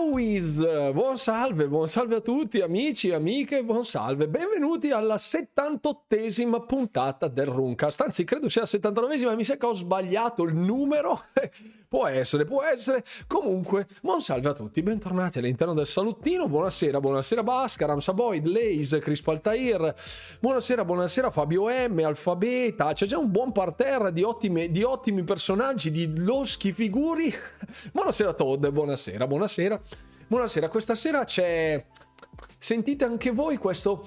Ciao buon salve, buon salve a tutti amici e amiche, buon salve, benvenuti alla 78esima puntata del Runcast, anzi credo sia la 79esima, mi sa che ho sbagliato il numero, può essere, può essere, comunque buon salve a tutti, bentornati all'interno del salottino, buonasera, buonasera Bascar, Amsaboid, Lays, Crispo Altair, buonasera, buonasera Fabio M, Alfabeta, c'è già un buon parterre di, ottime, di ottimi personaggi, di loschi figuri, buonasera Todd, buonasera, buonasera. Buonasera, questa sera c'è... Sentite anche voi questo,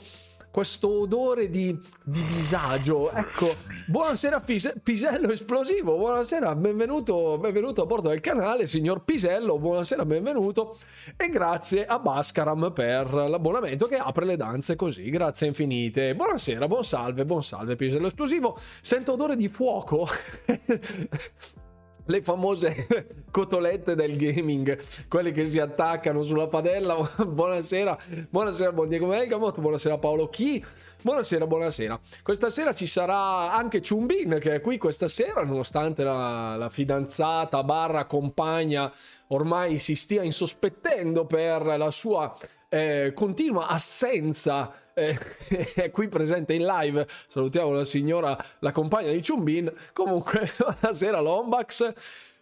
questo odore di, di, disagio. Ecco, buonasera Pise- Pisello Esplosivo, buonasera, benvenuto, benvenuto a bordo del canale, signor Pisello, buonasera, benvenuto. E grazie a Bascaram per l'abbonamento che apre le danze così, grazie infinite. Buonasera, buon salve, buon salve Pisello Esplosivo. Sento odore di fuoco. le famose cotolette del gaming, quelle che si attaccano sulla padella. buonasera, buonasera buon Diego Megamot, buonasera Paolo Chi. Buonasera, buonasera. Questa sera ci sarà anche Chumbin che è qui questa sera, nonostante la, la fidanzata barra compagna ormai si stia insospettendo per la sua eh, continua assenza eh, è qui presente in live. Salutiamo la signora, la compagna di Chumbin. Comunque, buonasera Lombax.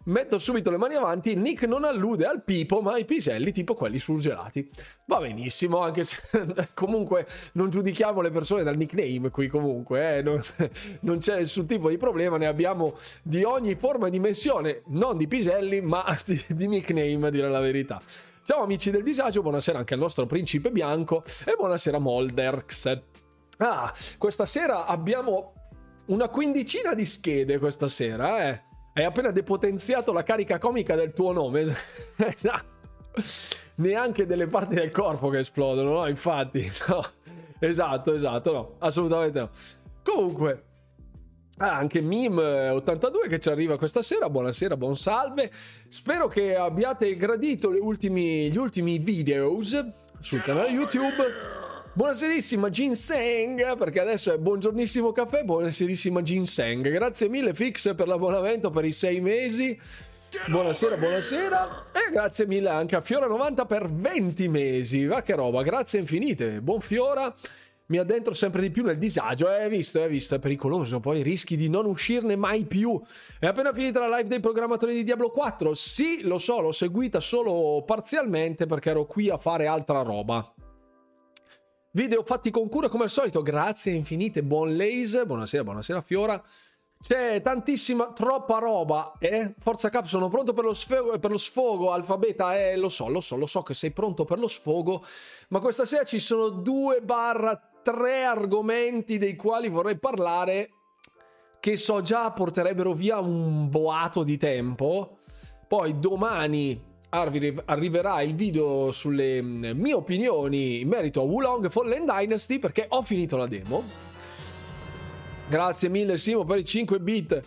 Metto subito le mani avanti. Nick non allude al pipo, ma ai piselli, tipo quelli surgelati. Va benissimo, anche se comunque non giudichiamo le persone dal nickname qui. Comunque, eh, non, non, c'è nessun tipo di problema. Ne abbiamo di ogni forma e dimensione, non di piselli, ma di, di nickname, a dire la verità. Ciao amici del disagio, buonasera anche al nostro principe bianco e buonasera Molderx. Ah, questa sera abbiamo una quindicina di schede questa sera, eh. Hai appena depotenziato la carica comica del tuo nome. esatto. Neanche delle parti del corpo che esplodono, no? Infatti, no. Esatto, esatto, no. Assolutamente no. Comunque, Ah, anche Mim82 che ci arriva questa sera. Buonasera, buon salve. Spero che abbiate gradito ultimi, gli ultimi videos sul canale YouTube. Buonaserissima Ginseng, perché adesso è buongiornissimo caffè, buonaserissima Ginseng. Grazie mille Fix per l'abbonamento per i sei mesi. Buonasera, buonasera. E grazie mille anche a Fiora90 per 20 mesi. Va che roba, grazie infinite. Buon Fiora mi addentro sempre di più nel disagio. Eh, hai visto, hai visto, è pericoloso. Poi rischi di non uscirne mai più. È appena finita la live dei programmatori di Diablo 4. Sì, lo so, l'ho seguita solo parzialmente perché ero qui a fare altra roba. Video fatti con cura come al solito. Grazie infinite, buon Lace. Buonasera, buonasera Fiora. C'è tantissima, troppa roba. Eh? Forza Cap, sono pronto per lo, sfogo, per lo sfogo. Alfabeta, eh, lo so, lo so, lo so che sei pronto per lo sfogo. Ma questa sera ci sono due barra tre argomenti dei quali vorrei parlare che so già porterebbero via un boato di tempo. Poi domani arriverà il video sulle mm, mie opinioni in merito a Wulong Fallen Dynasty perché ho finito la demo. Grazie mille Simo per i 5 bit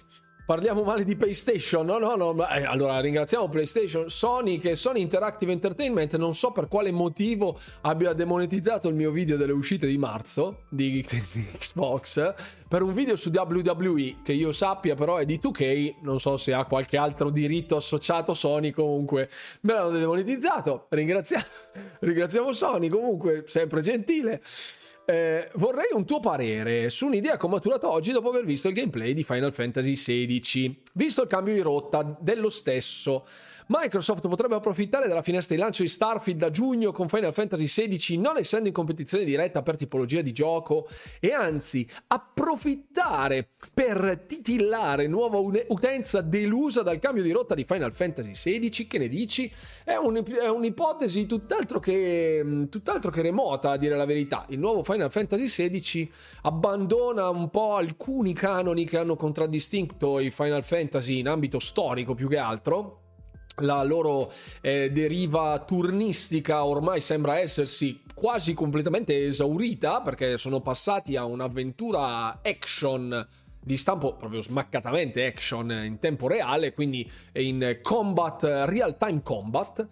Parliamo male di PlayStation? No, no, no. Eh, allora ringraziamo PlayStation, Sony che Sony Interactive Entertainment non so per quale motivo abbia demonetizzato il mio video delle uscite di marzo di, di Xbox per un video su WWE che io sappia però è di 2K, non so se ha qualche altro diritto associato Sony comunque me l'hanno demonetizzato. Ringraziamo, ringraziamo Sony comunque, sempre gentile. Eh, vorrei un tuo parere su un'idea che ho maturato oggi dopo aver visto il gameplay di Final Fantasy XVI. Visto il cambio di rotta dello stesso, Microsoft potrebbe approfittare della finestra di lancio di Starfield da giugno con Final Fantasy XVI non essendo in competizione diretta per tipologia di gioco e anzi approfittare per titillare nuova utenza delusa dal cambio di rotta di Final Fantasy XVI. Che ne dici? È, un, è un'ipotesi tutt'altro che, tutt'altro che remota a dire la verità. Il nuovo Final Fantasy XVI abbandona un po' alcuni canoni che hanno contraddistinto i Final Fantasy in ambito storico più che altro la loro eh, deriva turnistica ormai sembra essersi quasi completamente esaurita perché sono passati a un'avventura action di stampo proprio smaccatamente action in tempo reale, quindi in combat, real time combat.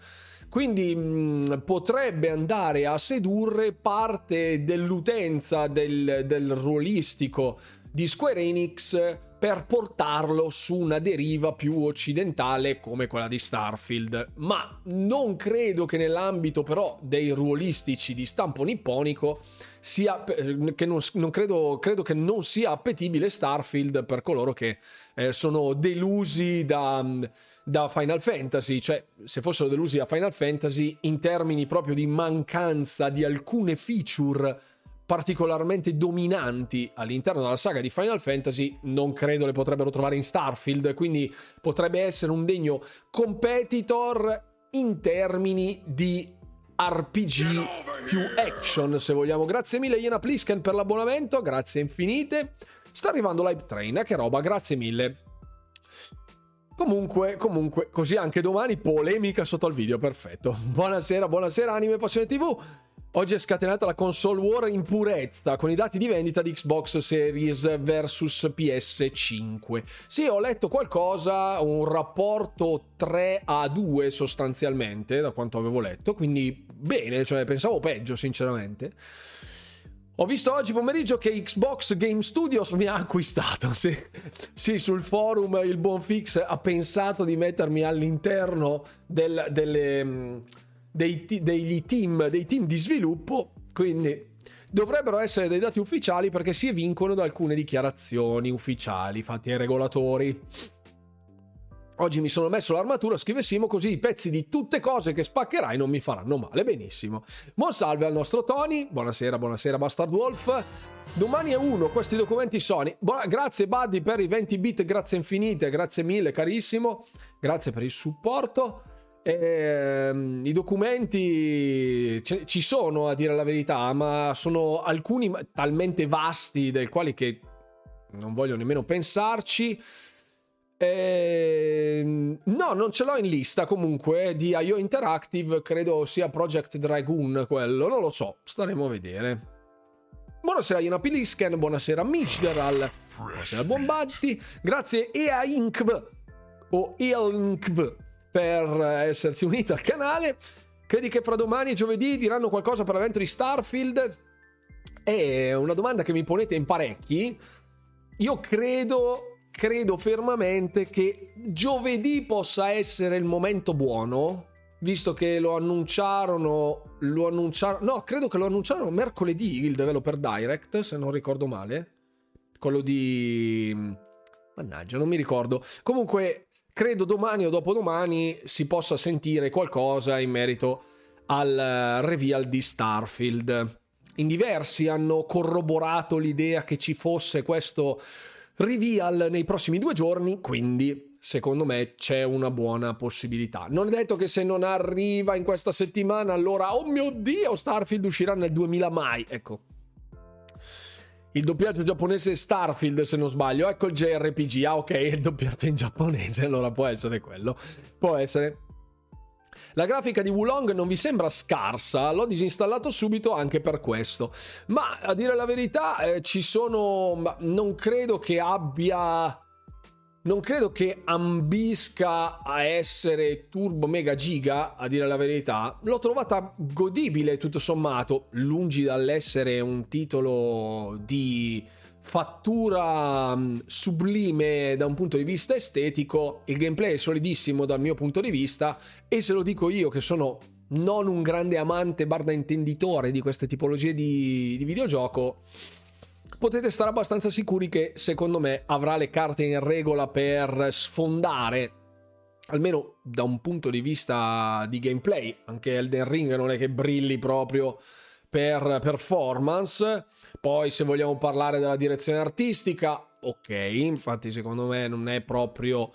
Quindi mh, potrebbe andare a sedurre parte dell'utenza del, del ruolistico di Square Enix per portarlo su una deriva più occidentale come quella di Starfield. Ma non credo che nell'ambito però dei ruolistici di stampo nipponico sia che non, non credo, credo, che non sia appetibile Starfield per coloro che eh, sono delusi da, da Final Fantasy, cioè se fossero delusi da Final Fantasy in termini proprio di mancanza di alcune feature particolarmente dominanti all'interno della saga di Final Fantasy non credo le potrebbero trovare in Starfield, quindi potrebbe essere un degno competitor in termini di RPG più action, se vogliamo. Grazie mille Iena Plisken per l'abbonamento, grazie infinite. Sta arrivando Live Train, che roba, grazie mille. Comunque, comunque, così anche domani polemica sotto al video, perfetto. Buonasera, buonasera Anime Passione TV. Oggi è scatenata la console war in purezza con i dati di vendita di Xbox Series vs PS5. Sì, ho letto qualcosa, un rapporto 3 a 2 sostanzialmente, da quanto avevo letto, quindi bene, cioè pensavo peggio sinceramente. Ho visto oggi pomeriggio che Xbox Game Studios mi ha acquistato. Sì, sì sul forum il buon Fix ha pensato di mettermi all'interno del, delle dei, degli team, dei team di sviluppo, quindi dovrebbero essere dei dati ufficiali perché si evincono da alcune dichiarazioni ufficiali fatte ai regolatori. Oggi mi sono messo l'armatura, scrivessimo così i pezzi di tutte cose che spaccherai non mi faranno male. Benissimo. Buon salve al nostro Tony. Buonasera, buonasera Bastard Wolf. Domani è uno, questi documenti Sony. Buona, grazie Buddy per i 20 bit, grazie infinite, grazie mille carissimo. Grazie per il supporto. Eh, I documenti ci sono a dire la verità, ma sono alcuni talmente vasti del quali che non voglio nemmeno pensarci. Eh, no, non ce l'ho in lista comunque di IO Interactive, credo sia Project Dragoon quello, non lo so, staremo a vedere. Buonasera Iona Pilisken, buonasera Michderal, buonasera Bombatti, grazie EA Inkv o EAInkv per essersi unito al canale. Credi che fra domani e giovedì diranno qualcosa per l'evento di Starfield? È una domanda che mi ponete in parecchi. Io credo, credo fermamente che giovedì possa essere il momento buono, visto che lo annunciarono, lo annunciarono, no, credo che lo annunciarono mercoledì il Developer Direct, se non ricordo male. Quello di... Mannaggia, non mi ricordo. Comunque, credo domani o dopodomani si possa sentire qualcosa in merito al eh, reveal di Starfield. In diversi hanno corroborato l'idea che ci fosse questo reveal nei prossimi due giorni, quindi secondo me c'è una buona possibilità. Non è detto che se non arriva in questa settimana allora, oh mio dio, Starfield uscirà nel 2000 mai. Ecco, il doppiaggio giapponese Starfield, se non sbaglio. Ecco il JRPG. Ah, ok, il doppiaggio in giapponese, allora può essere quello. Può essere. La grafica di Wulong non vi sembra scarsa, l'ho disinstallato subito anche per questo. Ma a dire la verità, eh, ci sono. Non credo che abbia non credo che ambisca a essere turbo mega giga, a dire la verità. L'ho trovata godibile tutto sommato, lungi dall'essere un titolo di fattura mm, sublime da un punto di vista estetico, il gameplay è solidissimo dal mio punto di vista e se lo dico io che sono non un grande amante barda intenditore di queste tipologie di, di videogioco, potete stare abbastanza sicuri che secondo me avrà le carte in regola per sfondare almeno da un punto di vista di gameplay anche Elden Ring non è che brilli proprio per performance. Poi se vogliamo parlare della direzione artistica ok infatti secondo me non è proprio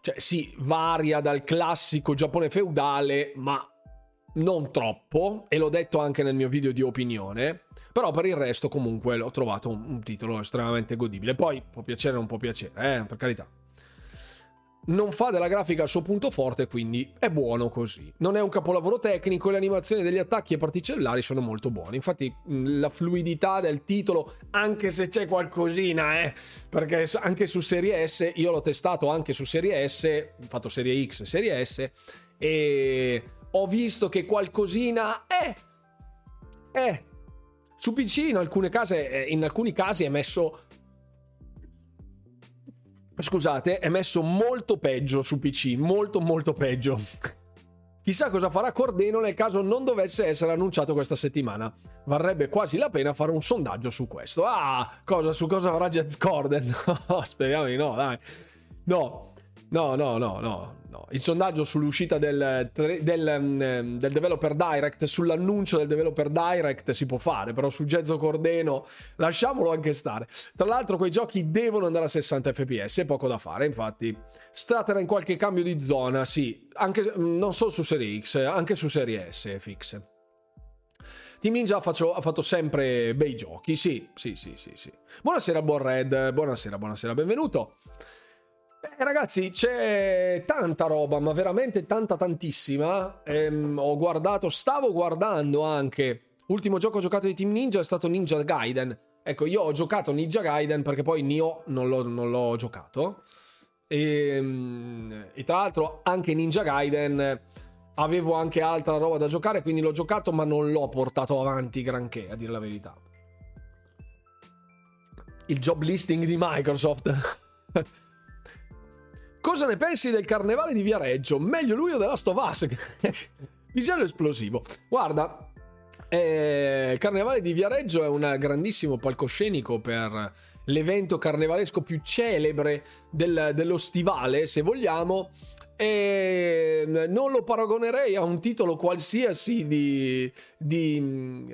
cioè sì varia dal classico Giappone feudale ma non troppo e l'ho detto anche nel mio video di opinione però per il resto comunque l'ho trovato un, un titolo estremamente godibile. Poi può piacere o non può piacere, eh, per carità. Non fa della grafica il suo punto forte, quindi è buono così. Non è un capolavoro tecnico, le animazioni degli attacchi e particellari sono molto buone. Infatti, la fluidità del titolo, anche se c'è qualcosina, eh, perché anche su Serie S, io l'ho testato anche su Serie S, ho fatto Serie X, Serie S, e ho visto che qualcosina è. È su PC in, case, eh, in alcuni casi è messo scusate, è messo molto peggio su PC, molto molto peggio. Chissà cosa farà Cordeno nel caso non dovesse essere annunciato questa settimana. Varrebbe quasi la pena fare un sondaggio su questo. Ah, cosa, su cosa farà Jets Corden? No, speriamo di no, dai. No, no, no, no, no no. Il sondaggio sull'uscita del, del, mm, del, developer direct, sull'annuncio del developer direct si può fare, però su Gezzo Cordeno lasciamolo anche stare. Tra l'altro quei giochi devono andare a 60 fps, è poco da fare, infatti. Statera in qualche cambio di zona, sì, anche, mm, non solo su Serie X, anche su Serie S è fix. Team Ninja faccio, ha fatto sempre bei giochi, sì, sì, sì, sì, sì. Buonasera, Buon Red, buonasera, buonasera, benvenuto. Eh, ragazzi, c'è tanta roba, ma veramente tanta tantissima. Ehm, ho guardato, stavo guardando anche. L'ultimo gioco giocato di Team Ninja è stato Ninja Gaiden. Ecco, io ho giocato Ninja Gaiden perché poi Nioh non l'ho, non l'ho giocato. E, ehm, e, tra l'altro anche Ninja Gaiden avevo anche altra roba da giocare, quindi l'ho giocato ma non l'ho portato avanti granché, a dire la verità. Il job listing di Microsoft. Cosa ne pensi del carnevale di Viareggio? Meglio lui o della Stovas? Visiano esplosivo. Guarda, eh, il carnevale di Viareggio è un grandissimo palcoscenico per l'evento carnevalesco più celebre del, dello stivale, se vogliamo e mm, non lo paragonerei a un titolo qualsiasi di, di, mm,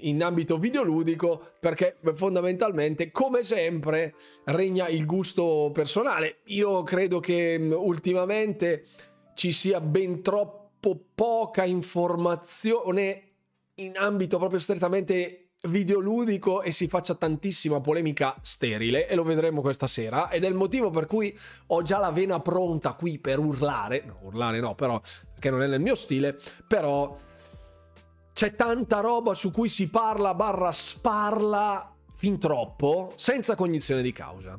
in ambito videoludico perché fondamentalmente come sempre regna il gusto personale. Io credo che mm, ultimamente ci sia ben troppo poca informazione in ambito proprio strettamente videoludico e si faccia tantissima polemica sterile e lo vedremo questa sera ed è il motivo per cui ho già la vena pronta qui per urlare, no urlare no però che non è nel mio stile, però c'è tanta roba su cui si parla barra sparla fin troppo senza cognizione di causa.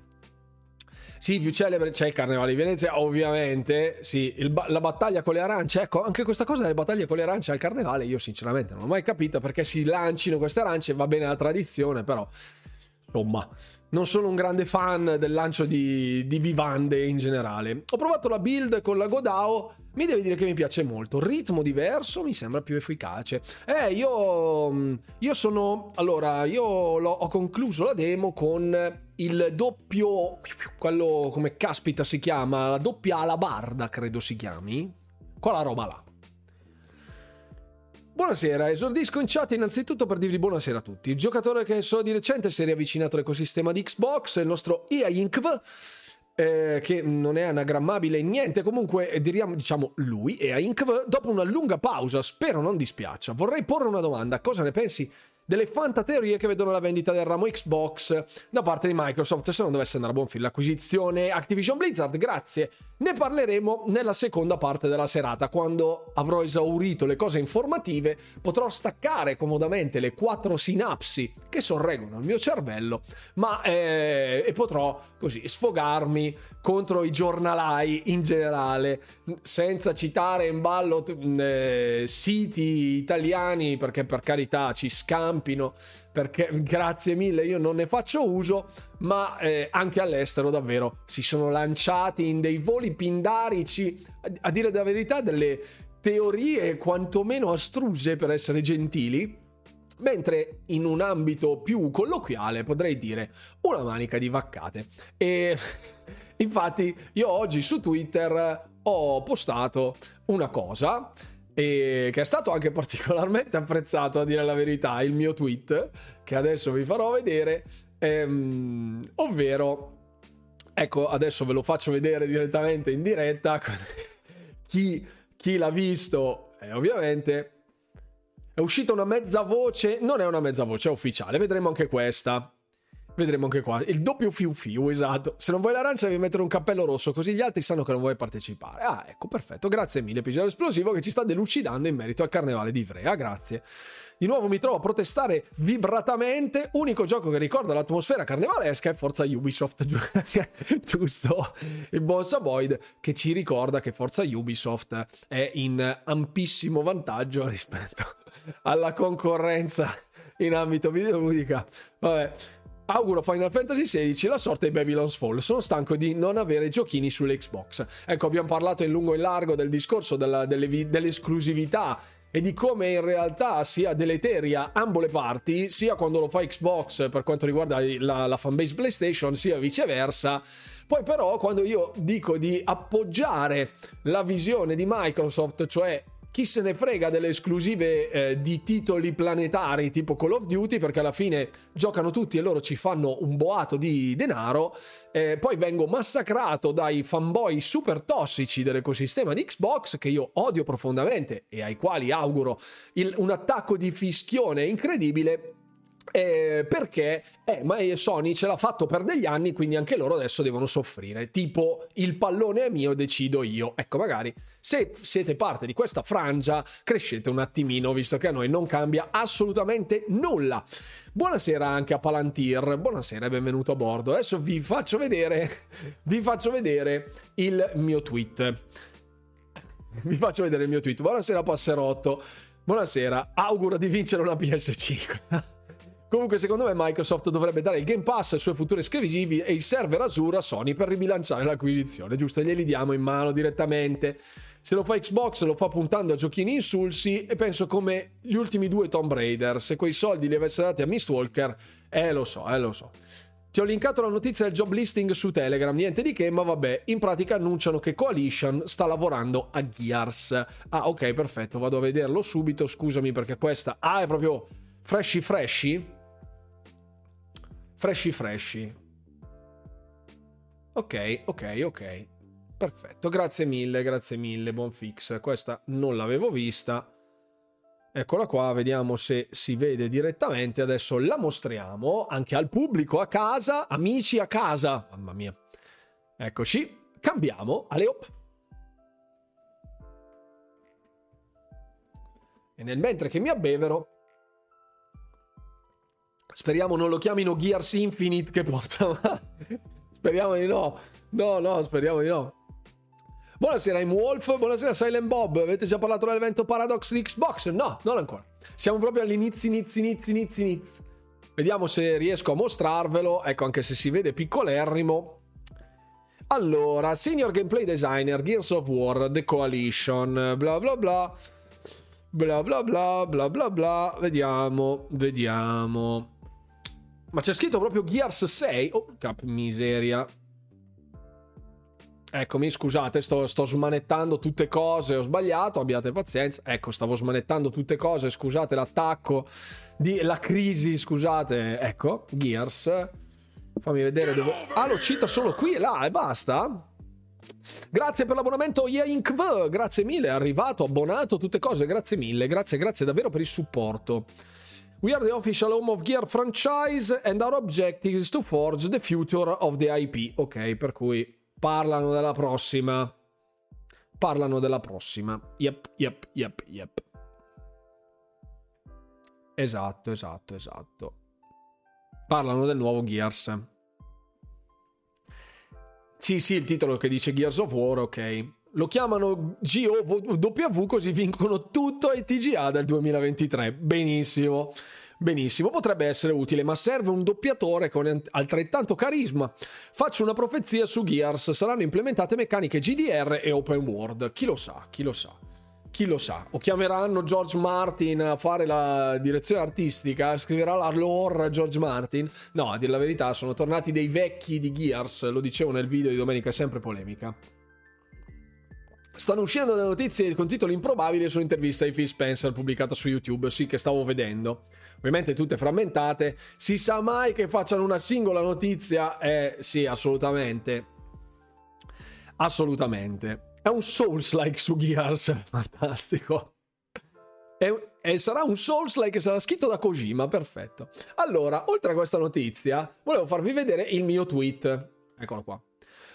Sì, più celebre c'è il Carnevale di Venezia, ovviamente. Sì, il, la battaglia con le arance. Ecco, anche questa cosa delle battaglie con le arance al Carnevale, io sinceramente non ho mai capito perché si lancino queste arance. Va bene la tradizione, però insomma, non sono un grande fan del lancio di, di vivande in generale. Ho provato la build con la Godao mi devi dire che mi piace molto. Ritmo diverso mi sembra più efficace. Eh, io, io sono. Allora, io ho concluso la demo con il doppio. Quello come caspita si chiama? La doppia alabarda, credo si chiami. Quella roba là. Buonasera, esordisco in chat innanzitutto per dirvi buonasera a tutti. Il giocatore che solo di recente si è riavvicinato all'ecosistema di Xbox il nostro EA Inkv eh, che non è anagrammabile niente, comunque eh, diriamo, diciamo lui e a Inkv, dopo una lunga pausa, spero non dispiaccia, vorrei porre una domanda, cosa ne pensi delle fantateorie che vedono la vendita del ramo Xbox da parte di Microsoft se non dovesse andare a buon fine l'acquisizione Activision Blizzard. Grazie. Ne parleremo nella seconda parte della serata quando avrò esaurito le cose informative potrò staccare comodamente le quattro sinapsi che sorreggono il mio cervello ma eh, e potrò così sfogarmi contro i giornalai in generale senza citare in ballo eh, siti italiani perché per carità ci scambiano campino, perché grazie mille io non ne faccio uso, ma eh, anche all'estero davvero si sono lanciati in dei voli pindarici, a dire la verità, delle teorie quantomeno astruse per essere gentili. Mentre in un ambito più colloquiale potrei dire una manica di vaccate. E infatti io oggi su Twitter ho postato una cosa e che è stato anche particolarmente apprezzato a dire la verità il mio tweet che adesso vi farò vedere ehm, ovvero ecco adesso ve lo faccio vedere direttamente in diretta chi, chi l'ha visto. Eh, ovviamente è uscita una mezza voce non è una mezza voce è ufficiale vedremo anche questa Vedremo anche qua. Il doppio fiu fiu, esatto. Se non vuoi l'arancia devi mettere un cappello rosso, così gli altri sanno che non vuoi partecipare. Ah, ecco, perfetto. Grazie mille, episodio esplosivo che ci sta delucidando in merito al carnevale di Ivrea. Grazie. Di nuovo mi trovo a protestare vibratamente. Unico gioco che ricorda l'atmosfera carnevalesca è Forza Ubisoft. Giusto? Il buon Saboid che ci ricorda che Forza Ubisoft è in ampissimo vantaggio rispetto alla concorrenza in ambito videoludica. Vabbè. Auguro Final Fantasy XVI la sorte di Babylon's Fall. Sono stanco di non avere giochini sull'Xbox. Ecco, abbiamo parlato in lungo e in largo del discorso della, delle, dell'esclusività e di come in realtà sia deleteria ambo le parti, sia quando lo fa Xbox per quanto riguarda la, la fanbase PlayStation, sia viceversa. Poi però quando io dico di appoggiare la visione di Microsoft, cioè chi se ne frega delle esclusive eh, di titoli planetari tipo Call of Duty perché alla fine giocano tutti e loro ci fanno un boato di denaro eh, poi vengo massacrato dai fanboy super tossici dell'ecosistema di Xbox che io odio profondamente e ai quali auguro il, un attacco di fischione incredibile eh, perché eh, ma Sony ce l'ha fatto per degli anni, quindi anche loro adesso devono soffrire. Tipo, il pallone è mio, decido io. Ecco, magari se siete parte di questa frangia, crescete un attimino, visto che a noi non cambia assolutamente nulla. Buonasera anche a Palantir, buonasera e benvenuto a bordo. Adesso vi faccio vedere, vi faccio vedere il mio tweet. Vi faccio vedere il mio tweet. Buonasera Passerotto. Buonasera, auguro di vincere una PS5. Comunque, secondo me, Microsoft dovrebbe dare il Game Pass ai suoi futuri esclusivi e il server Azure a Sony per ribilanciare l'acquisizione, giusto? Glieli diamo in mano direttamente. Se lo fa Xbox, lo fa puntando a giochini insulsi e penso come gli ultimi due Tomb Raider. Se quei soldi li avesse dati a Mistwalker, eh lo so, eh lo so. Ti ho linkato la notizia del job listing su Telegram, niente di che, ma vabbè, in pratica annunciano che Coalition sta lavorando a Gears. Ah, ok, perfetto, vado a vederlo subito, scusami perché questa... Ah, è proprio freshy freshy? Freshy freshy. Ok, ok, ok. Perfetto, grazie mille, grazie mille, buon fix. Questa non l'avevo vista. Eccola qua, vediamo se si vede direttamente. Adesso la mostriamo anche al pubblico a casa, amici a casa. Mamma mia. Eccoci. Cambiamo alle op. E nel mentre che mi abbevero, Speriamo non lo chiamino Gears Infinite che porta... speriamo di no. No, no, speriamo di no. Buonasera I'm Wolf, buonasera Silent Bob. Avete già parlato dell'evento Paradox di Xbox? No, non ancora. Siamo proprio all'inizio, inizio, inizio, inizio, inizio. Vediamo se riesco a mostrarvelo. Ecco, anche se si vede piccolerrimo. Allora, Senior Gameplay Designer, Gears of War, The Coalition, bla bla bla. Bla bla bla bla bla bla. Vediamo, vediamo. Ma c'è scritto proprio Gears 6. Oh, cap miseria. Eccomi, scusate, sto, sto, smanettando tutte cose, ho sbagliato, abbiate pazienza. Ecco, stavo smanettando tutte cose, scusate l'attacco, di, la crisi, scusate. Ecco, Gears. Fammi vedere dove... Ah, lo cita solo qui e là e basta? Grazie per l'abbonamento Yainkv, grazie mille, è arrivato, abbonato, tutte cose, grazie mille, grazie, grazie davvero per il supporto. We are the official home of Gear franchise and our objective is to forge the future of the IP. Ok, per cui parlano della prossima. Parlano della prossima. Yep, yep, yep, yep. Esatto, esatto, esatto. Parlano del nuovo Gears. Sì, sì, il titolo che dice Gears of War, ok. Lo chiamano GOW così vincono tutto ai TGA del 2023. Benissimo. Benissimo, potrebbe essere utile, ma serve un doppiatore con altrettanto carisma. Faccio una profezia su Gears, saranno implementate meccaniche GDR e open world. Chi lo sa, chi lo sa. Chi lo sa, o chiameranno George Martin a fare la direzione artistica, scriverà la lore George Martin. No, a dire la verità, sono tornati dei vecchi di Gears, lo dicevo nel video di domenica, è sempre polemica. Stanno uscendo le notizie con titoli improbabili su un'intervista di Phil Spencer pubblicata su YouTube, sì che stavo vedendo. Ovviamente tutte frammentate. Si sa mai che facciano una singola notizia? Eh sì, assolutamente. Assolutamente. È un Souls-like su Gears, fantastico. È, e sarà un Souls-like sarà scritto da Kojima, perfetto. Allora, oltre a questa notizia, volevo farvi vedere il mio tweet. Eccolo qua.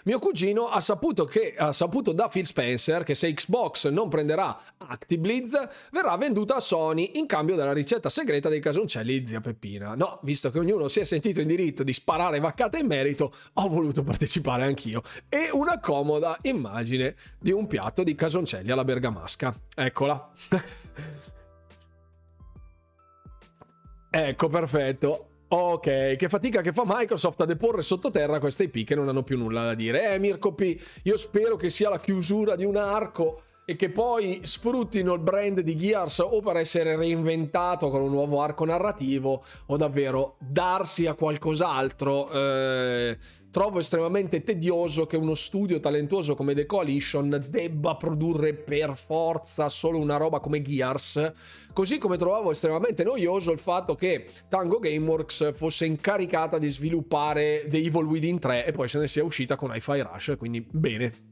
Mio cugino ha saputo, che, ha saputo da Phil Spencer che se Xbox non prenderà ActiBlitz verrà venduta a Sony in cambio della ricetta segreta dei casoncelli di zia Peppina. No, visto che ognuno si è sentito in diritto di sparare vaccate in merito, ho voluto partecipare anch'io. E una comoda immagine di un piatto di casoncelli alla bergamasca. Eccola. ecco, perfetto. Ok, che fatica che fa Microsoft a deporre sottoterra queste IP che non hanno più nulla da dire. Eh, Mirko P, io spero che sia la chiusura di un arco e che poi sfruttino il brand di Gears o per essere reinventato con un nuovo arco narrativo o davvero darsi a qualcos'altro. Eh, trovo estremamente tedioso che uno studio talentuoso come The Coalition debba produrre per forza solo una roba come Gears, così come trovavo estremamente noioso il fatto che Tango Gameworks fosse incaricata di sviluppare The Evil Within 3 e poi se ne sia uscita con Hi-Fi Rush, quindi bene.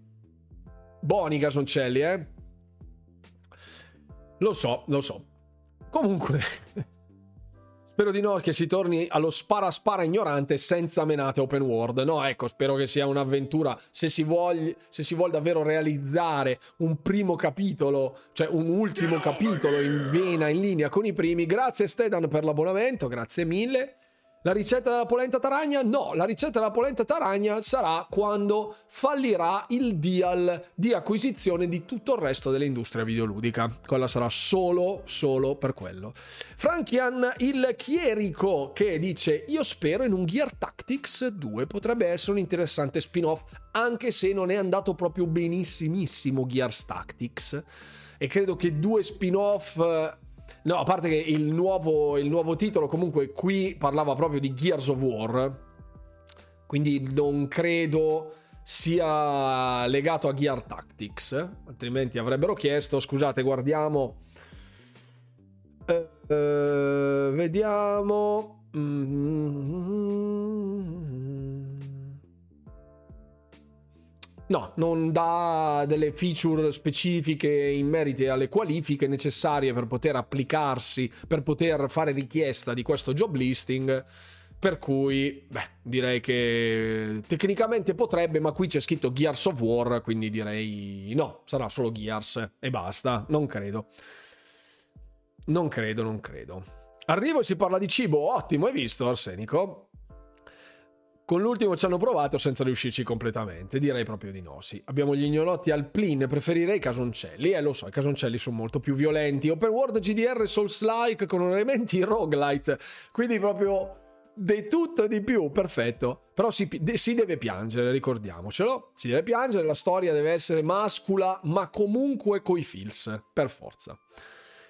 Buoni casoncelli, eh? Lo so, lo so. Comunque... Spero di no che si torni allo spara spara ignorante senza menate open world. No, ecco, spero che sia un'avventura. Se si vuole, se si vuole davvero realizzare un primo capitolo, cioè un ultimo capitolo in vena, in linea con i primi. Grazie Stedan per l'abbonamento, grazie mille. La ricetta della polenta taragna? No, la ricetta della polenta taragna sarà quando fallirà il deal di acquisizione di tutto il resto dell'industria videoludica. Quella sarà solo, solo per quello. Frankian il chierico che dice io spero in un Gear Tactics 2 potrebbe essere un interessante spin-off anche se non è andato proprio benissimissimo Gears Tactics e credo che due spin-off No, a parte che il nuovo, il nuovo titolo comunque qui parlava proprio di Gears of War, quindi non credo sia legato a Gear Tactics, altrimenti avrebbero chiesto, scusate, guardiamo... Uh, uh, vediamo... Mm-hmm. No, non dà delle feature specifiche in merito alle qualifiche necessarie per poter applicarsi, per poter fare richiesta di questo job listing. Per cui, beh, direi che tecnicamente potrebbe, ma qui c'è scritto Gears of War, quindi direi no, sarà solo Gears e basta, non credo. Non credo, non credo. Arrivo e si parla di cibo, ottimo, hai visto Arsenico? Con l'ultimo ci hanno provato senza riuscirci completamente, direi proprio di no, sì. Abbiamo gli ignolotti alplin, preferirei i casoncelli, eh lo so, i casoncelli sono molto più violenti. Open World GDR Souls-like con elementi roguelite, quindi proprio di tutto e di più, perfetto. Però si, si, deve piangere, ricordiamocelo. Si deve piangere, la storia deve essere mascula, ma comunque coi feels, per forza.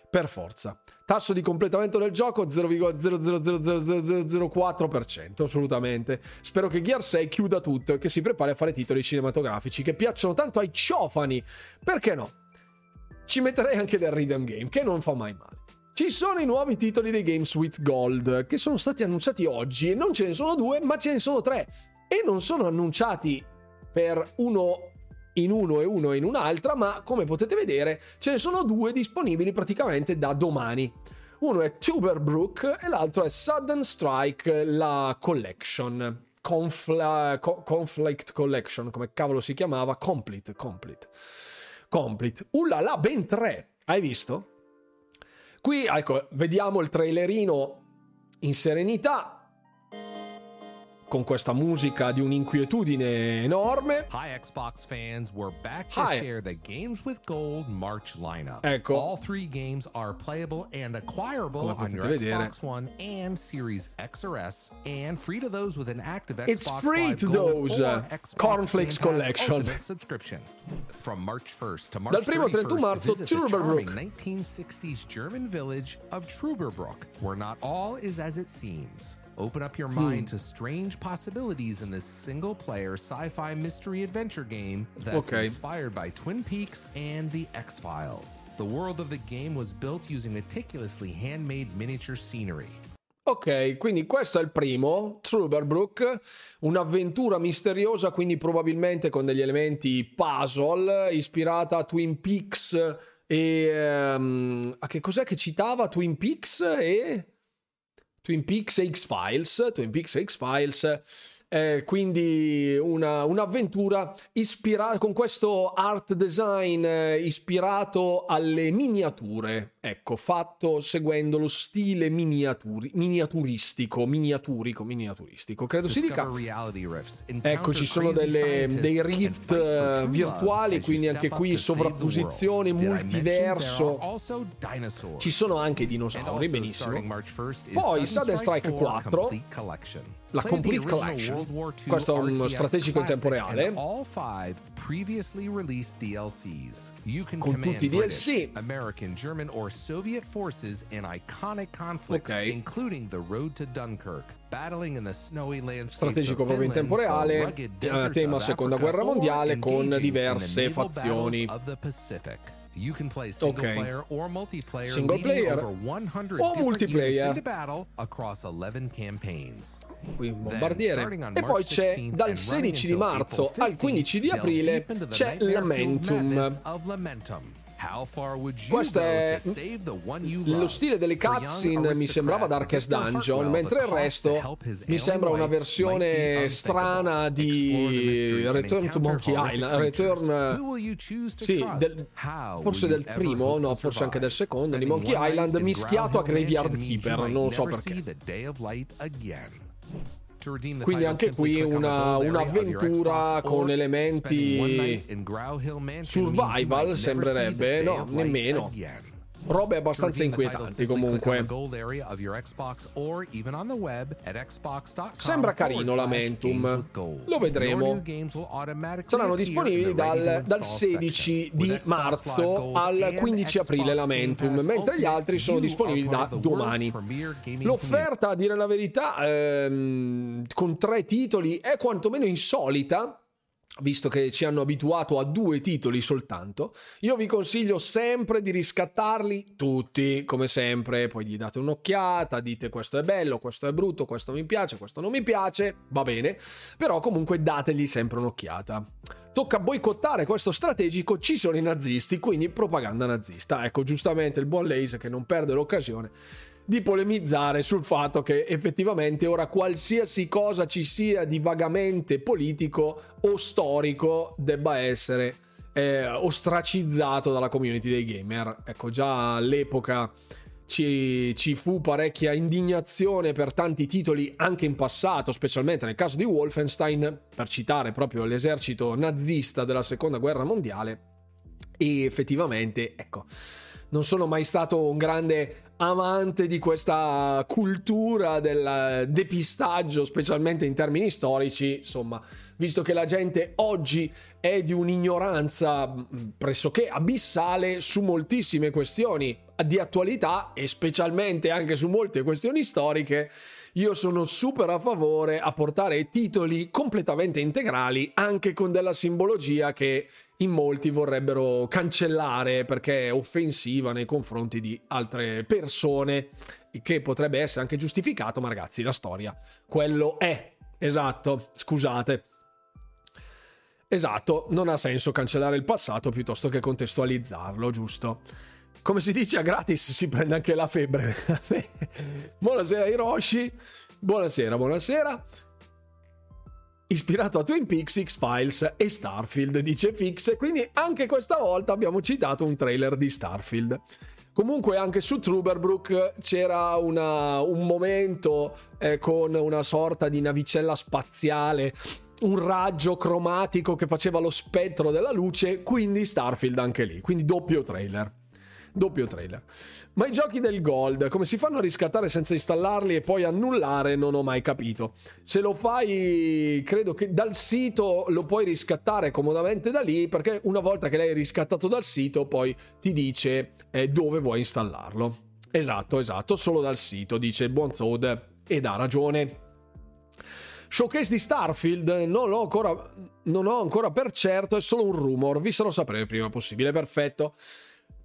Per forza. Tasso di completamento del gioco 0,00004%, assolutamente. Spero che Gear 6 chiuda tutto e che si prepari a fare titoli cinematografici che piacciono tanto ai ciofani. Perché no? Ci metterei anche del rhythm game, che non fa mai male. Ci sono i nuovi titoli dei Games with Gold che sono stati annunciati oggi e non ce ne sono due, ma ce ne sono tre. E non sono annunciati per uno in uno e uno in un'altra, ma come potete vedere ce ne sono due disponibili praticamente da domani. Uno è Tuberbrook e l'altro è Sudden Strike, la collection. Confla- co- conflict Collection, come cavolo si chiamava? Complete, complete. Complete. Ullala, ben tre. Hai visto? Qui, ecco, vediamo il trailerino in serenità con questa musica di un'inquietudine enorme. Hi Xbox fans, we're back to Hi. share the Games with Gold March lineup. Ecco. All three games are playable and acquirable on your vedere. Xbox One and Series X or S, and free to those with an active Xbox It's free Live to Gold those uh, Cornflakes Collection. subscription. From March 1st to March Dal primo 31 marzo, Truberbrook. 1960s German village of Truberbrook, where not all is as it seems. Open up your mind hmm. to strange possibilities in this single player sci fi mystery adventure game that's okay. inspired by Twin Peaks and The X Files. The world of the game was built using meticulously handmade miniature scenery. Ok, quindi questo è il primo, Truberbrook, un'avventura misteriosa, quindi probabilmente con degli elementi puzzle, ispirata a Twin Peaks e... Um, a che cos'è che citava Twin Peaks e... Twin Peaks e X-Files, Twin Peaks e X-Files, eh, quindi una, un'avventura ispirata con questo art design eh, ispirato alle miniature, ecco, fatto seguendo lo stile miniaturi, miniaturistico, miniaturico, miniaturistico, credo si dica. Ecco, ci sono delle, dei rift uh, virtuali, quindi anche qui sovrapposizione, multiverso. Ci sono anche dinosauri, benissimo. Poi Sudden Strike 4 la Complete Collection. Questo è uno strategico in tempo reale. Con tutti i DLC. American, German or Soviet forces in iconic conflicts, Ok. including the Road to Dunkirk, Strategico proprio in tempo reale, eh, tema seconda guerra mondiale con diverse fazioni. You can play single Ok. player or multiplayer, Single player over 100 o multiplayer. units into battle across 11 campaigns. Qui un bombardiere. E poi c'è 16th dal and 16 di marzo al April 15 di 15th, aprile c'è Lamentum. Questo è lo stile delle cutscene mi sembrava Darkest Dungeon, mentre il resto mi sembra una versione strana di Return to Monkey Island. Return to sì, del- forse del primo, no, forse anche del secondo, di Monkey Island mischiato a Graveyard Keeper, non so perché. Quindi anche qui una- un'avventura con elementi survival, sembrerebbe, no, nemmeno. Robe abbastanza inquietanti comunque. Sembra carino Lamentum. Lo vedremo. Saranno disponibili dal, dal install 16 section. di marzo al and 15 aprile Lamentum, mentre gli altri sono disponibili da domani. L'offerta, a dire la verità, ehm, con tre titoli è quantomeno insolita. Visto che ci hanno abituato a due titoli soltanto, io vi consiglio sempre di riscattarli tutti, come sempre. Poi gli date un'occhiata, dite questo è bello, questo è brutto, questo mi piace, questo non mi piace, va bene, però comunque dategli sempre un'occhiata. Tocca boicottare questo strategico, ci sono i nazisti, quindi propaganda nazista. Ecco, giustamente il buon Lace che non perde l'occasione di polemizzare sul fatto che effettivamente ora qualsiasi cosa ci sia di vagamente politico o storico debba essere eh, ostracizzato dalla community dei gamer. Ecco, già all'epoca ci, ci fu parecchia indignazione per tanti titoli anche in passato, specialmente nel caso di Wolfenstein, per citare proprio l'esercito nazista della seconda guerra mondiale. E effettivamente, ecco, non sono mai stato un grande amante di questa cultura del depistaggio, specialmente in termini storici, insomma, visto che la gente oggi è di un'ignoranza mh, pressoché abissale su moltissime questioni di attualità e specialmente anche su molte questioni storiche, io sono super a favore a portare titoli completamente integrali anche con della simbologia che in molti vorrebbero cancellare perché è offensiva nei confronti di altre persone che potrebbe essere anche giustificato ma ragazzi la storia quello è. Esatto scusate. Esatto non ha senso cancellare il passato piuttosto che contestualizzarlo giusto come si dice a gratis si prende anche la febbre. Buonasera Hiroshi. Buonasera buonasera. Ispirato a Twin Peaks, X-Files e Starfield, dice Fix, quindi anche questa volta abbiamo citato un trailer di Starfield. Comunque anche su Truberbrook c'era una- un momento eh, con una sorta di navicella spaziale, un raggio cromatico che faceva lo spettro della luce, quindi Starfield anche lì, quindi doppio trailer. Doppio trailer. Ma i giochi del Gold, come si fanno a riscattare senza installarli e poi annullare, non ho mai capito. Se lo fai, credo che dal sito lo puoi riscattare comodamente da lì, perché una volta che l'hai riscattato dal sito, poi ti dice eh, dove vuoi installarlo. Esatto, esatto, solo dal sito, dice il buon Toad, ed ha ragione. Showcase di Starfield non ancora, non ho ancora per certo, è solo un rumor, vi sarò sapere il prima possibile, perfetto.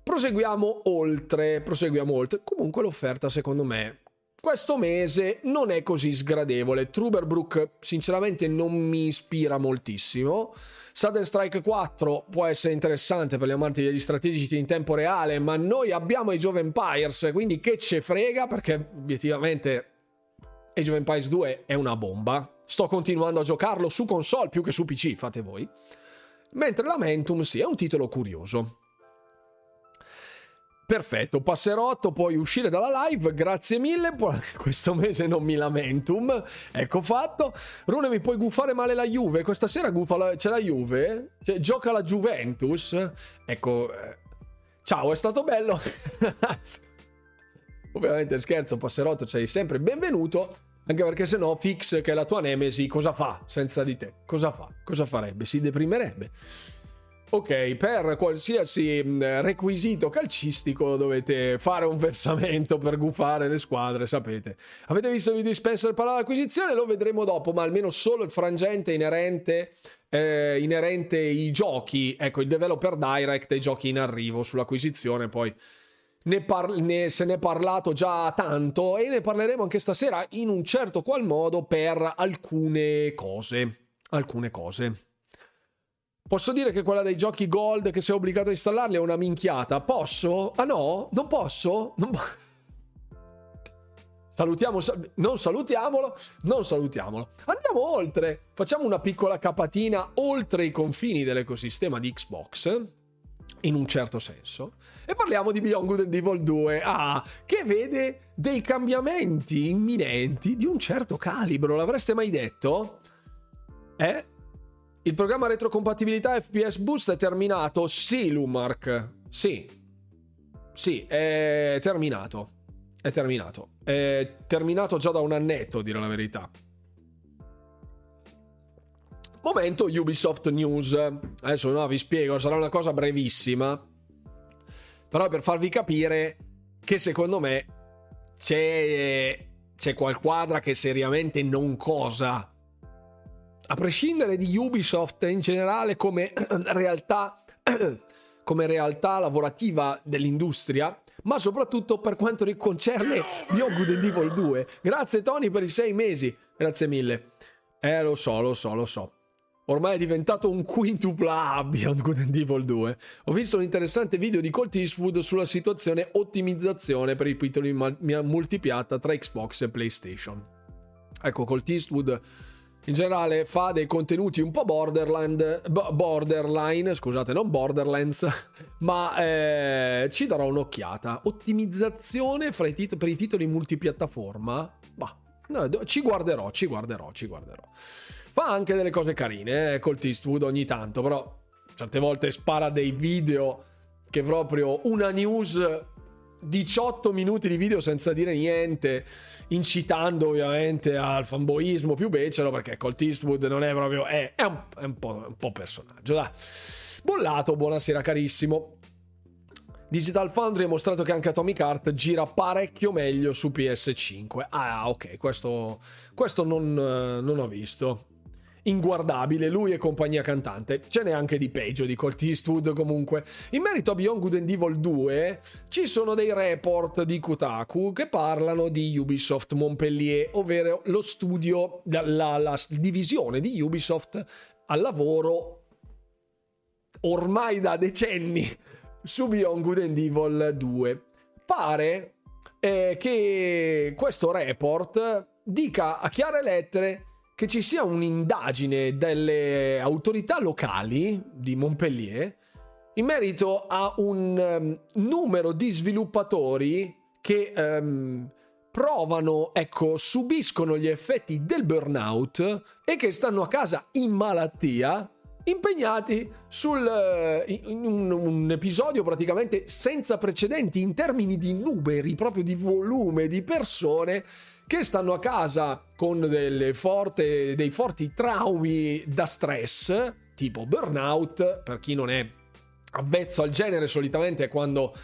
Proseguiamo oltre, proseguiamo oltre. Comunque l'offerta secondo me questo mese non è così sgradevole. Truberbrook sinceramente non mi ispira moltissimo. Sudden Strike 4 può essere interessante per gli amanti degli strategici in tempo reale, ma noi abbiamo Age of Empires, quindi che ce frega perché obiettivamente Age of Empires 2 è una bomba. sto continuando a giocarlo su console più che su PC, fate voi. Mentre Lamentum sì, è un titolo curioso. Perfetto, passerotto, puoi uscire dalla live, grazie mille, questo mese non mi lamentum, ecco fatto. Rune mi puoi gufare male la Juve, questa sera la... c'è la Juve? Cioè, gioca la Juventus? Ecco, eh... ciao, è stato bello. Ovviamente scherzo, passerotto, sei sempre benvenuto, anche perché se no Fix, che è la tua nemesi, cosa fa senza di te? Cosa fa? Cosa farebbe? Si deprimerebbe. Ok, per qualsiasi mm, requisito calcistico dovete fare un versamento per gufare le squadre, sapete. Avete visto il video di Spencer per l'acquisizione? Lo vedremo dopo, ma almeno solo il frangente inerente, eh, inerente ai giochi, ecco, il developer direct e i giochi in arrivo sull'acquisizione, poi ne par- ne, se ne è parlato già tanto e ne parleremo anche stasera in un certo qual modo per alcune cose. Alcune cose. Posso dire che quella dei giochi gold che sei obbligato a installarli è una minchiata? Posso? Ah no? Non posso? Non po- Salutiamo, non salutiamolo, non salutiamolo. Andiamo oltre, facciamo una piccola capatina oltre i confini dell'ecosistema di Xbox, in un certo senso, e parliamo di Beyond Good and Evil 2, ah, che vede dei cambiamenti imminenti di un certo calibro, l'avreste mai detto? Eh? Il programma retrocompatibilità FPS Boost è terminato? Sì, Lumark. Sì. Sì, è terminato. È terminato. È terminato già da un annetto, dire la verità. Momento Ubisoft News. Adesso no, vi spiego, sarà una cosa brevissima. Però per farvi capire che secondo me c'è, c'è qualquadra che seriamente non cosa a prescindere di Ubisoft in generale come realtà, come realtà lavorativa dell'industria, ma soprattutto per quanto concerne Good and Evil 2. Grazie Tony per i sei mesi, grazie mille. Eh, lo so, lo so, lo so. Ormai è diventato un quintupla Beyond Good and Evil 2. Ho visto un interessante video di Colt Eastwood sulla situazione ottimizzazione per i titoli multipiatta tra Xbox e PlayStation. Ecco, Colt Eastwood in generale fa dei contenuti un po' borderline, borderline scusate, non borderlands, ma eh, ci darò un'occhiata. Ottimizzazione tit- per i titoli multipiattaforma? Bah, no, ci guarderò, ci guarderò, ci guarderò. Fa anche delle cose carine, eh, Colt Eastwood ogni tanto, però certe volte spara dei video che proprio una news 18 minuti di video senza dire niente, incitando ovviamente al fanboismo più becero, perché Colt Eastwood non è proprio... è, è, un, è un, po', un po' personaggio, dai. Bollato, buonasera carissimo. Digital Foundry ha mostrato che anche Atomic Heart gira parecchio meglio su PS5. Ah, ok, questo, questo non, non ho visto inguardabile, lui e compagnia cantante. Ce n'è anche di peggio di Colt Eastwood comunque. In merito a Beyond Good and Evil 2 ci sono dei report di Kotaku che parlano di Ubisoft Montpellier, ovvero lo studio, la, la divisione di Ubisoft al lavoro ormai da decenni su Beyond Good and Evil 2. Pare eh, che questo report dica a chiare lettere che ci sia un'indagine delle autorità locali di Montpellier in merito a un um, numero di sviluppatori che um, provano, ecco, subiscono gli effetti del burnout e che stanno a casa in malattia impegnati sul, uh, in un, un, episodio praticamente senza precedenti in termini di numeri, proprio di volume di persone che stanno a casa con forte, dei forti traumi da stress, tipo burnout, per chi non è avvezzo al genere, solitamente è quando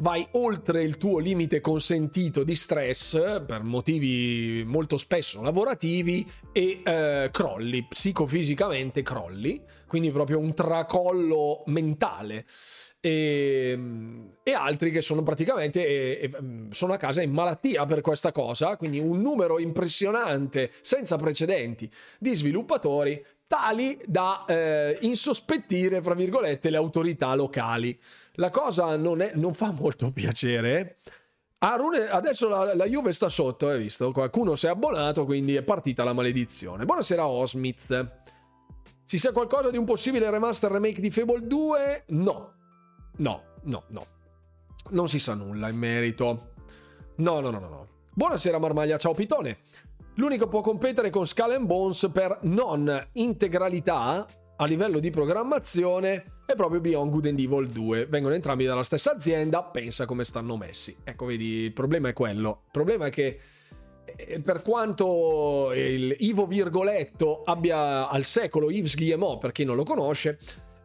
vai oltre il tuo limite consentito di stress per motivi molto spesso lavorativi e eh, crolli, psicofisicamente crolli, quindi proprio un tracollo mentale e, ehm, e, altri che sono praticamente e, e, sono a casa in malattia per questa cosa, quindi un numero impressionante, senza precedenti, di sviluppatori tali da eh, insospettire, fra virgolette, le autorità locali. La cosa non, è, non fa molto piacere, Rune, adesso la, la, Juve sta sotto, hai visto? Qualcuno si è abbonato, quindi è partita la maledizione. Buonasera Osmith. Ci sia qualcosa di un possibile remaster remake di Fable 2? No. No, no, no. Non si sa nulla in merito. No, no, no, no. no. Buonasera Marmaglia, ciao Pitone. L'unico può competere con Skull and Bones per non integralità a livello di programmazione è proprio Beyond Good and Evil 2. Vengono entrambi dalla stessa azienda, pensa come stanno messi. Ecco, vedi, il problema è quello. Il problema è che per quanto il Ivo Virgoletto abbia al secolo Yves Guillemot, per chi non lo conosce,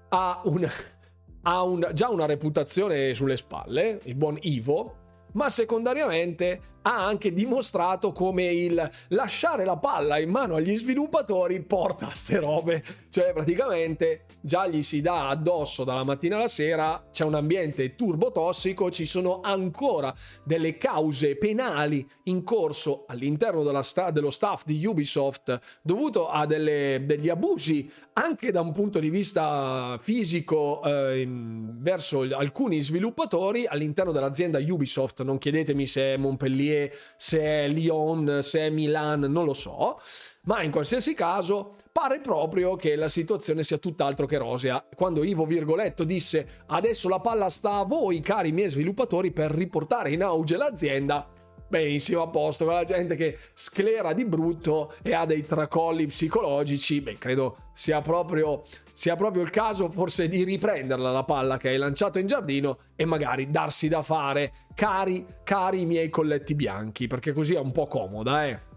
ha, un, ha un, già una reputazione sulle spalle, il buon Ivo, ma secondariamente ha anche dimostrato come il lasciare la palla in mano agli sviluppatori porta a ste robe. Cioè, praticamente già gli si dà addosso dalla mattina alla sera, c'è un ambiente turbo tossico, ci sono ancora delle cause penali in corso all'interno sta- dello staff di Ubisoft dovuto a delle, degli abusi anche da un punto di vista fisico eh, verso alcuni sviluppatori all'interno dell'azienda Ubisoft. Non chiedetemi se è Montpellier se è Lyon, se è Milan, non lo so, ma in qualsiasi caso pare proprio che la situazione sia tutt'altro che rosea. Quando Ivo Virgoletto disse adesso la palla sta a voi cari miei sviluppatori per riportare in auge l'azienda, benissimo a posto, con la gente che sclera di brutto e ha dei tracolli psicologici, beh credo sia proprio sia proprio il caso forse di riprenderla la palla che hai lanciato in giardino e magari darsi da fare, cari, cari miei colletti bianchi, perché così è un po' comoda, eh.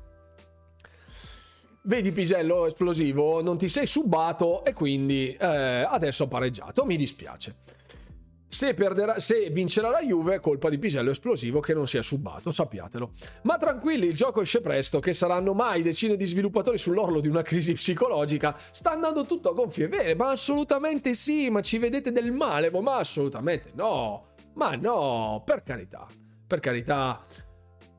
Vedi Pisello esplosivo, non ti sei subato e quindi eh, adesso ha pareggiato, mi dispiace. Se, perderà, se vincerà la Juve è colpa di Pisello esplosivo che non si è subato, sappiatelo. Ma tranquilli, il gioco esce presto, che saranno mai decine di sviluppatori sull'orlo di una crisi psicologica. Sta andando tutto a gonfie vele, ma assolutamente sì, ma ci vedete del male, ma assolutamente no. Ma no, per carità, per carità.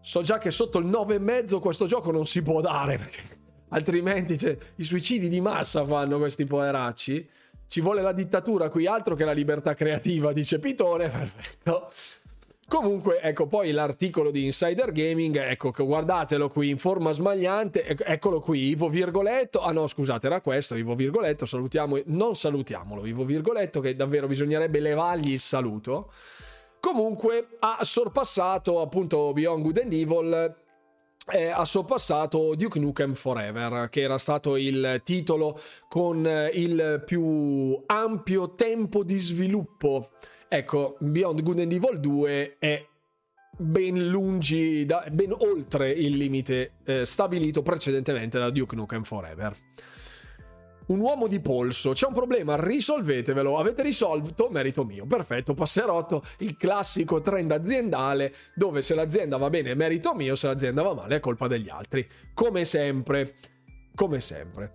So già che sotto il 9,5 questo gioco non si può dare, perché altrimenti cioè, i suicidi di massa fanno questi poveracci ci vuole la dittatura qui, altro che la libertà creativa, dice Pitone, perfetto. Comunque, ecco, poi l'articolo di Insider Gaming, ecco, guardatelo qui in forma smagliante, eccolo qui, Ivo Virgoletto, ah no, scusate, era questo, Ivo Virgoletto, salutiamo, non salutiamolo, Ivo Virgoletto, che davvero bisognerebbe levargli il saluto. Comunque ha sorpassato appunto Beyond Good and Evil eh, ha sorpassato Duke Nukem Forever, che era stato il titolo con il più ampio tempo di sviluppo. Ecco, Beyond Good and Evil 2 è ben lungi, da, ben oltre il limite eh, stabilito precedentemente da Duke Nukem Forever un uomo di polso, c'è un problema, risolvetevelo, avete risolto, merito mio, perfetto, passerotto, il classico trend aziendale dove se l'azienda va bene è merito mio, se l'azienda va male è colpa degli altri, come sempre, come sempre.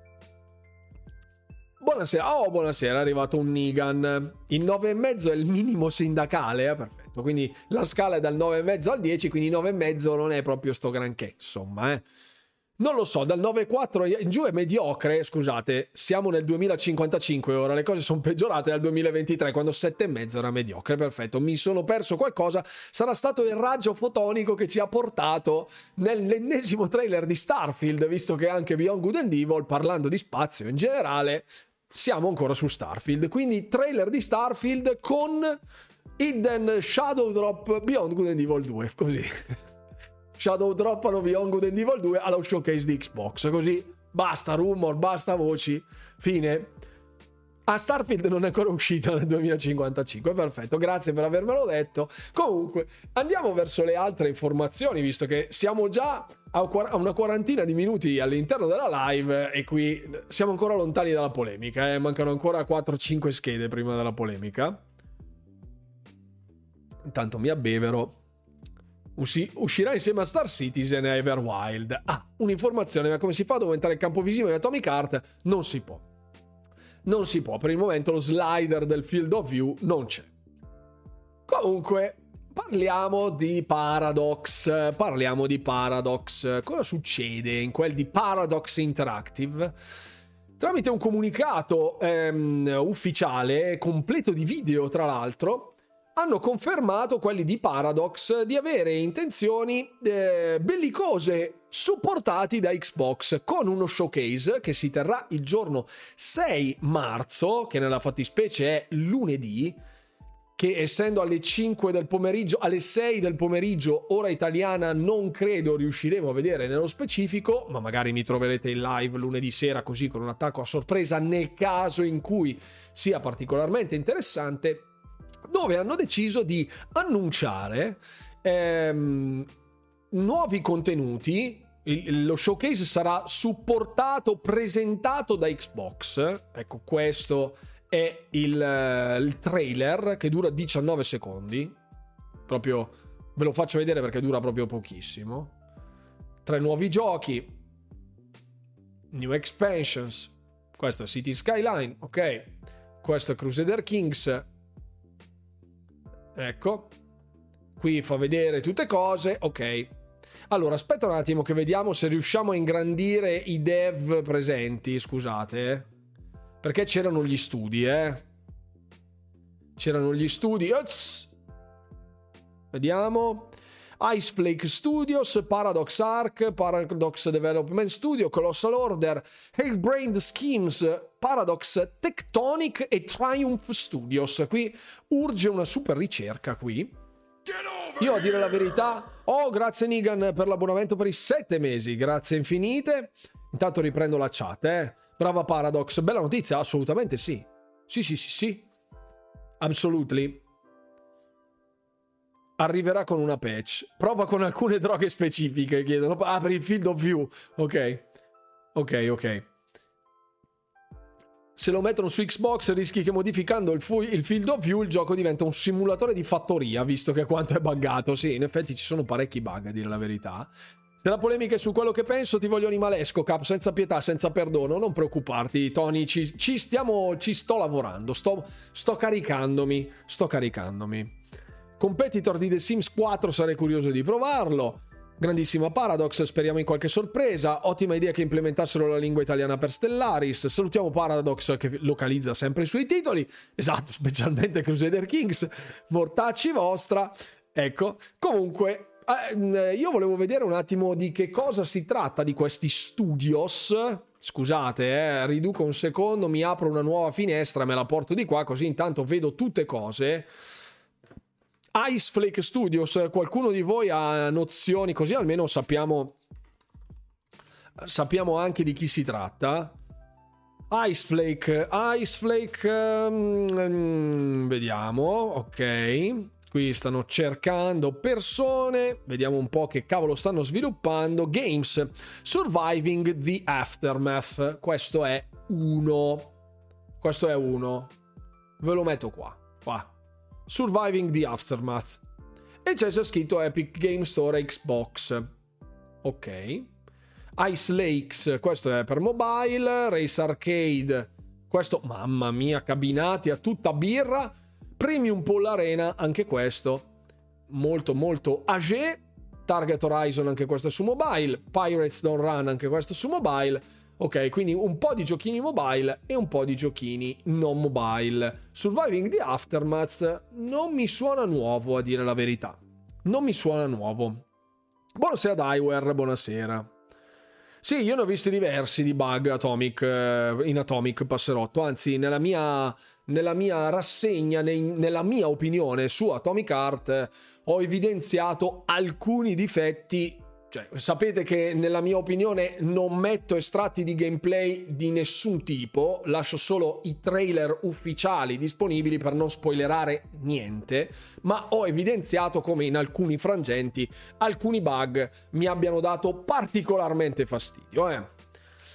Buonasera, oh buonasera, è arrivato un Nigan, il 9,5 è il minimo sindacale, eh? perfetto, quindi la scala è dal 9,5 al 10, quindi 9,5 non è proprio sto granché, insomma, eh. Non lo so, dal 9.4 in giù è mediocre, scusate, siamo nel 2055 ora, le cose sono peggiorate dal 2023 quando 7.5 era mediocre, perfetto, mi sono perso qualcosa, sarà stato il raggio fotonico che ci ha portato nell'ennesimo trailer di Starfield, visto che anche Beyond Good and Evil, parlando di spazio in generale, siamo ancora su Starfield, quindi trailer di Starfield con Hidden Shadow Drop Beyond Good and Evil 2, così. Shadow droppano Beyond Good Evil 2 allo showcase di Xbox. Così basta rumor, basta voci. Fine. A Starfield non è ancora uscito nel 2055, perfetto, grazie per avermelo detto. Comunque, andiamo verso le altre informazioni, visto che siamo già a una quarantina di minuti all'interno della live e qui siamo ancora lontani dalla polemica, eh? mancano ancora 4-5 schede prima della polemica. Intanto mi abbevero uscirà insieme a Star Citizen e Everwild. Ah, un'informazione, ma come si fa a aumentare il campo visivo in Atomic Heart? Non si può. Non si può, per il momento lo slider del field of view non c'è. Comunque, parliamo di Paradox. Parliamo di Paradox. Cosa succede in quel di Paradox Interactive? Tramite un comunicato ehm, ufficiale, completo di video tra l'altro, hanno confermato quelli di Paradox di avere intenzioni eh, bellicose supportati da Xbox con uno showcase che si terrà il giorno 6 marzo, che nella fattispecie è lunedì, che essendo alle 5 del pomeriggio, alle 6 del pomeriggio, ora italiana, non credo riusciremo a vedere nello specifico, ma magari mi troverete in live lunedì sera così con un attacco a sorpresa nel caso in cui sia particolarmente interessante, dove hanno deciso di annunciare ehm, nuovi contenuti lo showcase sarà supportato, presentato da Xbox. Ecco, questo è il, eh, il, trailer che dura 19 secondi. Proprio ve lo faccio vedere perché dura proprio pochissimo. Tre nuovi giochi, new expansions. Questo è City Skyline, ok. Questo è Crusader Kings. Ecco. Qui fa vedere tutte cose, ok. Allora, aspetta un attimo che vediamo se riusciamo a ingrandire i dev presenti, scusate. Eh. Perché c'erano gli studi, eh. C'erano gli studi. Oz! Vediamo. Iceflake Studios, Paradox Arc, Paradox Development Studio, Colossal Order, Hailbrained Schemes, Paradox Tectonic e Triumph Studios. Qui urge una super ricerca qui. Io a dire la verità, oh grazie Nigan per l'abbonamento per i sette mesi, grazie infinite. Intanto riprendo la chat, eh. Brava Paradox, bella notizia? Assolutamente sì. Sì, sì, sì, sì. Absolutely. Arriverà con una patch. Prova con alcune droghe specifiche, chiedono. Ah, per il field of view. Ok. Ok, ok se lo mettono su Xbox rischi che modificando il, fu- il, field of view il gioco diventa un simulatore di fattoria, visto che quanto è buggato. Sì, in effetti ci sono parecchi bug, a dire la verità. Se la polemica è su quello che penso, ti voglio animalesco, Cap, senza pietà, senza perdono. Non preoccuparti, Tony, ci, ci stiamo, ci sto lavorando, sto, sto caricandomi, sto caricandomi. Competitor di The Sims 4 sarei curioso di provarlo. Grandissima Paradox, speriamo in qualche sorpresa. Ottima idea che implementassero la lingua italiana per Stellaris. Salutiamo Paradox che localizza sempre i suoi titoli. Esatto, specialmente Crusader Kings. Mortacci vostra. Ecco, comunque eh, io volevo vedere un attimo di che cosa si tratta di questi studios. Scusate, eh, riduco un secondo, mi apro una nuova finestra, me la porto di qua, così intanto vedo tutte cose. Ice Flake Studios, qualcuno di voi ha nozioni così almeno sappiamo sappiamo anche di chi si tratta. Ice Flake, Ice Flake, um, vediamo, ok. Qui stanno cercando persone, vediamo un po' che cavolo stanno sviluppando. Games, Surviving the Aftermath, questo è uno. Questo è uno. Ve lo metto qua, qua. Surviving the Aftermath. E c'è già scritto Epic Game Store Xbox. Ok. Ice Lakes, questo è per mobile. Race Arcade, questo, mamma mia, cabinati a tutta birra. Premium Poll Arena, anche questo. Molto, molto age. Target Horizon, anche questo su mobile. Pirates Don't Run, anche questo su mobile. Ok, quindi un po' di giochini mobile e un po' di giochini non mobile. Surviving the Aftermath non mi suona nuovo, a dire la verità. Non mi suona nuovo. Buonasera Daiware, buonasera. Sì, io ne ho visti diversi di bug Atomic, eh, in Atomic Passerotto, anzi nella mia, nella mia rassegna, nella mia opinione su Atomic eh, ho evidenziato alcuni difetti cioè, sapete che nella mia opinione non metto estratti di gameplay di nessun tipo, lascio solo i trailer ufficiali disponibili per non spoilerare niente, ma ho evidenziato come in alcuni frangenti alcuni bug mi abbiano dato particolarmente fastidio. Eh.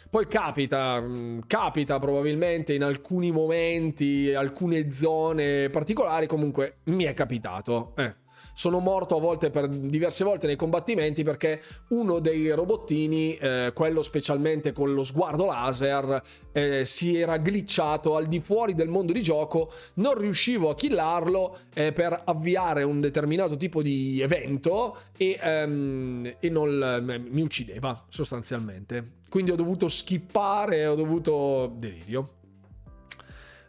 Poi capita, mm, capita probabilmente in alcuni momenti, alcune zone particolari, comunque mi è capitato. Eh sono morto a volte per diverse volte nei combattimenti perché uno dei robottini, eh, quello specialmente con lo sguardo laser, eh, si era glitchato al di fuori del mondo di gioco, non riuscivo a killarlo eh, per avviare un determinato tipo di evento e, ehm, e non eh, mi uccideva sostanzialmente. Quindi ho dovuto skippare, ho dovuto delirio.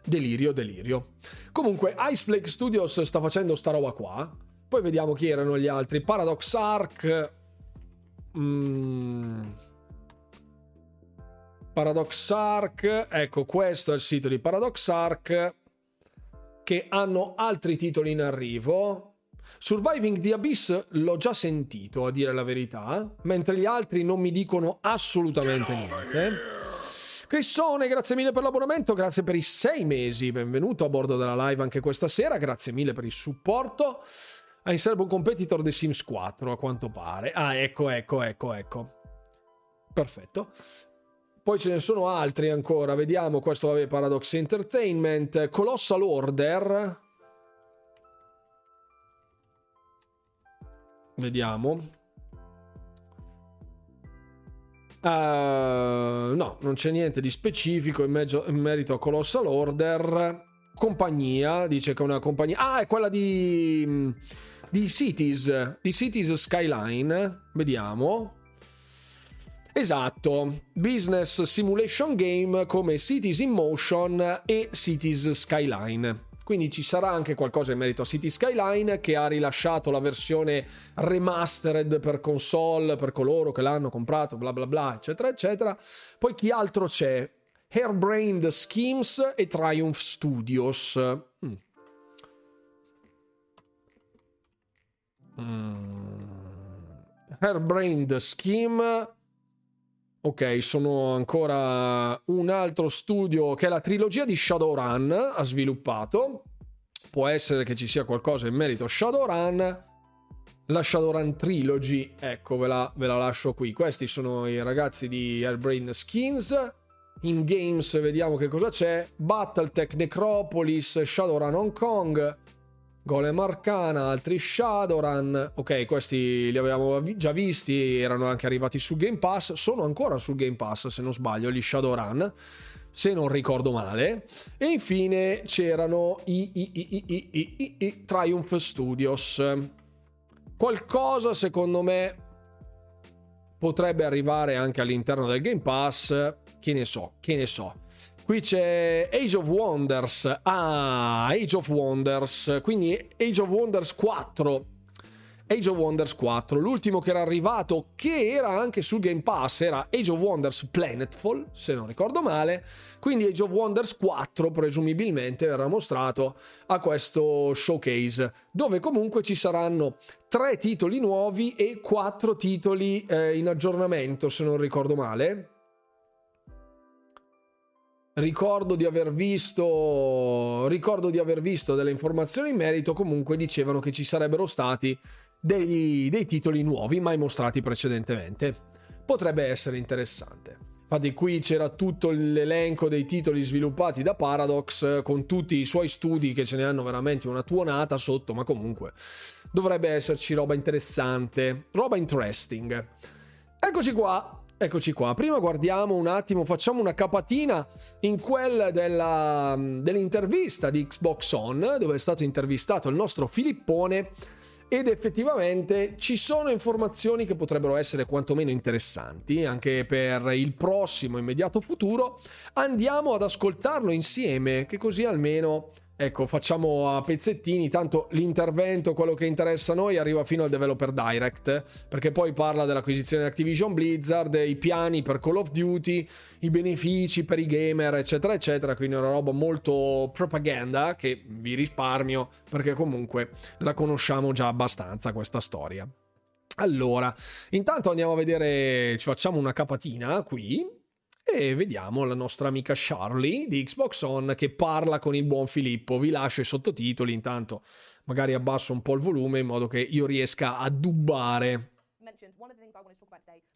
Delirio, delirio. Comunque, Ice Flake Studios sta facendo sta roba qua. Poi vediamo chi erano gli altri. Paradox Arc. Mm. Paradox Arc. Ecco, questo è il sito di Paradox Arc. Che hanno altri titoli in arrivo. Surviving the Abyss l'ho già sentito, a dire la verità, mentre gli altri non mi dicono assolutamente niente. Crissone, grazie mille per l'abbonamento, grazie per i sei mesi, benvenuto a bordo della live anche questa sera, grazie mille per il supporto. Ha in serbo un competitor The Sims 4, a quanto pare. Ah, ecco, ecco, ecco, ecco. Perfetto. Poi ce ne sono altri ancora, vediamo, questo vabbè, Paradox Entertainment, Colossal Order, Vediamo. Uh, no, non c'è niente di specifico in, mezzo, in, merito a Colossal Order. Compagnia, dice che è una compagnia. Ah, è quella di. Di Cities. Di Cities Skyline. Vediamo. Esatto, business simulation game come Cities in Motion e Cities Skyline. Quindi ci sarà anche qualcosa in merito a City Skyline che ha rilasciato la versione remastered per console per coloro che l'hanno comprato, bla bla bla, eccetera, eccetera. Poi chi altro c'è? Hairbrained Schemes e Triumph Studios. Hairbrained Scheme. Ok, sono ancora un altro studio che è la trilogia di Shadowrun ha sviluppato. Può essere che ci sia qualcosa in merito a Shadowrun. La Shadowrun Trilogy, ecco, ve la, ve la lascio qui. Questi sono i ragazzi di Airbrain Skins. In games vediamo che cosa c'è. Battletech Necropolis, Shadowrun Hong Kong. Golem Arcana, altri Shadowrun. Ok, questi li avevamo già visti, erano anche arrivati su Game Pass. Sono ancora su Game Pass, se non sbaglio, gli Shadowrun, se non ricordo male. E infine c'erano i, i, i, i Triumph Studios. Qualcosa, secondo me, potrebbe arrivare anche all'interno del Game Pass. Che ne so, che ne so. Qui c'è Age of Wonders. Ah, Age of Wonders. Quindi Age of Wonders 4. Age of Wonders 4. L'ultimo che era arrivato, che era anche sul Game Pass, era Age of Wonders Planetfall, se non ricordo male. Quindi Age of Wonders 4 presumibilmente verrà mostrato a questo showcase, dove comunque ci saranno tre titoli nuovi e quattro titoli eh, in aggiornamento, se non ricordo male ricordo di aver visto ricordo di aver visto delle informazioni in merito comunque dicevano che ci sarebbero stati degli, dei titoli nuovi mai mostrati precedentemente. Potrebbe essere interessante. Infatti qui c'era tutto l'elenco dei titoli sviluppati da Paradox con tutti i suoi studi che ce ne hanno veramente una tuonata sotto ma comunque dovrebbe esserci roba interessante roba interesting. Eccoci qua Eccoci qua, prima guardiamo un attimo, facciamo una capatina in quella della, dell'intervista di Xbox On, dove è stato intervistato il nostro Filippone ed effettivamente ci sono informazioni che potrebbero essere quantomeno interessanti anche per il prossimo immediato futuro. Andiamo ad ascoltarlo insieme, che così almeno Ecco, facciamo a pezzettini, tanto l'intervento, quello che interessa a noi, arriva fino al Developer Direct, perché poi parla dell'acquisizione di Activision Blizzard, i piani per Call of Duty, i benefici per i gamer, eccetera, eccetera, quindi è una roba molto propaganda che vi risparmio, perché comunque la conosciamo già abbastanza questa storia. Allora, intanto andiamo a vedere, ci facciamo una capatina qui, e vediamo la nostra amica Charlie di Xbox On che parla con il buon Filippo. Vi lascio i sottotitoli, intanto magari abbasso un po' il volume in modo che io riesca a dubbare.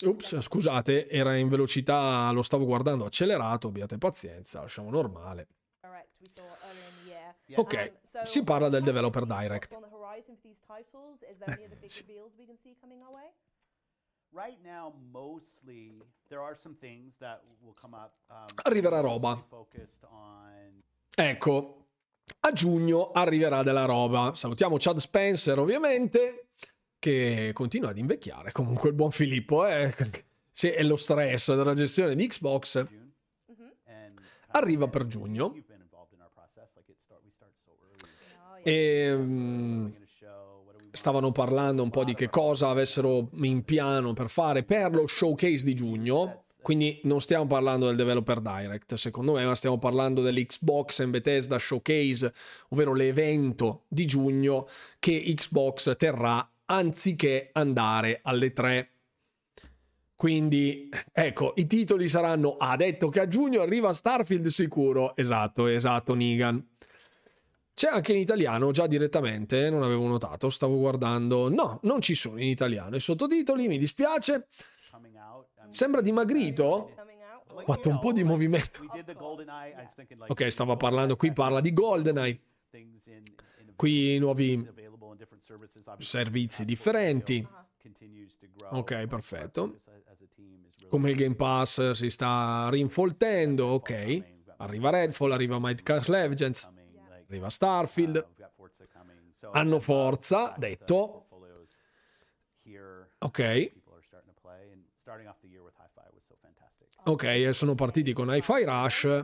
Ups, scusate, era in velocità, lo stavo guardando accelerato, abbiate pazienza, lasciamo normale. Ok, um, si parla del Developer Direct. Eh, sì. Arriverà roba. Ecco, a giugno arriverà della roba. Salutiamo Chad Spencer, ovviamente, che continua ad invecchiare. Comunque il buon Filippo, eh? Se è lo stress della gestione di Xbox. Mm-hmm. Arriva per giugno. E stavano parlando un po' di che cosa avessero in piano per fare per lo showcase di giugno. Quindi non stiamo parlando del Developer Direct, secondo me, ma stiamo parlando dell'Xbox and Bethesda Showcase, ovvero l'evento di giugno che Xbox terrà anziché andare alle 3. Quindi, ecco, i titoli saranno ha detto che a giugno arriva Starfield sicuro. Esatto, esatto, Nigan. C'è anche in italiano già direttamente, non avevo notato, stavo guardando. No, non ci sono in italiano i sottotitoli, mi dispiace. Sembra dimagrito. Ho fatto un po' di movimento. Ok, stava parlando, qui parla di GoldenEye. Qui nuovi servizi differenti. Ok, perfetto. Come il Game Pass si sta rinfoltendo, ok. Arriva Redfall, arriva Minecraft Legends, arriva Starfield. Hanno forza, detto. Ok. Ok, sono partiti con Hi-Fi Rush.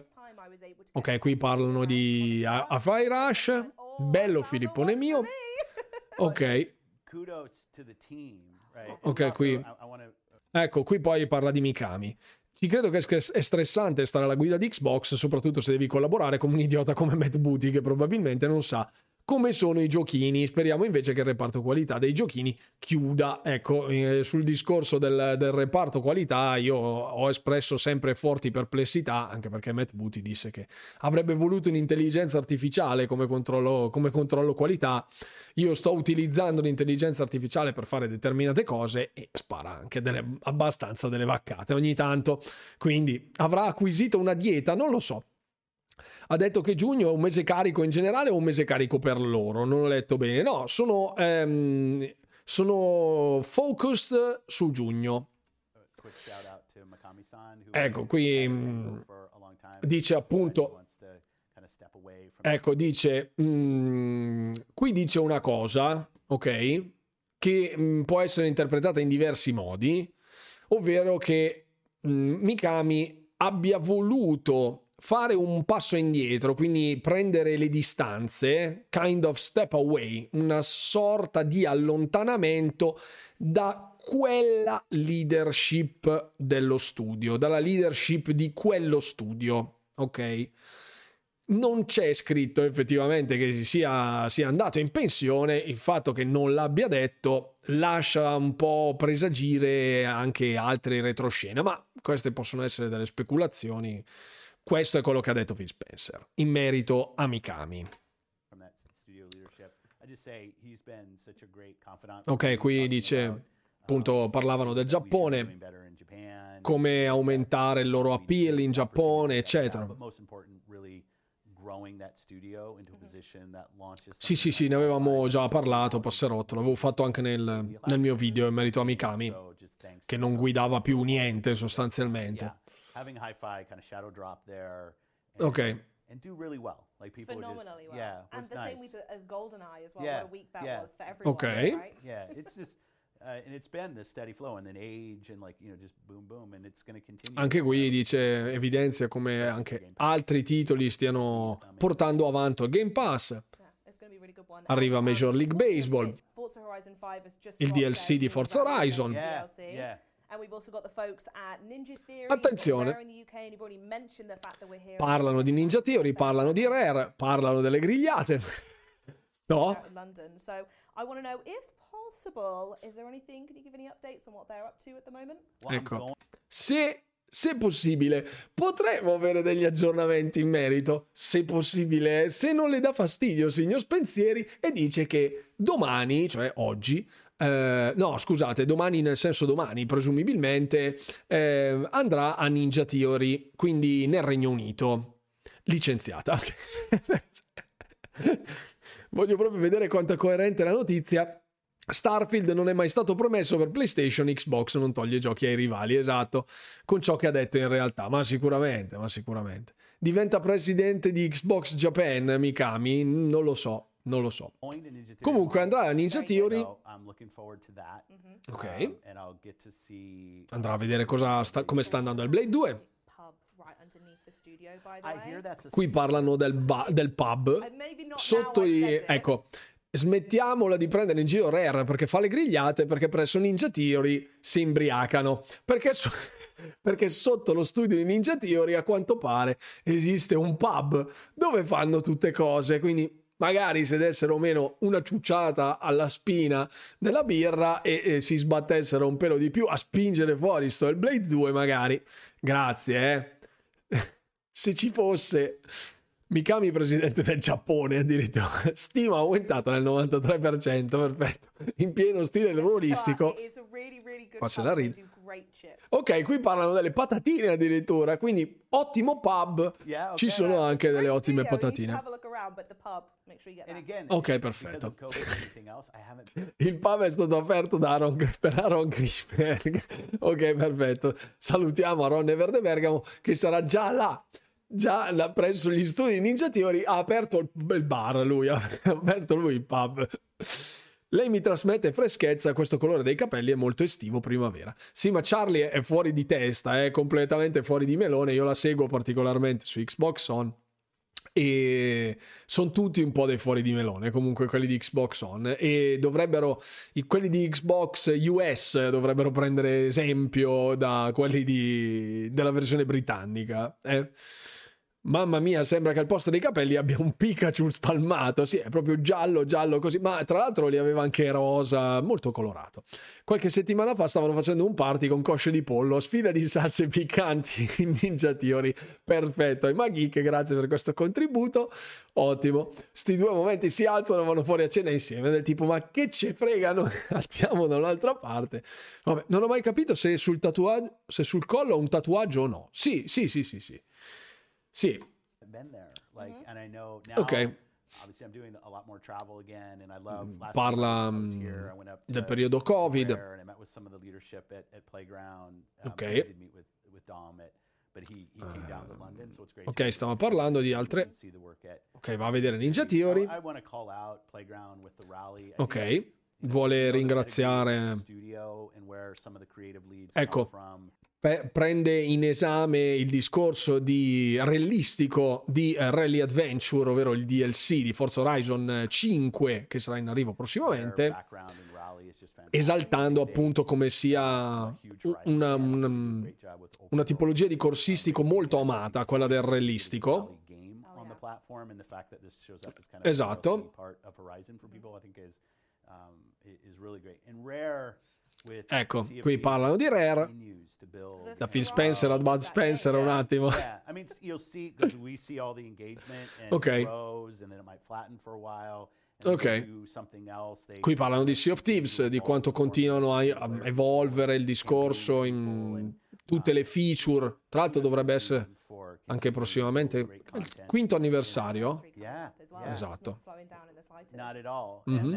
Ok, qui parlano di Hi-Fi Rush. Bello Filippone mio. Ok. Ok, qui. Ecco, qui poi parla di Mikami. Ci credo che è stressante stare alla guida di Xbox, soprattutto se devi collaborare con un idiota come Matt Booty che probabilmente non sa come sono i giochini. Speriamo invece che il reparto qualità dei giochini chiuda. Ecco, eh, sul discorso del, del, reparto qualità io ho espresso sempre forti perplessità, anche perché Matt Booty disse che avrebbe voluto un'intelligenza artificiale come controllo, come controllo qualità. Io sto utilizzando l'intelligenza artificiale per fare determinate cose e spara anche delle, abbastanza delle vaccate ogni tanto. Quindi avrà acquisito una dieta, non lo so ha detto che giugno è un mese carico in generale o un mese carico per loro? Non ho letto bene. No, sono, ehm, sono focused su giugno. Ecco, qui mm, dice appunto... Ecco, dice... Mm, qui dice una cosa, ok? Che mm, può essere interpretata in diversi modi, ovvero che mm, Mikami abbia voluto fare un passo indietro, quindi prendere le distanze, kind of step away, una sorta di allontanamento da quella leadership dello studio, dalla leadership di quello studio, ok? Non c'è scritto effettivamente che sia, sia andato in pensione, il fatto che non l'abbia detto lascia un po' presagire anche altre retroscene, ma queste possono essere delle speculazioni questo è quello che ha detto Phil Spencer in merito a Mikami. Ok, qui dice, appunto, parlavano del Giappone, come aumentare il loro appeal in Giappone, eccetera. Sì, sì, sì, ne avevamo già parlato, Passerotto, l'avevo fatto anche nel, nel mio video in merito a Mikami, che non guidava più niente sostanzialmente. And, okay. And do really well. Like people phenomenally just, well. Yeah, and the nice. same with as GoldenEye as well. Yeah, what a week that yeah. was for everyone. Okay. Right? Yeah, it's just. Uh, and it's been this steady flow and then age and like you know just boom boom and it's going to continue. Anche qui dice evidenzia come anche altri titoli stiano portando avanti il Game Pass. Arriva Major League Baseball, il DLC di Forza Horizon. Attenzione. Parlano di Ninja Theory, parlano di Rare, parlano delle grigliate. no? Ecco. Se se possibile, potremmo avere degli aggiornamenti in merito, se possibile, se non le dà fastidio, signor Spensieri, e dice che domani, cioè oggi, eh, no, scusate, domani nel senso domani, presumibilmente, eh, andrà a Ninja Theory, quindi nel Regno Unito. Licenziata. Voglio proprio vedere quanto è coerente la notizia. Starfield non è mai stato promesso per PlayStation, Xbox non toglie giochi ai rivali, esatto, con ciò che ha detto in realtà, ma sicuramente, ma sicuramente. Diventa presidente di Xbox Japan, Mikami? Non lo so. Non lo so. Comunque andrà a Ninja Theory. Ok. Andrà a vedere sta, come sta andando il Blade 2. Qui parlano del, ba- del pub. Uh, Sotto I. Ecco, smettiamola di prendere in giro Rare perché fa le grigliate perché presso Ninja Theory si imbriacano. Perché, so- perché sotto lo studio di Ninja Theory a quanto pare esiste un pub dove fanno tutte cose. Quindi magari se dessero meno una ciucciata alla spina della birra e, e si sbattessero un pelo di più a spingere fuori sto Hellblade 2 magari. Grazie, eh. Se ci fosse Mikami presidente del Giappone addirittura, stima aumentata del 93%, perfetto, in pieno stile ruolistico. But it is a really, really good Qua se pub. la They Ok, qui parlano delle patatine addirittura, quindi ottimo pub, Yeah, ci okay. sono anche delle ottime to patatine. Sure again, Ok, perfetto. Il pub è stato aperto da Aaron, per Aaron Grishberg. ok, perfetto. Salutiamo Aaron Never de Bergamo che sarà già là. Già presso gli studi di Ninja Theory ha aperto il, il bar lui, ha aperto lui il pub. Lei mi trasmette freschezza, questo colore dei capelli è molto estivo primavera. Sì, ma Charlie è fuori di testa, è completamente fuori di melone, io la seguo particolarmente su Xbox On e sono tutti un po' dei fuori di melone comunque quelli di Xbox On e dovrebbero quelli di Xbox US dovrebbero prendere esempio da quelli di, della versione britannica eh? Mamma mia, sembra che al posto dei capelli abbia un Pikachu spalmato. Sì, è proprio giallo, giallo così. Ma tra l'altro li aveva anche rosa, molto colorato. Qualche settimana fa stavano facendo un party con cosce di pollo, sfida di salse piccanti in Ninja Theory. Perfetto. E Magik, grazie per questo contributo. Ottimo. Sti due momenti si alzano, vanno fuori a cena insieme. Del tipo, ma che ci fregano? Andiamo da un'altra parte. Vabbè, non ho mai capito se sul tatuaggio, se sul collo ho un tatuaggio o no. Sì, sì, sì, sì, sì. Sì, Mm-hmm. Ok. Last parla, mm, del periodo Covid. Rare, and I met with some of the leadership at, at Playground. Um, Ok. To ok, stiamo parlando di altre. Ok, va a vedere Ninja Theory. I, want to call out Playground with the rally. I Ok, vuole ringraziare. Ecco. Prende in esame il discorso di rellistico di eh, Rally Adventure, ovvero il DLC di Forza Horizon 5 che sarà in arrivo prossimamente, esaltando appunto come sia una, una- una tipologia di corsistico molto amata, quella del of Esatto. Ecco, qui parlano di Rare. Da Phil. Spencer a Bud Spencer un attimo. Else. They Qui parlano di Sea of Thieves, di quanto continuano a, evolvere il discorso in tutte le feature. Tra l'altro dovrebbe essere anche prossimamente il quinto anniversario. Esatto. Mhm.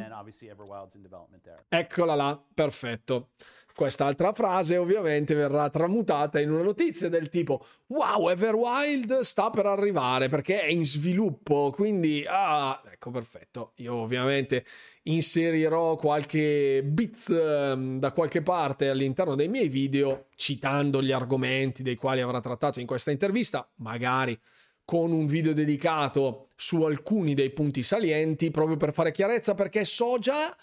There. Eccola là, perfetto. Quest'altra frase ovviamente verrà tramutata in una notizia del tipo Wow, Everwild sta per arrivare perché è in sviluppo, quindi ah, ecco perfetto. Io ovviamente inserirò qualche bits ehm, da qualche parte all'interno dei miei video citando gli argomenti dei quali avrà trattato in questa intervista, magari con un video dedicato su alcuni dei punti salienti proprio per fare chiarezza perché so già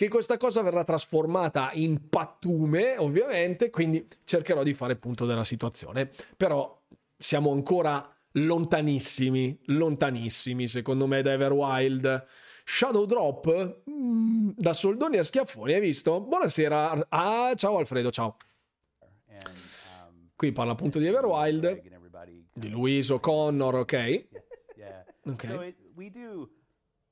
che questa cosa verrà trasformata in pattume ovviamente quindi cercherò di fare punto della situazione. Però siamo ancora lontanissimi lontanissimi secondo me da Everwild. Shadow Drop Mm, da soldoni a schiaffoni hai visto? buonasera. Ah ciao Alfredo ciao. Qui parla appunto di Everwild. Di kind of- Luis O'Connor ok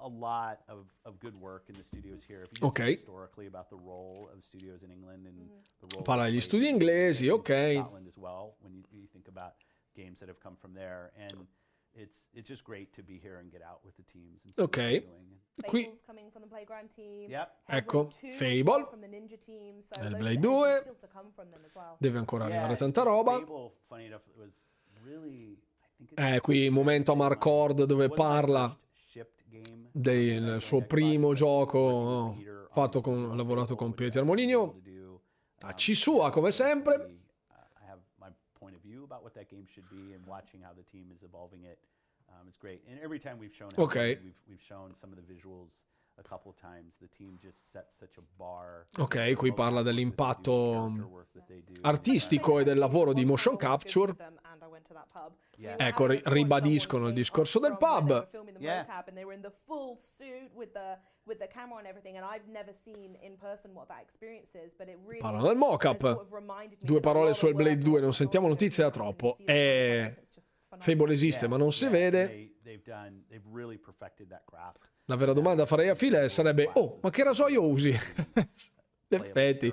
a lot of, of good work in the studios here. If you Okay. historically about the role of studios in England and the role Parla degli studi in- inglesi, in ok. Scotland as well. When you, you think about games that have come from there, and it's it's just great to be here and get out with the teams and see what Okay. they're doing. qui Fable's coming from the playground team. Yep. Ecco, Hellblade 2 as Fable. from the Ninja team. So Hellblade those- there's 2. still to come from them as well. deve ancora Yeah, arrivare tanta roba Fable, funny enough, really. I think it's Eh, qui momento a Marcord dove parla. Del suo primo gioco Peter fatto con, lavorato con to do, a um, Cisua come sempre. uh. Um, Ok. Ok, qui parla dell'impatto do. artistico e del lavoro di motion capture. Ecco, ribadiscono il discorso del pub. Parlano del me Due parole su work 2, goes non on sentiamo notizie da troppo. E Fable esiste, ma non si vede. La vera domanda farei a file sarebbe: Oh, ma che rasoio usi? In effetti.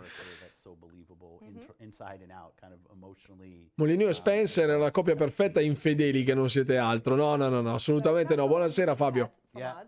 emotionally. Molinio e Spencer è la coppia perfetta infedeli che non siete altro. No, no, no, no, assolutamente no. Buonasera Fabio. Yeah.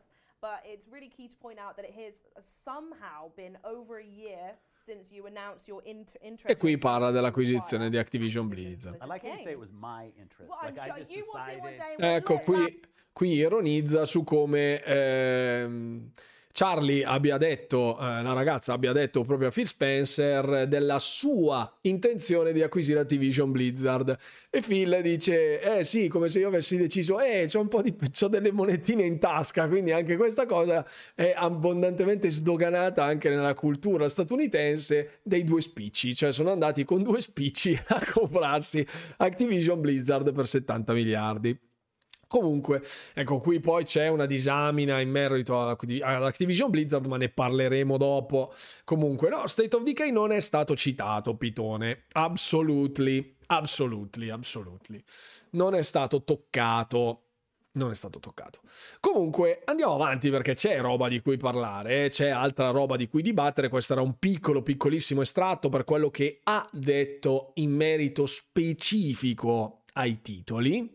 E qui parla dell'acquisizione di Activision Blizzard. I like how you King. say it was my interest. Well, I'm like I sure just you one day, one decided. day, one Ecco, qui, qui ironizza su come ehm, Charlie abbia detto, eh, la ragazza abbia detto proprio a Phil Spencer della sua intenzione di acquisire Activision Blizzard. E Phil dice, eh sì, come se io avessi deciso, eh, c'ho un po' di, c'ho delle monetine in tasca, quindi anche questa cosa è abbondantemente sdoganata anche nella cultura statunitense dei due spicci, cioè sono andati con due spicci a comprarsi Activision Blizzard per 70 miliardi. Comunque, ecco qui poi c'è una disamina in merito ad Acti- ad Activision Blizzard, ma ne parleremo dopo. Comunque, no, State of Decay non è stato citato, Pitone. Absolutely, absolutely, absolutely. Non è stato toccato. Non è stato toccato. Comunque, andiamo avanti perché c'è roba di cui parlare, eh, c'è altra roba di cui dibattere. Questo era un piccolo, piccolissimo estratto per quello che ha detto in merito specifico ai titoli.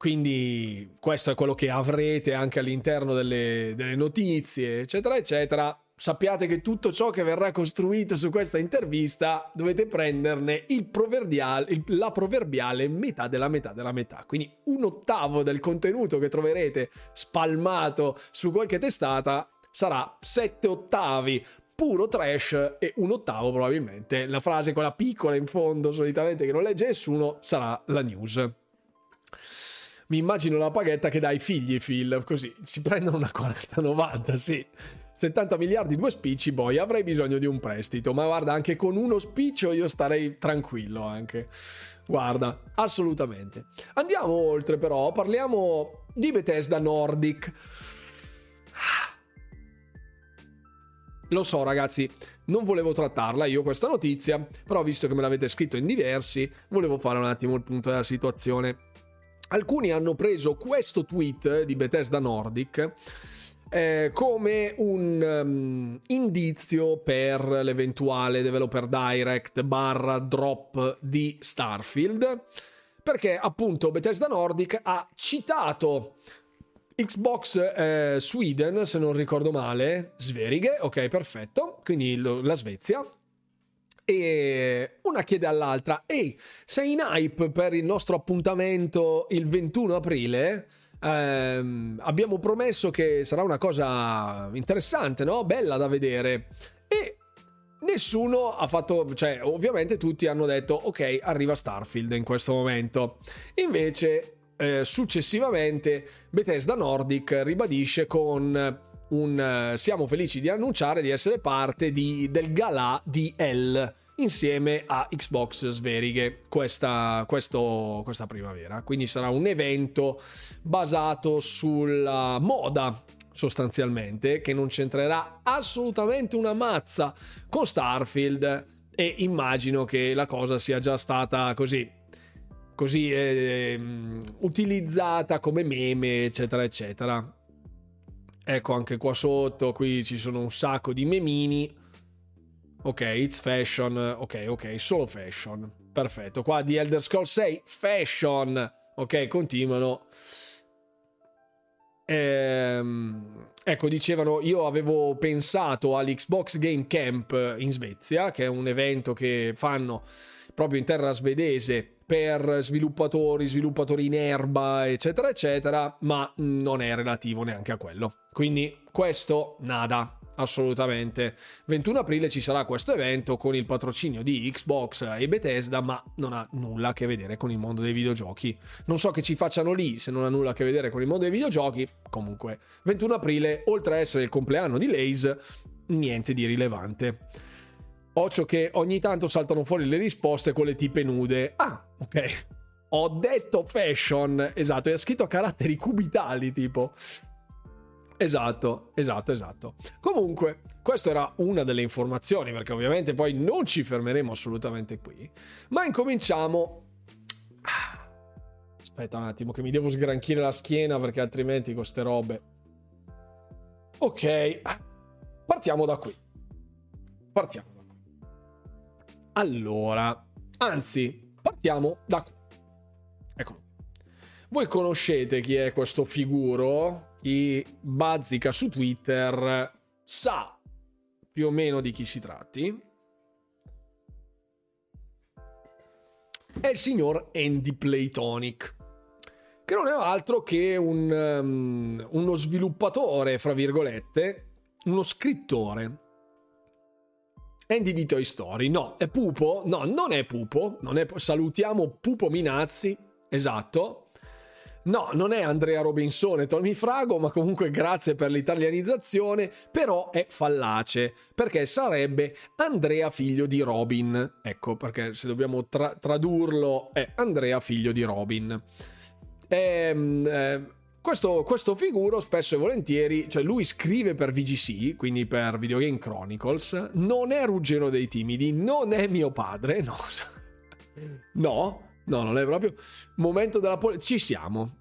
Quindi questo è quello che avrete anche all'interno delle, delle notizie, eccetera, eccetera. Sappiate che tutto ciò che verrà costruito su questa intervista dovete prenderne il proverbiale, la proverbiale metà della metà della metà. Quindi un ottavo del contenuto che troverete spalmato su qualche testata sarà sette ottavi puro trash e un ottavo probabilmente la frase quella piccola in fondo solitamente che non legge nessuno sarà la news mi immagino la paghetta che dà ai figli Phil. Così si prendono una 40-90 sì. 70 miliardi due spicci poi avrei bisogno di un prestito. Ma guarda anche con uno spiccio io starei tranquillo anche. Guarda assolutamente. Andiamo oltre però. Parliamo di Bethesda Nordic. Lo so ragazzi, non volevo trattarla io questa notizia, però visto che me l'avete scritto in diversi, volevo fare un attimo il punto della situazione. Alcuni hanno preso questo tweet di Bethesda Nordic eh, come un um, indizio per l'eventuale developer direct barra drop di Starfield, perché appunto Bethesda Nordic ha citato Xbox eh, Sweden, se non ricordo male, Sverige, ok, perfetto, quindi lo- la Svezia. E una chiede all'altra: Ehi, sei in hype per il nostro appuntamento il 21 aprile? Ehm, abbiamo promesso che sarà una cosa interessante, no? Bella da vedere. E nessuno ha fatto, cioè, ovviamente tutti hanno detto: Ok, arriva Starfield in questo momento. Invece, eh, successivamente, Bethesda Nordic ribadisce con un eh, siamo felici di annunciare di essere parte di- del galà di L insieme a Xbox Sverige questa, questo- questa primavera. Quindi sarà un evento basato sulla moda sostanzialmente che non c'entrerà assolutamente una mazza con Starfield e immagino che la cosa sia già stata così così ehm, utilizzata come meme eccetera eccetera ecco anche qua sotto qui ci sono un sacco di memini. Ok it's fashion. Ok ok solo fashion. Perfetto. Qua di Elder Scrolls 6 fashion. Ok continuano. Ehm, ecco, dicevano, io avevo pensato all'Xbox Game Camp in Svezia, che è un evento che fanno proprio in terra svedese per sviluppatori, sviluppatori in erba, eccetera, eccetera, ma non è relativo neanche a quello. Quindi questo nada, assolutamente. 21 aprile ci sarà questo evento con il patrocinio di Xbox e Bethesda, ma non ha nulla a che vedere con il mondo dei videogiochi. Non so che ci facciano lì se non ha nulla a che vedere con il mondo dei videogiochi. Comunque, 21 aprile, oltre a essere il compleanno di Lays, niente di rilevante. Occhio che ogni tanto saltano fuori le risposte con le tipe nude. Ah, ok. Ho detto fashion, esatto, è scritto a caratteri cubitali tipo. Esatto, esatto, esatto. Comunque, questa era una delle informazioni, perché ovviamente poi non ci fermeremo assolutamente qui, ma incominciamo... Aspetta un attimo che mi devo sgranchire la schiena perché altrimenti con ste robe... Ok, partiamo da qui. Partiamo. Allora, anzi, partiamo da qui. Eccolo. Voi conoscete chi è questo figuro? Chi bazzica su Twitter sa più o meno di chi si tratti. È il signor Andy Playtonic, che non è altro che un, um, uno sviluppatore, fra virgolette, uno scrittore. Andy di Toy Story, no, è Pupo? No, non è Pupo, non è, salutiamo Pupo Minazzi, esatto, No, non è Andrea Robinson e Tommy Frago, ma comunque grazie per l'italianizzazione, però è fallace, perché sarebbe Andrea figlio di Robin. Ecco, perché se dobbiamo tra- tradurlo è Andrea figlio di Robin. Ehm, eh, questo, questo, figuro spesso e volentieri, cioè lui scrive per VGC, quindi per Video Game Chronicles, non è Ruggero dei Timidi, non è mio padre, no. No, No, non è proprio momento della polemica. Ci siamo.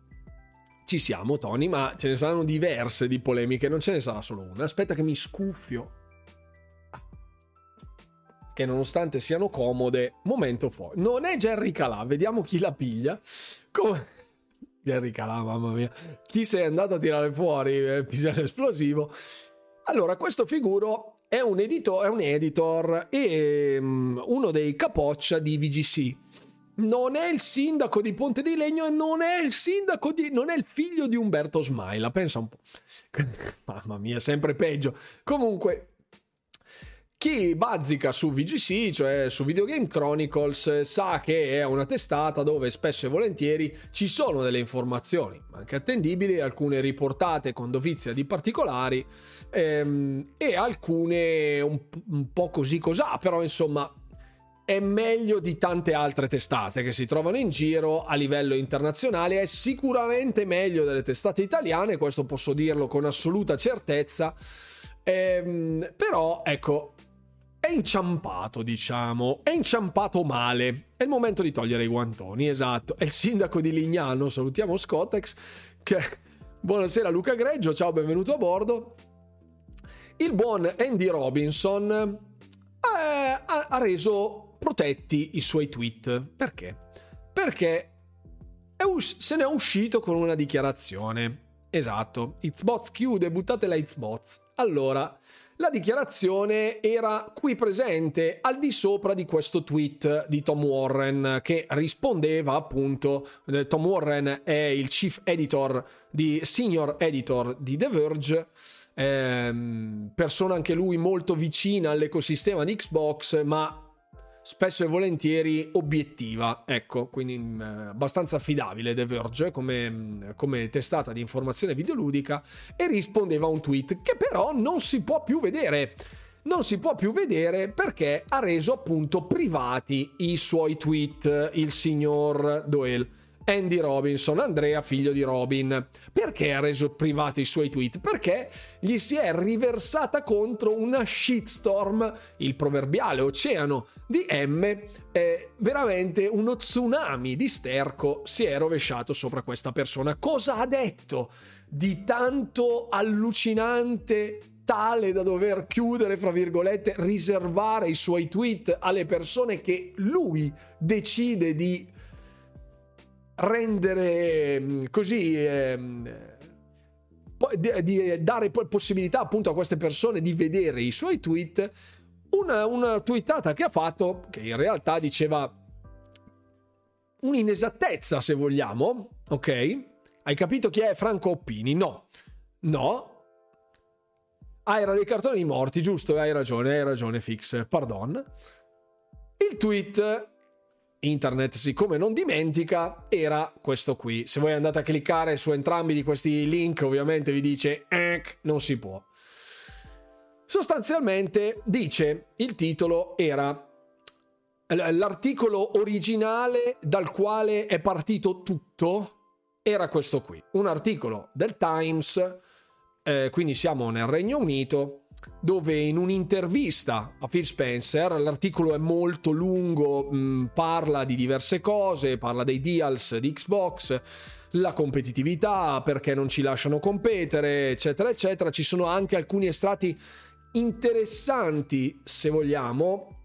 Ci siamo, Tony, ma ce ne saranno diverse di polemiche, non ce ne sarà solo una. Aspetta che mi scuffio. Che nonostante siano comode, momento fuori. Non è Jerry Calà, vediamo chi la piglia. Come... Jerry Calà, mamma mia. Chi sei andato a tirare fuori eh, pisello esplosivo? Allora, questo figuro è un editor, è un editor e um, uno dei capoccia di VGC non è il sindaco di Ponte di Legno e non è il sindaco di... non è il figlio di Umberto Smaila, pensa un po'. Mamma mia, sempre peggio. Comunque, chi bazzica su VGC, cioè su Video Game Chronicles, sa che è una testata dove spesso e volentieri ci sono delle informazioni, anche attendibili, alcune riportate con dovizia di particolari ehm, e alcune un, un po' così cosà, però insomma è meglio di tante altre testate che si trovano in giro a livello internazionale, è sicuramente meglio delle testate italiane, questo posso dirlo con assoluta certezza, ehm, però ecco, è inciampato, diciamo, è inciampato male. È il momento di togliere i guantoni, esatto. È il sindaco di Lignano, salutiamo Scottex, che... Buonasera Luca Greggio, ciao, benvenuto a bordo. Il buon Andy Robinson eh, ha, reso protetti i suoi tweet. Perché? Perché us- se ne è uscito con una dichiarazione. Esatto, Xbox chiude, buttate la Xbox. Allora, la dichiarazione era qui presente al di sopra di questo tweet di Tom Warren che rispondeva appunto eh, Tom Warren è il chief editor di senior editor di The Verge ehm, persona anche lui molto vicina all'ecosistema di Xbox ma spesso e volentieri obiettiva, ecco, quindi mm, abbastanza affidabile The Verge come, mm, come, testata di informazione videoludica e rispondeva a un tweet che però non si può più vedere. Non si può più vedere perché ha reso appunto privati i suoi tweet il signor Doyle. Andy Robinson, Andrea figlio di Robin. Perché ha reso privati i suoi tweet? Perché gli si è riversata contro una shitstorm, il proverbiale oceano di M, eh, veramente uno tsunami di sterco si è rovesciato sopra questa persona. Cosa ha detto di tanto allucinante tale da dover chiudere, fra virgolette, riservare i suoi tweet alle persone che lui decide di rendere mm, così di, di, dare possibilità appunto a queste persone di vedere i suoi tweet una, una tweetata che ha fatto che in realtà diceva un'inesattezza se vogliamo ok hai capito chi è Franco Oppini no no Ah, era dei cartoni morti, giusto? Hai ragione, hai ragione, Fix. Pardon. Il tweet internet, siccome non dimentica, era questo qui. Se voi andate a cliccare su entrambi di questi link, ovviamente vi dice eh, non si può. Sostanzialmente dice il titolo era l'articolo originale dal quale è partito tutto era questo qui, un articolo del Times, eh, quindi siamo nel Regno Unito, dove in un'intervista a Phil Spencer, l'articolo è molto lungo, mh, mm, parla di diverse cose, parla dei deals di Xbox, la competitività, perché non ci lasciano competere, eccetera, eccetera. Ci sono anche alcuni estratti interessanti, se vogliamo.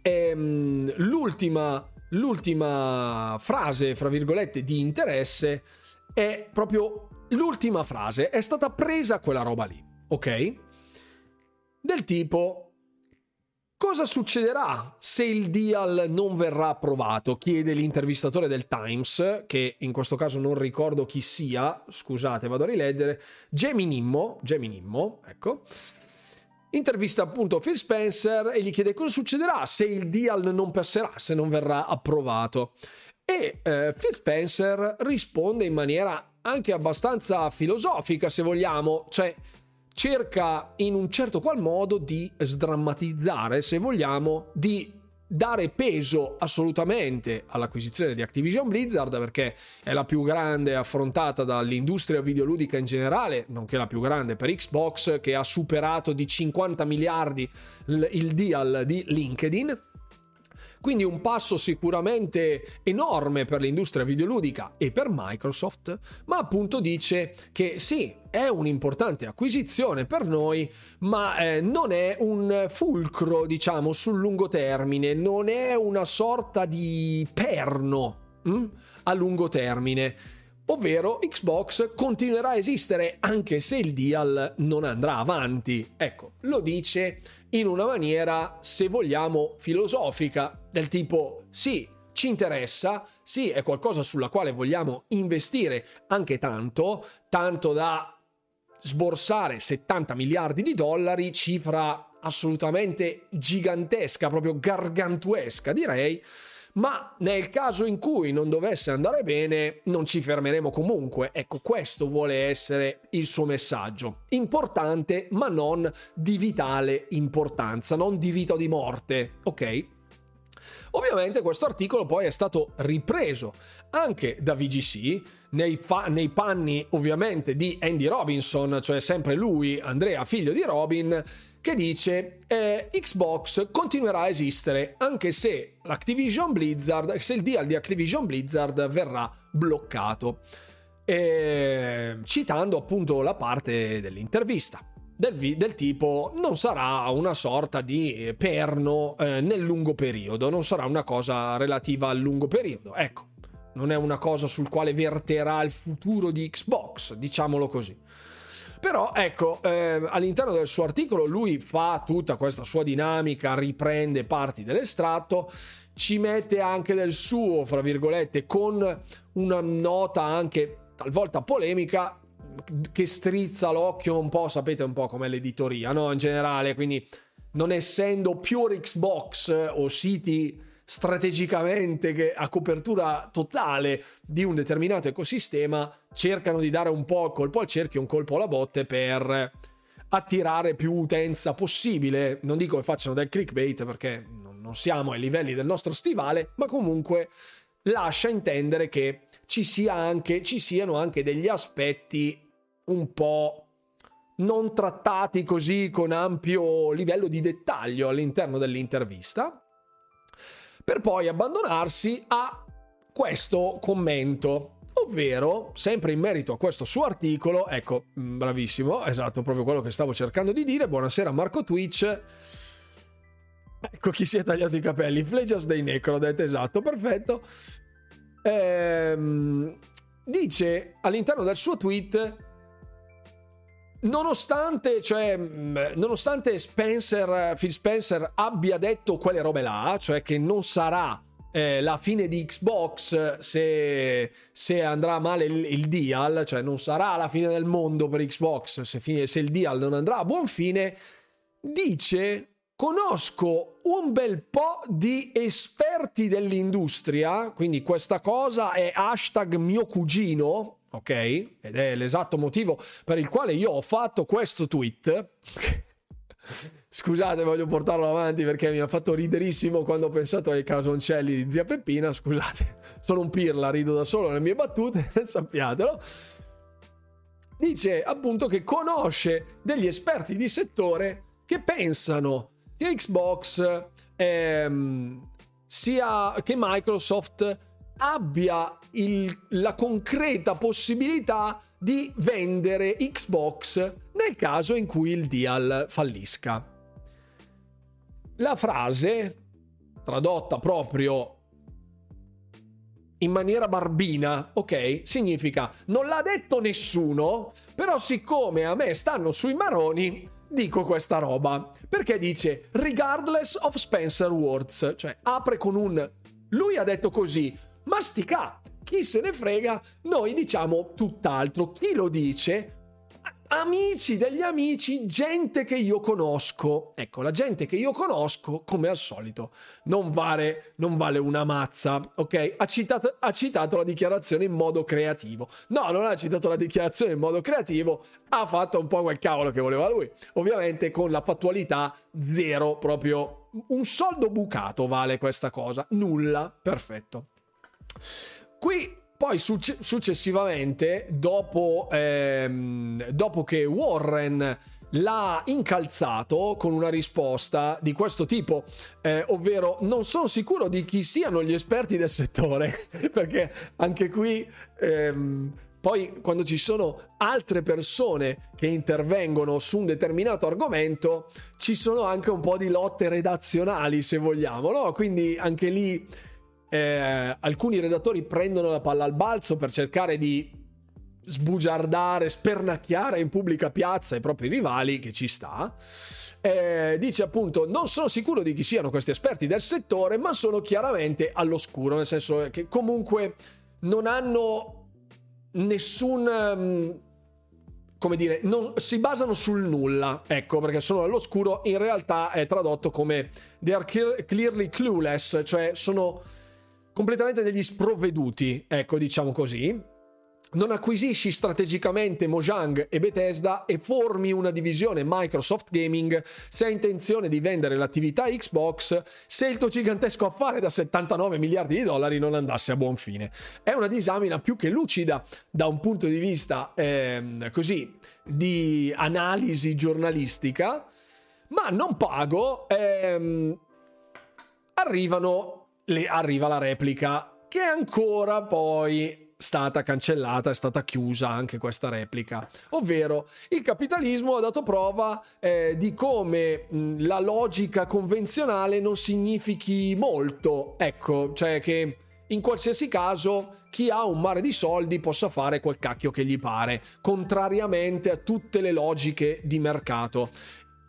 E, ehm, mh, l'ultima, l'ultima frase, fra virgolette, di interesse è proprio l'ultima frase. È stata presa quella roba lì, ok? Del tipo Cosa succederà se il deal non verrà approvato? chiede l'intervistatore del Times, che in questo caso non ricordo chi sia, scusate, vado a rileggere, Jamie Nimmo, Jamie Nimmo, ecco, intervista appunto Phil Spencer e gli chiede cosa succederà se il deal non passerà, se non verrà approvato. E eh, Phil Spencer risponde in maniera anche abbastanza filosofica, se vogliamo, cioè cerca in un certo qual modo di sdrammatizzare, se vogliamo, di dare peso assolutamente all'acquisizione di Activision Blizzard perché è la più grande affrontata dall'industria videoludica in generale, nonché la più grande per Xbox che ha superato di 50 miliardi il deal di LinkedIn quindi un passo sicuramente enorme per l'industria videoludica e per Microsoft, ma appunto dice che sì, è un'importante acquisizione per noi, ma eh, non è un fulcro, diciamo, sul lungo termine, non è una sorta di perno hm? a lungo termine ovvero Xbox continuerà a esistere anche se il deal non andrà avanti. Ecco, lo dice in una maniera, se vogliamo, filosofica, del tipo sì, ci interessa, sì, è qualcosa sulla quale vogliamo investire anche tanto, tanto da sborsare 70 miliardi di dollari, cifra assolutamente gigantesca, proprio gargantuesca direi, ma nel caso in cui non dovesse andare bene non ci fermeremo comunque. Ecco, questo vuole essere il suo messaggio. Importante, ma non di vitale importanza, non di vita o di morte, ok? Ovviamente questo articolo poi è stato ripreso anche da VGC nei, fa- nei, panni ovviamente di Andy Robinson, cioè sempre lui, Andrea, figlio di Robin, che dice eh, Xbox continuerà a esistere anche se l'Activision Blizzard, se il deal di Activision Blizzard verrà bloccato. E, citando appunto la parte dell'intervista. Del, del, tipo non sarà una sorta di perno eh, nel lungo periodo, non sarà una cosa relativa al lungo periodo. Ecco, non è una cosa sul quale verterà il futuro di Xbox, diciamolo così. Però ecco, eh, all'interno del suo articolo lui fa tutta questa sua dinamica, riprende parti dell'estratto, ci mette anche del suo, fra virgolette, con una nota anche talvolta polemica che strizza l'occhio un po', sapete un po' come l'editoria, no? In generale, quindi non essendo pure Xbox o siti strategicamente che a copertura totale di un determinato ecosistema cercano di dare un po' colpo al cerchio, un colpo alla botte per attirare più utenza possibile. Non dico che facciano del clickbait perché non siamo ai livelli del nostro stivale, ma comunque lascia intendere che ci, sia anche, ci siano anche degli aspetti un po' non trattati così con ampio livello di dettaglio all'interno dell'intervista per poi abbandonarsi a questo commento. Ovvero, sempre in merito a questo suo articolo, ecco, mm, bravissimo, esatto, proprio quello che stavo cercando di dire. Buonasera Marco Twitch. Ecco chi si è tagliato i capelli. Flegias dei Necrodet, esatto, perfetto. Ehm, dice all'interno del suo tweet nonostante, cioè, mm, nonostante Spencer, Phil Spencer abbia detto quelle robe là, cioè che non sarà eh, la fine di Xbox se, se andrà male il, il, deal, cioè non sarà la fine del mondo per Xbox se, fine, se il deal non andrà a buon fine, dice conosco un bel po' di esperti dell'industria, quindi questa cosa è hashtag mio cugino, ok? Ed è l'esatto motivo per il quale io ho fatto questo tweet. Scusate, voglio portarlo avanti perché mi ha fatto riderissimo quando ho pensato ai casoncelli di zia Peppina. Scusate, sono un pirla, rido da solo nelle mie battute, sappiatelo. Dice appunto che conosce degli esperti di settore che pensano che Xbox ehm, sia che Microsoft abbia il, la concreta possibilità di vendere Xbox nel caso in cui il deal fallisca. La frase, tradotta proprio in maniera barbina, ok? Significa non l'ha detto nessuno, però siccome a me stanno sui maroni, dico questa roba. Perché dice regardless of Spencer Words, cioè apre con un lui ha detto così, mastica, chi se ne frega, noi diciamo tutt'altro. Chi lo dice? amici degli amici, gente che io conosco. Ecco, la gente che io conosco, come al solito, non vale, non vale una mazza, ok? Ha citato, ha citato la dichiarazione in modo creativo. No, non ha citato la dichiarazione in modo creativo, ha fatto un po' quel cavolo che voleva lui. Ovviamente con la fattualità zero, proprio un soldo bucato vale questa cosa, nulla, perfetto. Qui poi succe- successivamente, dopo, ehm, dopo che Warren l'ha incalzato con una risposta di questo tipo, eh, ovvero non sono sicuro di chi siano gli esperti del settore, perché anche qui... Ehm, poi quando ci sono altre persone che intervengono su un determinato argomento, ci sono anche un po' di lotte redazionali, se vogliamo, no? Quindi anche lì eh, alcuni redattori prendono la palla al balzo per cercare di sbugiardare, spernacchiare in pubblica piazza i propri rivali, che ci sta. Eh, dice appunto: Non sono sicuro di chi siano questi esperti del settore, ma sono chiaramente all'oscuro, nel senso che comunque non hanno nessun. Um, come dire, non, si basano sul nulla, ecco, perché sono all'oscuro. In realtà è tradotto come they are clearly clueless, cioè sono completamente degli sprovveduti, ecco diciamo così. Non acquisisci strategicamente Mojang e Bethesda e formi una divisione Microsoft Gaming se hai intenzione di vendere l'attività Xbox se il tuo gigantesco affare da 79 miliardi di dollari non andasse a buon fine. È una disamina più che lucida da un punto di vista ehm, così di analisi giornalistica, ma non pago. Ehm, arrivano le arriva la replica che è ancora poi stata cancellata, è stata chiusa anche questa replica, ovvero il capitalismo ha dato prova eh, di come mh, la logica convenzionale non significhi molto, ecco, cioè che in qualsiasi caso chi ha un mare di soldi possa fare quel cacchio che gli pare, contrariamente a tutte le logiche di mercato.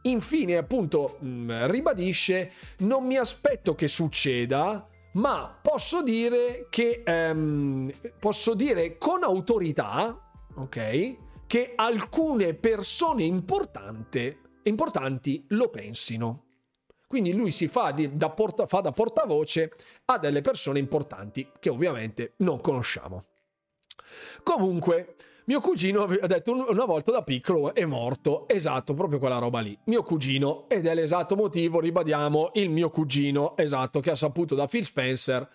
Infine, appunto, mh, ribadisce, non mi aspetto che succeda, ma posso dire che um, posso dire con autorità, ok, che alcune persone importanti lo pensino. Quindi lui si fa, di, da, porta, fa da portavoce a delle persone importanti che ovviamente non conosciamo. Comunque, mio cugino ha detto una volta da piccolo è morto, esatto, proprio quella roba lì. Mio cugino, ed è l'esatto motivo, ribadiamo, il mio cugino, esatto, che ha saputo da Phil Spencer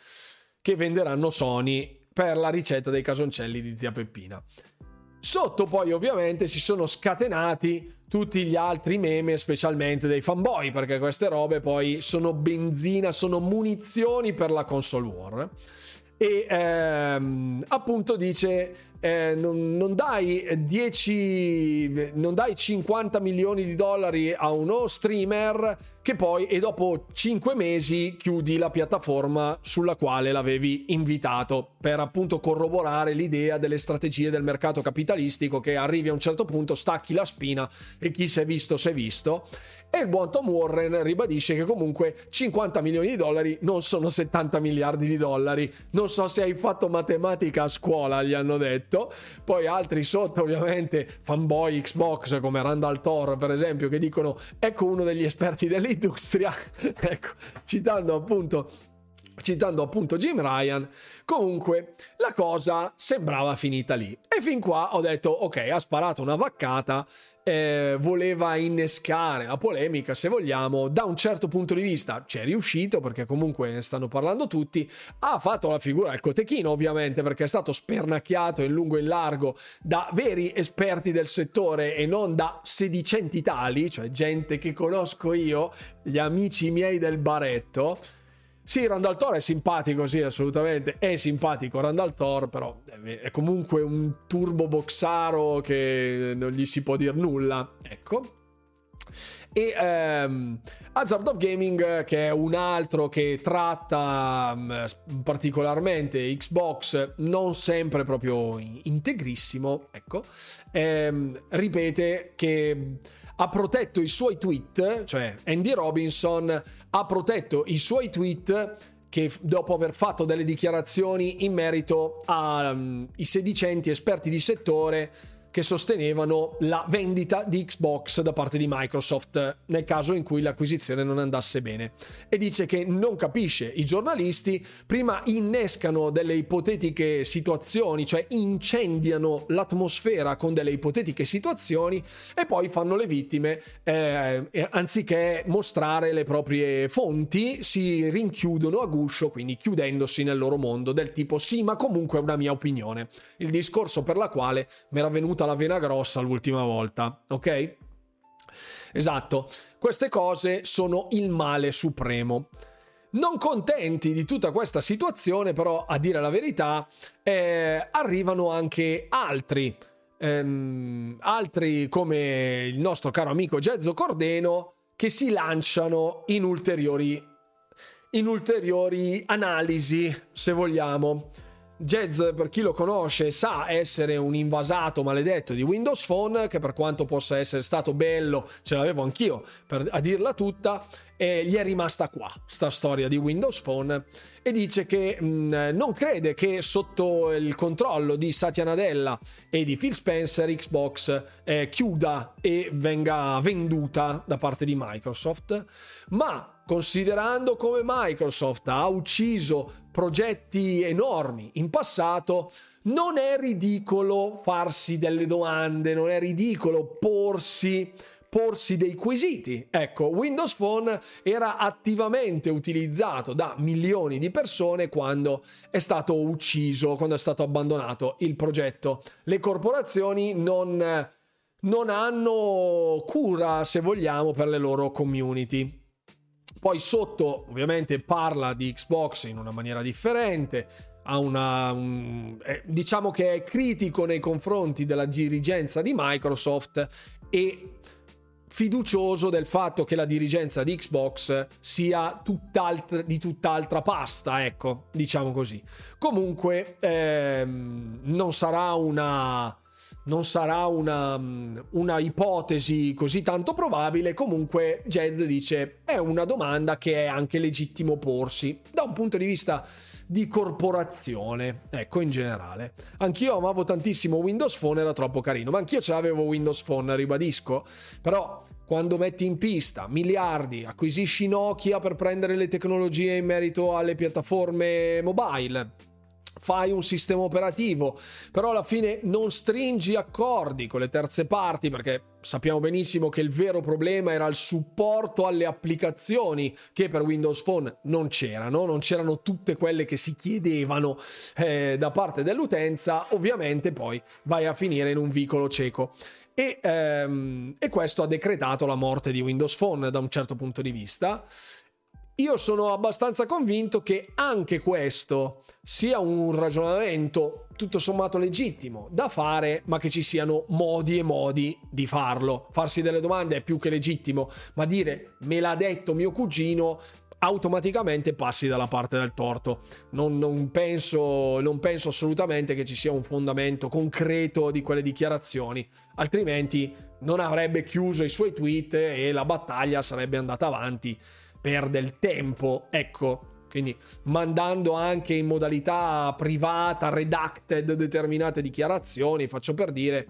che venderanno Sony per la ricetta dei casoncelli di zia Peppina. Sotto poi ovviamente si sono scatenati tutti gli altri meme, specialmente dei fanboy, perché queste robe poi sono benzina, sono munizioni per la console war. E ehm, appunto dice eh, non, non, dai 10 non dai 50 milioni di dollari a uno streamer che poi e dopo 5 mesi chiudi la piattaforma sulla quale l'avevi invitato per appunto corroborare l'idea delle strategie del mercato capitalistico che arrivi a un certo punto, stacchi la spina e chi si è visto si è visto. E il buon Tom Warren ribadisce che comunque 50 milioni di dollari non sono 70 miliardi di dollari. Non so se hai fatto matematica a scuola, gli hanno detto. Poi altri sotto, ovviamente, fanboy Xbox come Randall Thor, per esempio, che dicono ecco uno degli esperti dell'industria. ecco, citando appunto citando appunto Jim Ryan, comunque la cosa sembrava finita lì. E fin qua ho detto, ok, ha sparato una vaccata, eh, voleva innescare la polemica, se vogliamo, da un certo punto di vista ci è riuscito, perché comunque ne stanno parlando tutti, ha fatto la figura del cotechino, ovviamente, perché è stato spernacchiato in lungo e in largo da veri esperti del settore e non da sedicenti tali, cioè gente che conosco io, gli amici miei del baretto, sì, Randall Thor è simpatico, sì, assolutamente. È simpatico Randall Thor, però è comunque un turbo boxaro che non gli si può dire nulla. Ecco. E ehm, Hazard of Gaming, che è un altro che tratta um, particolarmente Xbox, non sempre proprio integrissimo, ecco, ehm, ripete che ha protetto i suoi tweet, cioè Andy Robinson ha protetto i suoi tweet che dopo aver fatto delle dichiarazioni in merito ai um, sedicenti esperti di settore che sostenevano la vendita di Xbox da parte di Microsoft nel caso in cui l'acquisizione non andasse bene. E dice che non capisce i giornalisti prima innescano delle ipotetiche situazioni cioè incendiano l'atmosfera con delle ipotetiche situazioni e poi fanno le vittime eh, anziché mostrare le proprie fonti si rinchiudono a guscio quindi chiudendosi nel loro mondo del tipo sì ma comunque è una mia opinione il discorso per la quale mi era venuta la vena grossa l'ultima volta, ok? Esatto, queste cose sono il male supremo. Non contenti di tutta questa situazione, però, a dire la verità, eh, arrivano anche altri. Ehm, altri come il nostro caro amico Gezzo Cordeno che si lanciano in ulteriori, in ulteriori analisi, se vogliamo. Jazz, per chi lo conosce, sa essere un invasato maledetto di Windows Phone, che per quanto possa essere stato bello, ce l'avevo anch'io per, a dirla tutta, e gli è rimasta qua, sta storia di Windows Phone, e dice che mh, non crede che sotto il controllo di Satya Nadella e di Phil Spencer Xbox eh, chiuda e venga venduta da parte di Microsoft, ma considerando come Microsoft ha ucciso progetti enormi in passato, non è ridicolo farsi delle domande, non è ridicolo porsi porsi dei quesiti. Ecco, Windows Phone era attivamente utilizzato da milioni di persone quando è stato ucciso, quando è stato abbandonato il progetto. Le corporazioni non, non hanno cura, se vogliamo, per le loro community. Poi sotto ovviamente parla di Xbox in una maniera differente, ha una, un, eh, diciamo che è critico nei confronti della dirigenza di Microsoft e fiducioso del fatto che la dirigenza di Xbox sia tutt'altra, di tutt'altra pasta, ecco, diciamo così. Comunque ehm, non sarà una non sarà una, una, ipotesi così tanto probabile, comunque Jazz dice è una domanda che è anche legittimo porsi da un punto di vista di corporazione, ecco in generale. Anch'io amavo tantissimo Windows Phone, era troppo carino, ma anch'io ce l'avevo Windows Phone, ribadisco, però quando metti in pista miliardi, acquisisci Nokia per prendere le tecnologie in merito alle piattaforme mobile, fai un sistema operativo, però alla fine non stringi accordi con le terze parti perché sappiamo benissimo che il vero problema era il supporto alle applicazioni che per Windows Phone non c'erano, non c'erano tutte quelle che si chiedevano eh, da parte dell'utenza, ovviamente poi vai a finire in un vicolo cieco. E, ehm, e questo ha decretato la morte di Windows Phone da un certo punto di vista io sono abbastanza convinto che anche questo sia un ragionamento tutto sommato legittimo da fare, ma che ci siano modi e modi di farlo. Farsi delle domande è più che legittimo, ma dire me l'ha detto mio cugino automaticamente passi dalla parte del torto. Non, non, penso, non penso assolutamente che ci sia un fondamento concreto di quelle dichiarazioni, altrimenti non avrebbe chiuso i suoi tweet e la battaglia sarebbe andata avanti per del tempo. Ecco, quindi mandando anche in modalità privata, redacted determinate dichiarazioni, faccio per dire,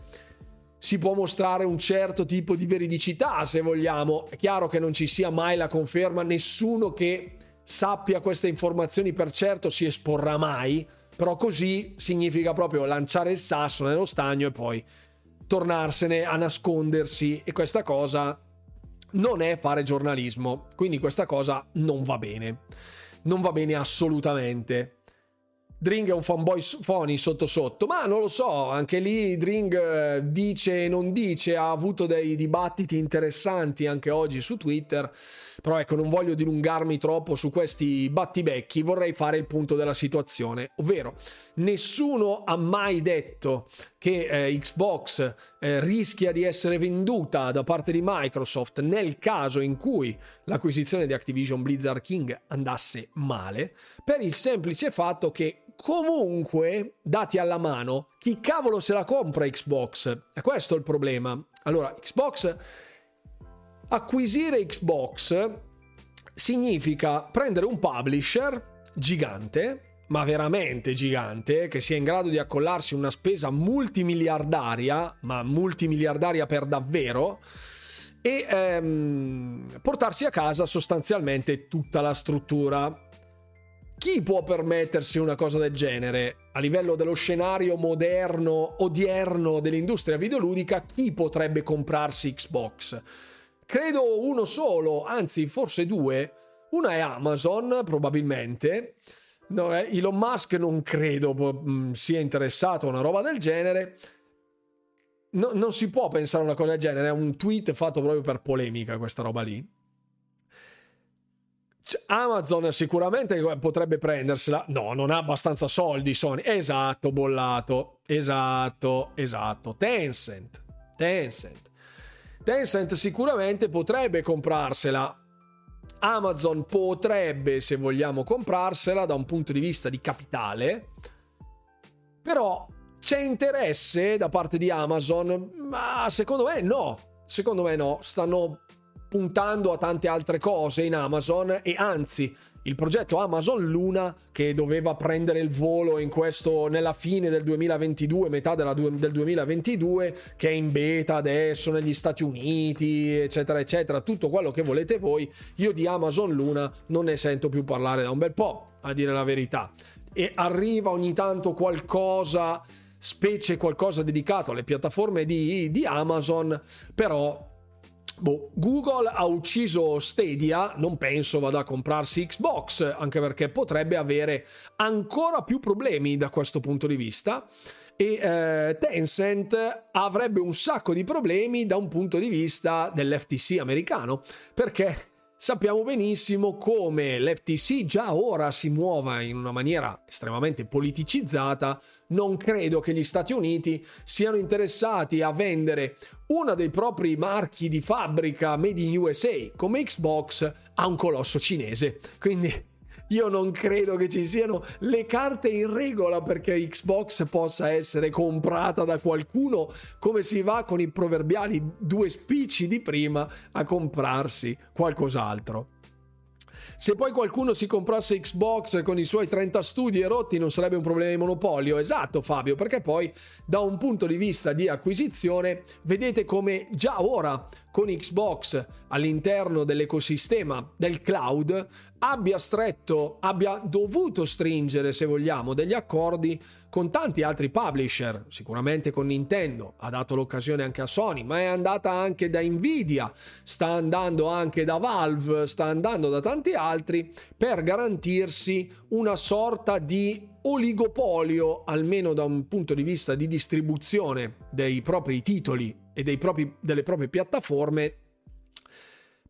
si può mostrare un certo tipo di veridicità se vogliamo. È chiaro che non ci sia mai la conferma, nessuno che sappia queste informazioni per certo si esporrà mai, però così significa proprio lanciare il sasso nello stagno e poi tornarsene a nascondersi e questa cosa non è fare giornalismo, quindi questa cosa non va bene. Non va bene assolutamente. Dring è un fanboy phony sotto sotto, ma non lo so, anche lì Dring eh, dice e non dice, ha avuto dei dibattiti interessanti anche oggi su Twitter, però ecco non voglio dilungarmi troppo su questi battibecchi, vorrei fare il punto della situazione, ovvero nessuno ha mai detto che eh, Xbox eh, rischia di essere venduta da parte di Microsoft nel caso in cui l'acquisizione di Activision Blizzard King andasse male, per il semplice fatto che comunque, dati alla mano, chi cavolo se la compra Xbox? E questo è il problema. Allora, Xbox, acquisire Xbox significa prendere un publisher gigante, ma veramente gigante, che sia in grado di accollarsi una spesa multimiliardaria, ma multimiliardaria per davvero, e ehm, portarsi a casa sostanzialmente tutta la struttura chi può permettersi una cosa del genere? A livello dello scenario moderno, odierno dell'industria videoludica, chi potrebbe comprarsi Xbox? Credo uno solo, anzi forse due. Una è Amazon, probabilmente. No, eh, Elon Musk non credo mm, sia interessato a una roba del genere. No, non si può pensare a una cosa del genere, è un tweet fatto proprio per polemica questa roba lì. Amazon sicuramente potrebbe prendersela. No, non ha abbastanza soldi Sony. Esatto, bollato. Esatto, esatto. Tencent. Tencent. Tencent sicuramente potrebbe comprarsela. Amazon potrebbe, se vogliamo, comprarsela da un punto di vista di capitale. Però c'è interesse da parte di Amazon? Ma secondo me no. Secondo me no. Stanno puntando a tante altre cose in Amazon e anzi il progetto Amazon Luna che doveva prendere il volo in questo nella fine del 2022, metà della, del 2022, che è in beta adesso negli Stati Uniti, eccetera, eccetera, tutto quello che volete voi, io di Amazon Luna non ne sento più parlare da un bel po', a dire la verità. E arriva ogni tanto qualcosa, specie qualcosa dedicato alle piattaforme di, di Amazon, però Boh, Google ha ucciso Stadia, non penso vada a comprarsi Xbox, anche perché potrebbe avere ancora più problemi da questo punto di vista. E eh, Tencent avrebbe un sacco di problemi da un punto di vista dell'FTC americano, perché sappiamo benissimo come l'FTC già ora si muova in una maniera estremamente politicizzata. Non credo che gli Stati Uniti siano interessati a vendere uno dei propri marchi di fabbrica made in USA come Xbox a un colosso cinese. Quindi io non credo che ci siano le carte in regola perché Xbox possa essere comprata da qualcuno come si va con i proverbiali due spicci di prima a comprarsi qualcos'altro. Se poi qualcuno si comprasse Xbox con i suoi 30 studi erotti non sarebbe un problema di monopolio. Esatto Fabio, perché poi da un punto di vista di acquisizione vedete come già ora con Xbox all'interno dell'ecosistema del cloud abbia stretto, abbia dovuto stringere, se vogliamo, degli accordi con tanti altri publisher, sicuramente con Nintendo, ha dato l'occasione anche a Sony, ma è andata anche da Nvidia, sta andando anche da Valve, sta andando da tanti altri per garantirsi una sorta di oligopolio, almeno da un punto di vista di distribuzione dei propri titoli e propri, delle proprie piattaforme.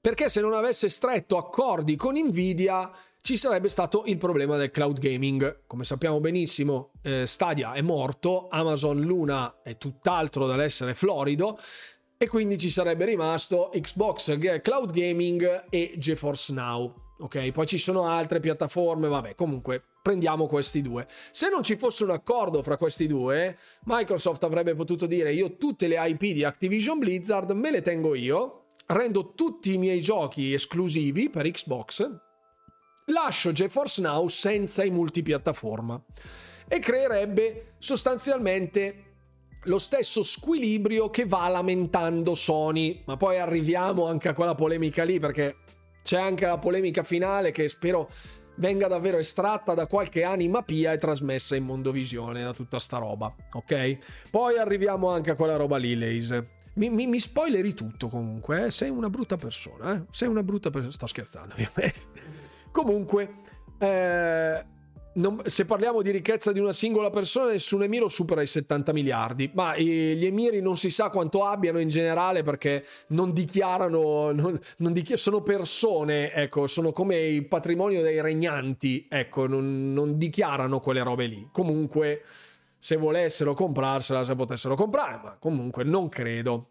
Perché se non avesse stretto accordi con Nvidia ci sarebbe stato il problema del cloud gaming. Come sappiamo benissimo, eh, Stadia è morto, Amazon Luna è tutt'altro dall'essere florido e quindi ci sarebbe rimasto Xbox Cloud Gaming e GeForce Now. Ok, poi ci sono altre piattaforme, vabbè, comunque prendiamo questi due. Se non ci fosse un accordo fra questi due, Microsoft avrebbe potuto dire io tutte le IP di Activision Blizzard me le tengo io, rendo tutti i miei giochi esclusivi per Xbox, lascio GeForce Now senza i multipiattaforma e creerebbe sostanzialmente lo stesso squilibrio che va lamentando Sony. Ma poi arriviamo anche a quella polemica lì perché c'è anche la polemica finale che spero venga davvero estratta da qualche anima pia e trasmessa in mondovisione da tutta sta roba, ok? Poi arriviamo anche a quella roba lì, Lace. Mi, mi, mi spoileri tutto comunque, eh? sei una brutta persona, eh? sei una brutta persona, sto scherzando ovviamente. Comunque, eh, non, se parliamo di ricchezza di una singola persona, nessun emiro supera i 70 miliardi, ma gli emiri non si sa quanto abbiano in generale perché non dichiarano, non, non dichiar- sono persone, ecco, sono come il patrimonio dei regnanti, ecco, non dichiarano quelle robe lì. Comunque, se volessero comprarsela, se potessero comprare, ma comunque non credo.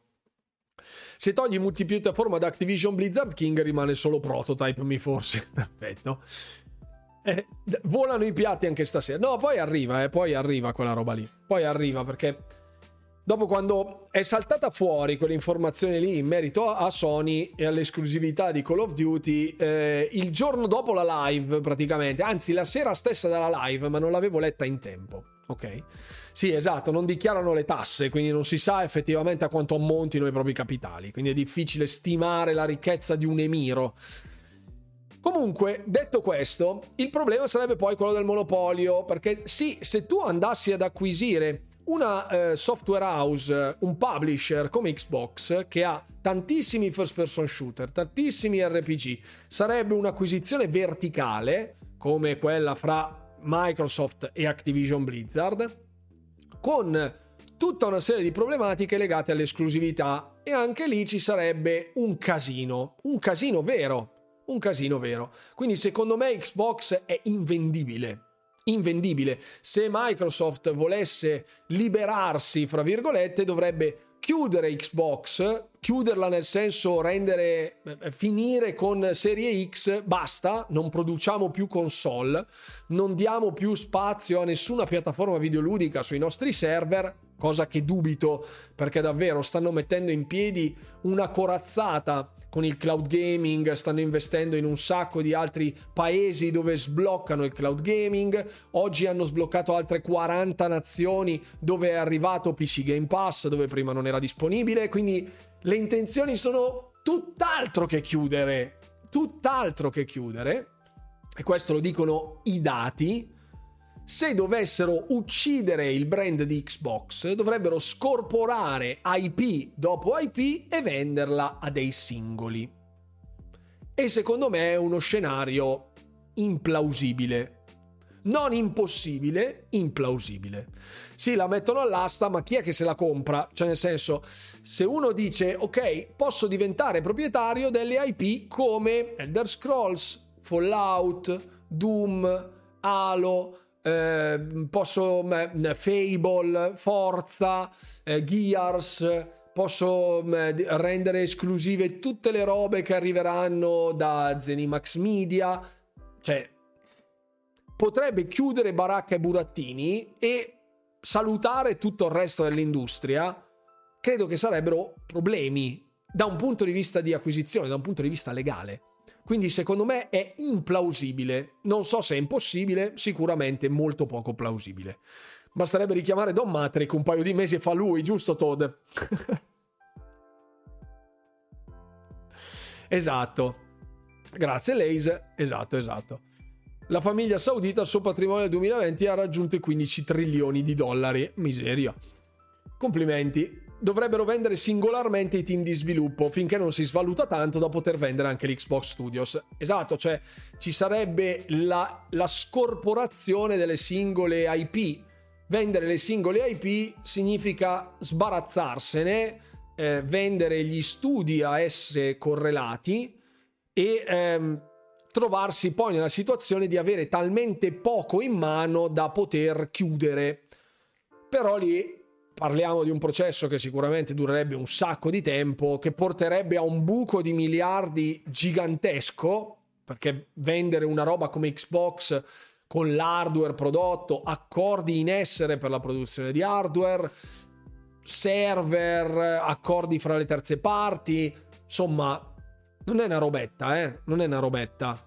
Se togli multipiattaforma da Activision Blizzard King rimane solo Prototype, mi forse. Perfetto. Eh, volano i piatti anche stasera. No, poi arriva, eh, poi arriva quella roba lì. Poi arriva perché dopo quando è saltata fuori quell'informazione lì in merito a Sony e all'esclusività di Call of Duty, eh, il giorno dopo la live praticamente, anzi la sera stessa della live, ma non l'avevo letta in tempo. Ok? Sì, esatto, non dichiarano le tasse, quindi non si sa effettivamente a quanto ammontino i propri capitali, quindi è difficile stimare la ricchezza di un emiro. Comunque, detto questo, il problema sarebbe poi quello del monopolio, perché sì, se tu andassi ad acquisire una eh, software house, un publisher come Xbox, che ha tantissimi first person shooter, tantissimi RPG, sarebbe un'acquisizione verticale, come quella fra Microsoft e Activision Blizzard, con tutta una serie di problematiche legate all'esclusività e anche lì ci sarebbe un casino, un casino vero, un casino vero. Quindi secondo me Xbox è invendibile. Invendibile. Se Microsoft volesse liberarsi, fra virgolette, dovrebbe chiudere Xbox, chiuderla nel senso rendere eh, finire con serie X, basta, non produciamo più console, non diamo più spazio a nessuna piattaforma videoludica sui nostri server, cosa che dubito perché davvero stanno mettendo in piedi una corazzata con il cloud gaming, stanno investendo in un sacco di altri paesi dove sbloccano il cloud gaming. Oggi hanno sbloccato altre 40 nazioni dove è arrivato PC Game Pass, dove prima non era disponibile. Quindi le intenzioni sono tutt'altro che chiudere, tutt'altro che chiudere. E questo lo dicono i dati se dovessero uccidere il brand di Xbox, dovrebbero scorporare IP dopo IP e venderla a dei singoli. E secondo me è uno scenario implausibile. Non impossibile, implausibile. Sì, la mettono all'asta, ma chi è che se la compra? Cioè, nel senso, se uno dice, ok, posso diventare proprietario delle IP come Elder Scrolls, Fallout, Doom, Halo, eh, posso eh, Fable, Forza, eh, Gears, posso eh, rendere esclusive tutte le robe che arriveranno da Zenimax Media, cioè potrebbe chiudere baracca e burattini e salutare tutto il resto dell'industria, credo che sarebbero problemi da un punto di vista di acquisizione, da un punto di vista legale. Quindi secondo me è implausibile. Non so se è impossibile, sicuramente molto poco plausibile. Basterebbe richiamare Don Matrix un paio di mesi fa lui, giusto Todd? esatto. Grazie Lace. Esatto, esatto. La famiglia saudita al suo patrimonio nel 2020 ha raggiunto i 15 trilioni di dollari. Miseria. Complimenti dovrebbero vendere singolarmente i team di sviluppo finché non si svaluta tanto da poter vendere anche l'Xbox Studios. Esatto, cioè ci sarebbe la, la scorporazione delle singole IP. Vendere le singole IP significa sbarazzarsene, eh, vendere gli studi a esse correlati e ehm, trovarsi poi nella situazione di avere talmente poco in mano da poter chiudere. Però lì parliamo di un processo che sicuramente durerebbe un sacco di tempo, che porterebbe a un buco di miliardi gigantesco, perché vendere una roba come Xbox con l'hardware prodotto, accordi in essere per la produzione di hardware, server, accordi fra le terze parti, insomma, non è una robetta, eh? Non è una robetta.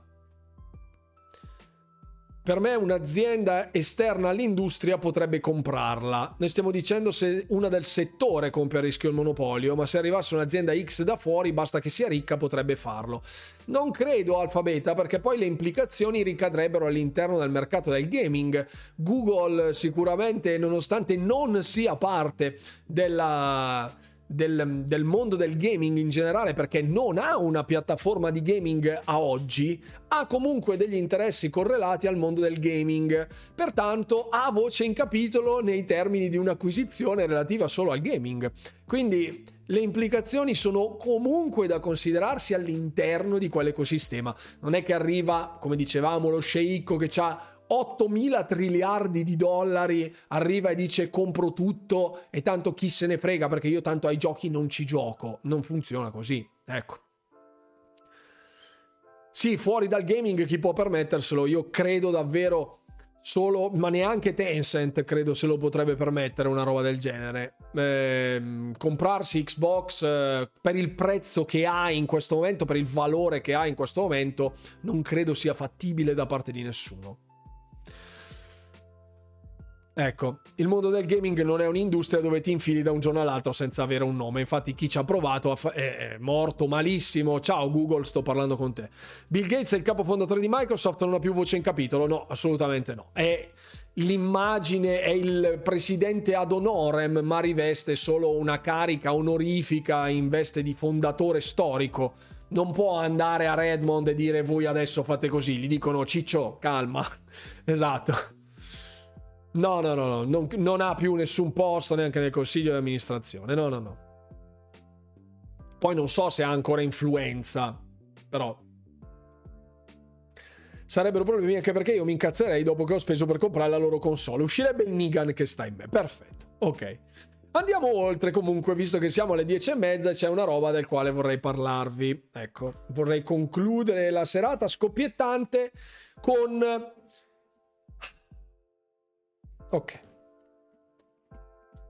Per me un'azienda esterna all'industria potrebbe comprarla. Ne stiamo dicendo se una del settore compie a rischio il monopolio, ma se arrivasse un'azienda X da fuori, basta che sia ricca, potrebbe farlo. Non credo Alphabeta perché poi le implicazioni ricadrebbero all'interno del mercato del gaming. Google sicuramente, nonostante non sia parte della del, del, mondo del gaming in generale perché non ha una piattaforma di gaming a oggi, ha comunque degli interessi correlati al mondo del gaming. Pertanto ha voce in capitolo nei termini di un'acquisizione relativa solo al gaming. Quindi le implicazioni sono comunque da considerarsi all'interno di quell'ecosistema. Non è che arriva, come dicevamo, lo sceicco che ha 8 mila triliardi di dollari arriva e dice compro tutto e tanto chi se ne frega perché io tanto ai giochi non ci gioco. Non funziona così. Ecco. Sì, fuori dal gaming chi può permetterselo? Io credo davvero solo, ma neanche Tencent credo se lo potrebbe permettere una roba del genere. Eh, comprarsi Xbox eh, per il prezzo che ha in questo momento, per il valore che ha in questo momento, non credo sia fattibile da parte di nessuno. Ecco, il mondo del gaming non è un'industria dove ti infili da un giorno all'altro senza avere un nome. Infatti, chi ci ha provato è morto malissimo. Ciao Google, sto parlando con te. Bill Gates è il capo fondatore di Microsoft, non ha più voce in capitolo? No, assolutamente no. È l'immagine, è il presidente ad honorem, ma riveste solo una carica onorifica in veste di fondatore storico. Non può andare a Redmond e dire voi adesso fate così. Gli dicono Ciccio, calma. esatto. No, no, no, no. Non, non, ha più nessun posto neanche nel consiglio di amministrazione. No, no, no. Poi non so se ha ancora influenza, però. Sarebbero problemi anche perché io mi incazzerei dopo che ho speso per comprare la loro console. Uscirebbe il Nigan che sta in me. Perfetto. Ok. Andiamo oltre comunque, visto che siamo alle 10 e mezza, c'è una roba del quale vorrei parlarvi. Ecco, vorrei concludere la serata scoppiettante con Ok.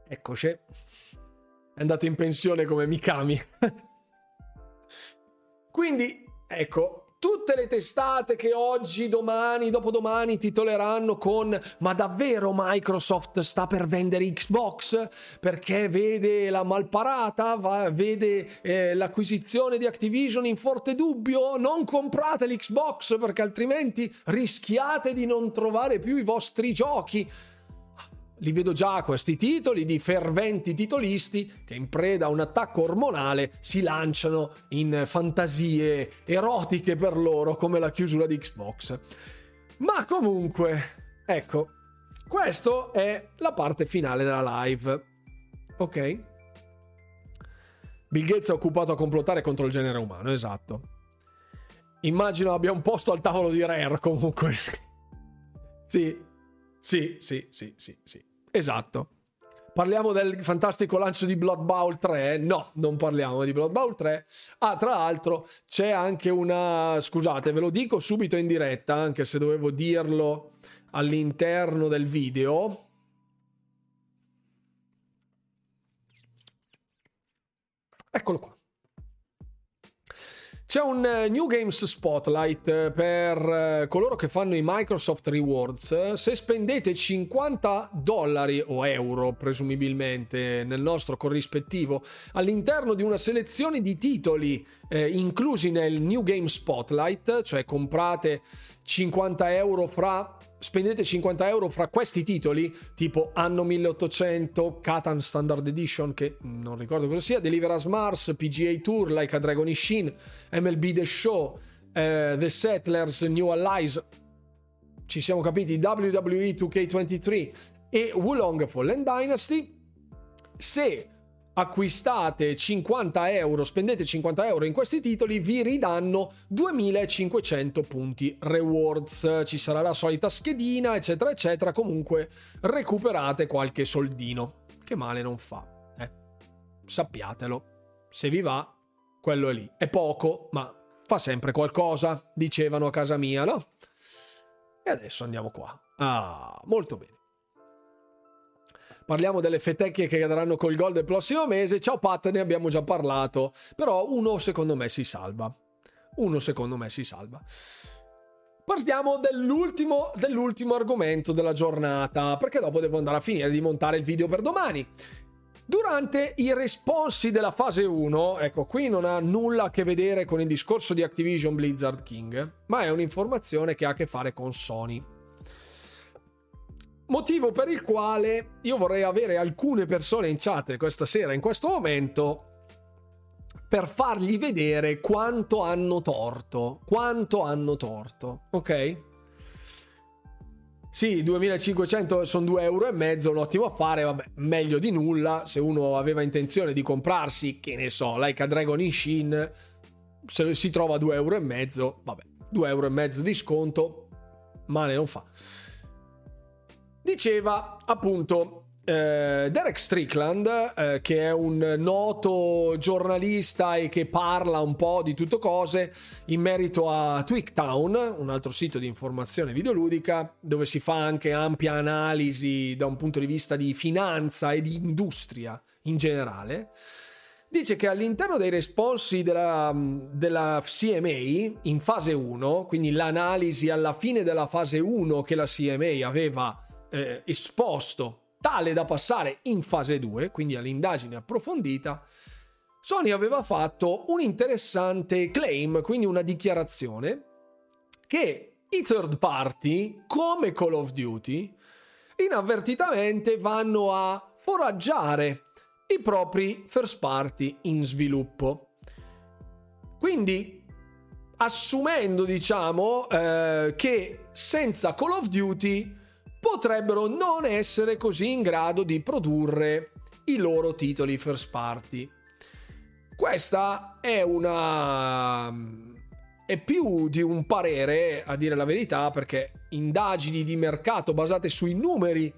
Eccoci. È andato in pensione come Mikami. Quindi, ecco, tutte le testate che oggi, domani, dopodomani titoleranno con ma davvero Microsoft sta per vendere Xbox perché vede la malparata, va, vede eh, l'acquisizione di Activision in forte dubbio, non comprate l'Xbox perché altrimenti rischiate di non trovare più i vostri giochi li vedo già questi titoli di ferventi titolisti che in preda a un attacco ormonale si lanciano in fantasie erotiche per loro come la chiusura di Xbox. Ma comunque, ecco, questa è la parte finale della live. Ok? Bill Gates è occupato a complottare contro il genere umano, esatto. Immagino abbia un posto al tavolo di Rare comunque. Sì, sì, sì, sì, sì, sì. Esatto. Parliamo del fantastico lancio di Blood Bowl 3? No, non parliamo di Blood Bowl 3. Ah, tra l'altro c'è anche una... Scusate, ve lo dico subito in diretta, anche se dovevo dirlo all'interno del video. Eccolo qua. C'è un eh, New Games Spotlight eh, per eh, coloro che fanno i Microsoft Rewards. Se spendete 50 dollari o euro, presumibilmente, nel nostro corrispettivo, all'interno di una selezione di titoli eh, inclusi nel New Game Spotlight, cioè comprate 50 euro fra spendete 50 euro fra questi titoli, tipo Anno 1800, Catan Standard Edition, che non ricordo cosa sia, Deliver Us Mars, PGA Tour, Like a Dragon Ishin, MLB The Show, eh, The Settlers, New Allies, ci siamo capiti, WWE 2K23 e Wulong Fallen Dynasty. Se acquistate 50 euro, spendete 50 euro in questi titoli, vi ridanno 2500 punti rewards. Ci sarà la solita schedina, eccetera, eccetera. Comunque recuperate qualche soldino, che male non fa. Eh. Sappiatelo. Se vi va, quello è lì. È poco, ma fa sempre qualcosa, dicevano a casa mia, no? E adesso andiamo qua. Ah, molto bene. Parliamo delle fetecchie che cadranno col gol del prossimo mese. Ciao Pat, ne abbiamo già parlato. Però uno secondo me si salva. Uno secondo me si salva. Parliamo dell'ultimo, dell'ultimo argomento della giornata, perché dopo devo andare a finire di montare il video per domani. Durante i responsi della fase 1, ecco qui non ha nulla a che vedere con il discorso di Activision Blizzard King, ma è un'informazione che ha a che fare con Sony. Motivo per il quale io vorrei avere alcune persone in chat questa sera, in questo momento, per fargli vedere quanto hanno torto. Quanto hanno torto, ok? Sì, 2500 sono 2 euro e mezzo, un ottimo affare, vabbè, meglio di nulla. Se uno aveva intenzione di comprarsi, che ne so, Like a Dragon in Shin, se si trova 2 euro e mezzo, vabbè, 2 euro e mezzo di sconto, male non fa. Diceva appunto eh, Derek Strickland, eh, che è un noto giornalista e che parla un po' di tutto cose in merito a Twigtown, un altro sito di informazione videoludica, dove si fa anche ampia analisi da un punto di vista di finanza e di industria in generale. Dice che all'interno dei responsi della, della CMA in fase 1, quindi l'analisi alla fine della fase 1 che la CMA aveva eh, esposto tale da passare in fase 2, quindi all'indagine approfondita, Sony aveva fatto un interessante claim, quindi una dichiarazione, che i third party, come Call of Duty, inavvertitamente vanno a foraggiare i propri first party in sviluppo. Quindi, assumendo, diciamo, eh, che senza Call of Duty potrebbero non essere così in grado di produrre i loro titoli first party. Questa è una è più di un parere, a dire la verità, perché indagini di mercato basate sui numeri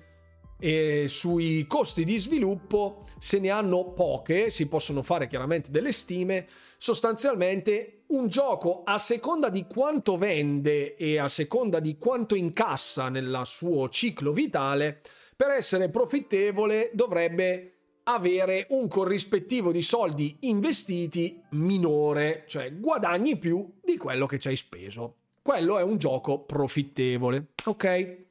e sui costi di sviluppo se ne hanno poche, si possono fare chiaramente delle stime, sostanzialmente un gioco a seconda di quanto vende e a seconda di quanto incassa nel suo ciclo vitale, per essere profittevole dovrebbe avere un corrispettivo di soldi investiti minore, cioè guadagni più di quello che ci hai speso. Quello è un gioco profittevole, ok? E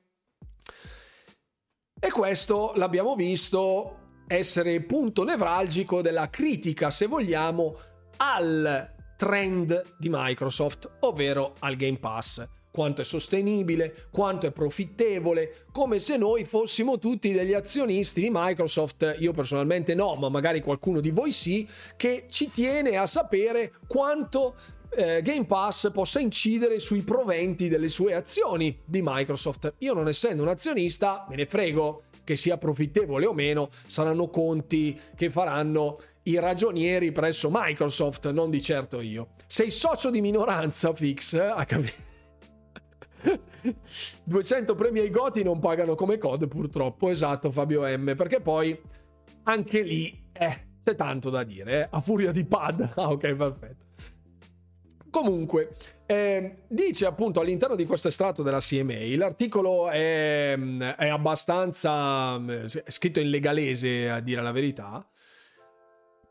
questo l'abbiamo visto essere punto nevralgico della critica, se vogliamo, al trend di Microsoft, ovvero al Game Pass. Quanto è sostenibile, quanto è profittevole, come se noi fossimo tutti degli azionisti di Microsoft, io personalmente no, ma magari qualcuno di voi sì, che ci tiene a sapere quanto eh, Game Pass possa incidere sui proventi delle sue azioni di Microsoft. Io non essendo un azionista, me ne frego che sia profittevole o meno, saranno conti che faranno i ragionieri presso Microsoft, non di certo io. Sei socio di minoranza, Fix, a capire. 200 premi ai Goti non pagano come code purtroppo, esatto Fabio M, perché poi anche lì eh, c'è tanto da dire, eh, a furia di pad. Ah ok, perfetto. Comunque, eh, dice appunto all'interno di questo estratto della CMA, l'articolo è, è abbastanza è scritto in legalese a dire la verità,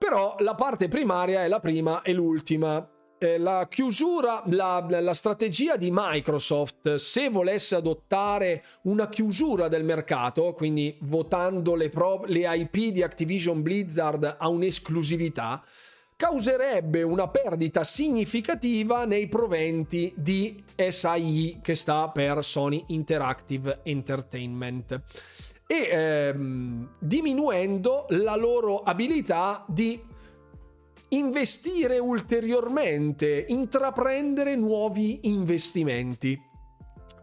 però la parte primaria è la prima e l'ultima. Eh, la chiusura, la, la, strategia di Microsoft, se volesse adottare una chiusura del mercato, quindi votando le, pro, le IP di Activision Blizzard a un'esclusività, causerebbe una perdita significativa nei proventi di SIE che sta per Sony Interactive Entertainment e ehm, diminuendo la loro abilità di investire ulteriormente, intraprendere nuovi investimenti.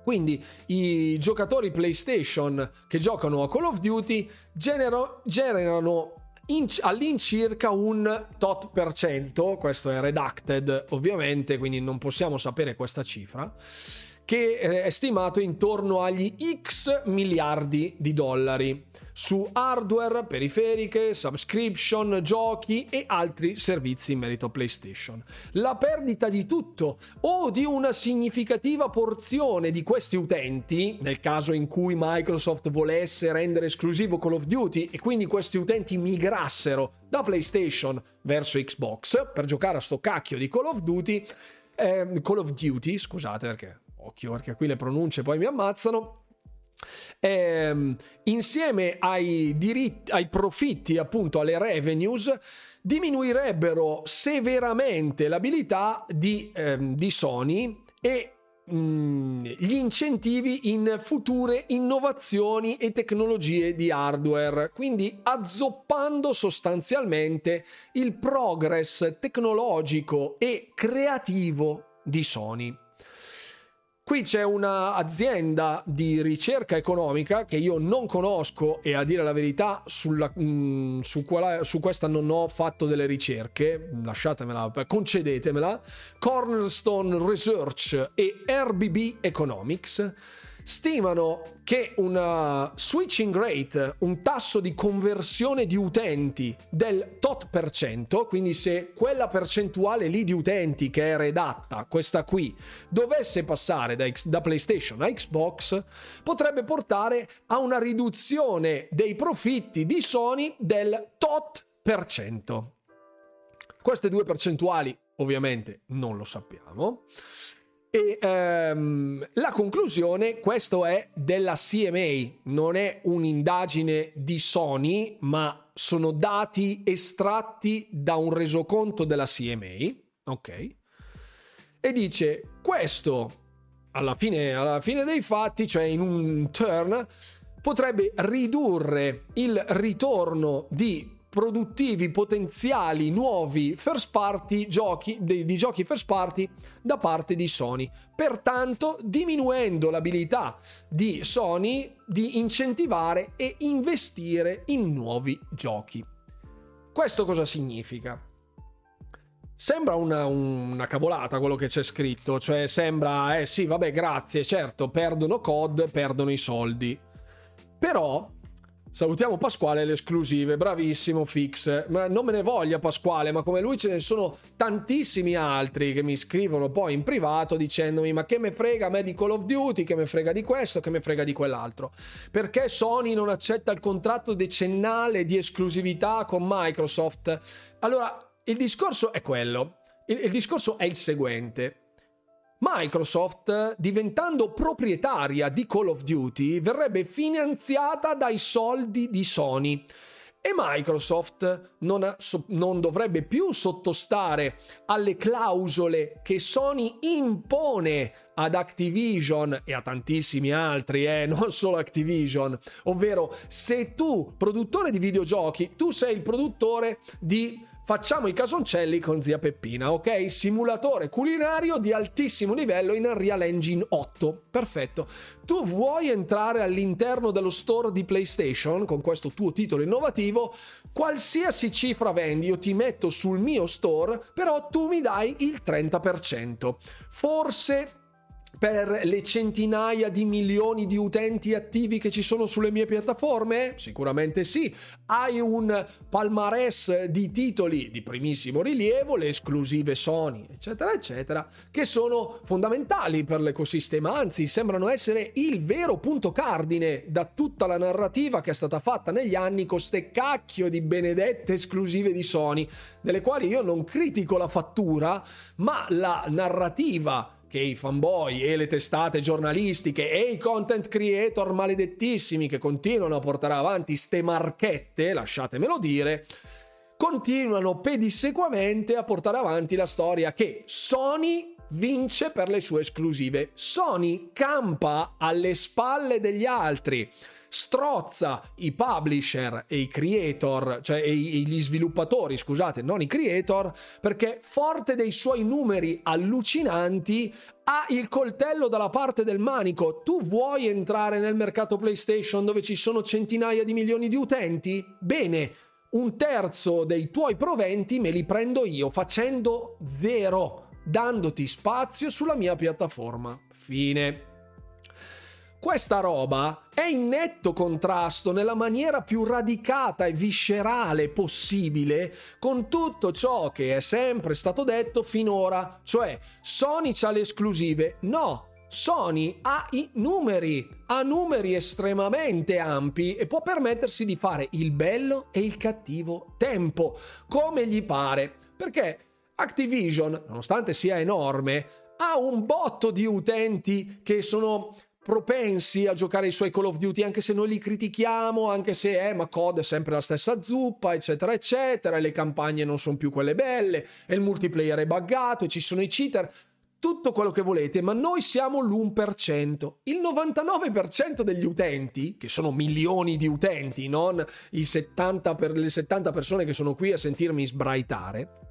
Quindi i giocatori PlayStation che giocano a Call of Duty generano, generano in- all'incirca un tot per cento, questo è redacted ovviamente, quindi non possiamo sapere questa cifra, che eh, è stimato intorno agli X miliardi di dollari su hardware, periferiche, subscription, giochi e altri servizi in merito a PlayStation. La perdita di tutto o di una significativa porzione di questi utenti, nel caso in cui Microsoft volesse rendere esclusivo Call of Duty e quindi questi utenti migrassero da PlayStation verso Xbox per giocare a sto cacchio di Call of Duty, eh, Call of Duty, scusate perché occhio perché qui le pronunce poi mi ammazzano ehm, insieme ai, diritti, ai profitti, appunto alle revenues, diminuirebbero severamente l'abilità di, ehm, di Sony e mm, gli incentivi in future innovazioni e tecnologie di hardware, quindi azzoppando sostanzialmente il progress tecnologico e creativo di Sony. Qui c'è un'azienda di ricerca economica che io non conosco e a dire la verità sulla, mh, mm, su, quale, su, questa non ho fatto delle ricerche, lasciatemela, concedetemela, Cornerstone Research e RBB Economics stimano che una switching rate, un tasso di conversione di utenti del tot per cento, quindi se quella percentuale lì di utenti che è redatta, questa qui, dovesse passare da, da PlayStation a Xbox, potrebbe portare a una riduzione dei profitti di Sony del tot per cento. Queste due percentuali ovviamente non lo sappiamo. E ehm, la conclusione, questo è della CMA, non è un'indagine di Sony, ma sono dati estratti da un resoconto della CMA, ok? E dice, questo alla fine, alla fine dei fatti, cioè in un turn, potrebbe ridurre il ritorno di produttivi potenziali nuovi first party giochi di, di, giochi first party da parte di Sony. Pertanto diminuendo l'abilità di Sony di incentivare e investire in nuovi giochi. Questo cosa significa? Sembra una, una, cavolata quello che c'è scritto, cioè sembra, eh sì, vabbè, grazie, certo, perdono COD, perdono i soldi. Però Salutiamo Pasquale le esclusive, bravissimo Fix. Ma non me ne voglia Pasquale, ma come lui ce ne sono tantissimi altri che mi scrivono poi in privato dicendomi ma che me frega a me di Call of Duty, che me frega di questo, che me frega di quell'altro. Perché Sony non accetta il contratto decennale di esclusività con Microsoft? Allora, il discorso è quello. il, il discorso è il seguente. Microsoft, diventando proprietaria di Call of Duty, verrebbe finanziata dai soldi di Sony. E Microsoft non, non, dovrebbe più sottostare alle clausole che Sony impone ad Activision e a tantissimi altri, eh, non solo Activision, ovvero se tu, produttore di videogiochi, tu sei il produttore di Facciamo i casoncelli con zia Peppina, ok? Simulatore culinario di altissimo livello in Unreal Engine 8. Perfetto. Tu vuoi entrare all'interno dello store di PlayStation con questo tuo titolo innovativo? Qualsiasi cifra vendi, io ti metto sul mio store, però tu mi dai il 30%. Forse per le centinaia di milioni di utenti attivi che ci sono sulle mie piattaforme? Sicuramente sì. Hai un palmarès di titoli di primissimo rilievo, le esclusive Sony, eccetera, eccetera, che sono fondamentali per l'ecosistema, anzi sembrano essere il vero punto cardine da tutta la narrativa che è stata fatta negli anni con ste cacchio di benedette esclusive di Sony, delle quali io non critico la fattura, ma la narrativa che i fanboy e le testate giornalistiche e i content creator maledettissimi che continuano a portare avanti ste marchette, lasciatemelo dire, continuano pedissequamente a portare avanti la storia che Sony vince per le sue esclusive. Sony campa alle spalle degli altri strozza i publisher e i creator, cioè e gli sviluppatori, scusate, non i creator, perché forte dei suoi numeri allucinanti ha il coltello dalla parte del manico. Tu vuoi entrare nel mercato PlayStation dove ci sono centinaia di milioni di utenti? Bene, un terzo dei tuoi proventi me li prendo io facendo zero, dandoti spazio sulla mia piattaforma. Fine. Questa roba è in netto contrasto nella maniera più radicata e viscerale possibile con tutto ciò che è sempre stato detto finora, cioè Sony ha le esclusive. No, Sony ha i numeri, ha numeri estremamente ampi e può permettersi di fare il bello e il cattivo tempo, come gli pare, perché Activision, nonostante sia enorme, ha un botto di utenti che sono propensi a giocare i suoi Call of Duty anche se noi li critichiamo, anche se eh, ma COD è sempre la stessa zuppa, eccetera, eccetera, e le campagne non sono più quelle belle, e il multiplayer è buggato, e ci sono i cheater tutto quello che volete, ma noi siamo l'1%. Il 99% degli utenti, che sono milioni di utenti, non i 70 per le 70 persone che sono qui a sentirmi sbraitare,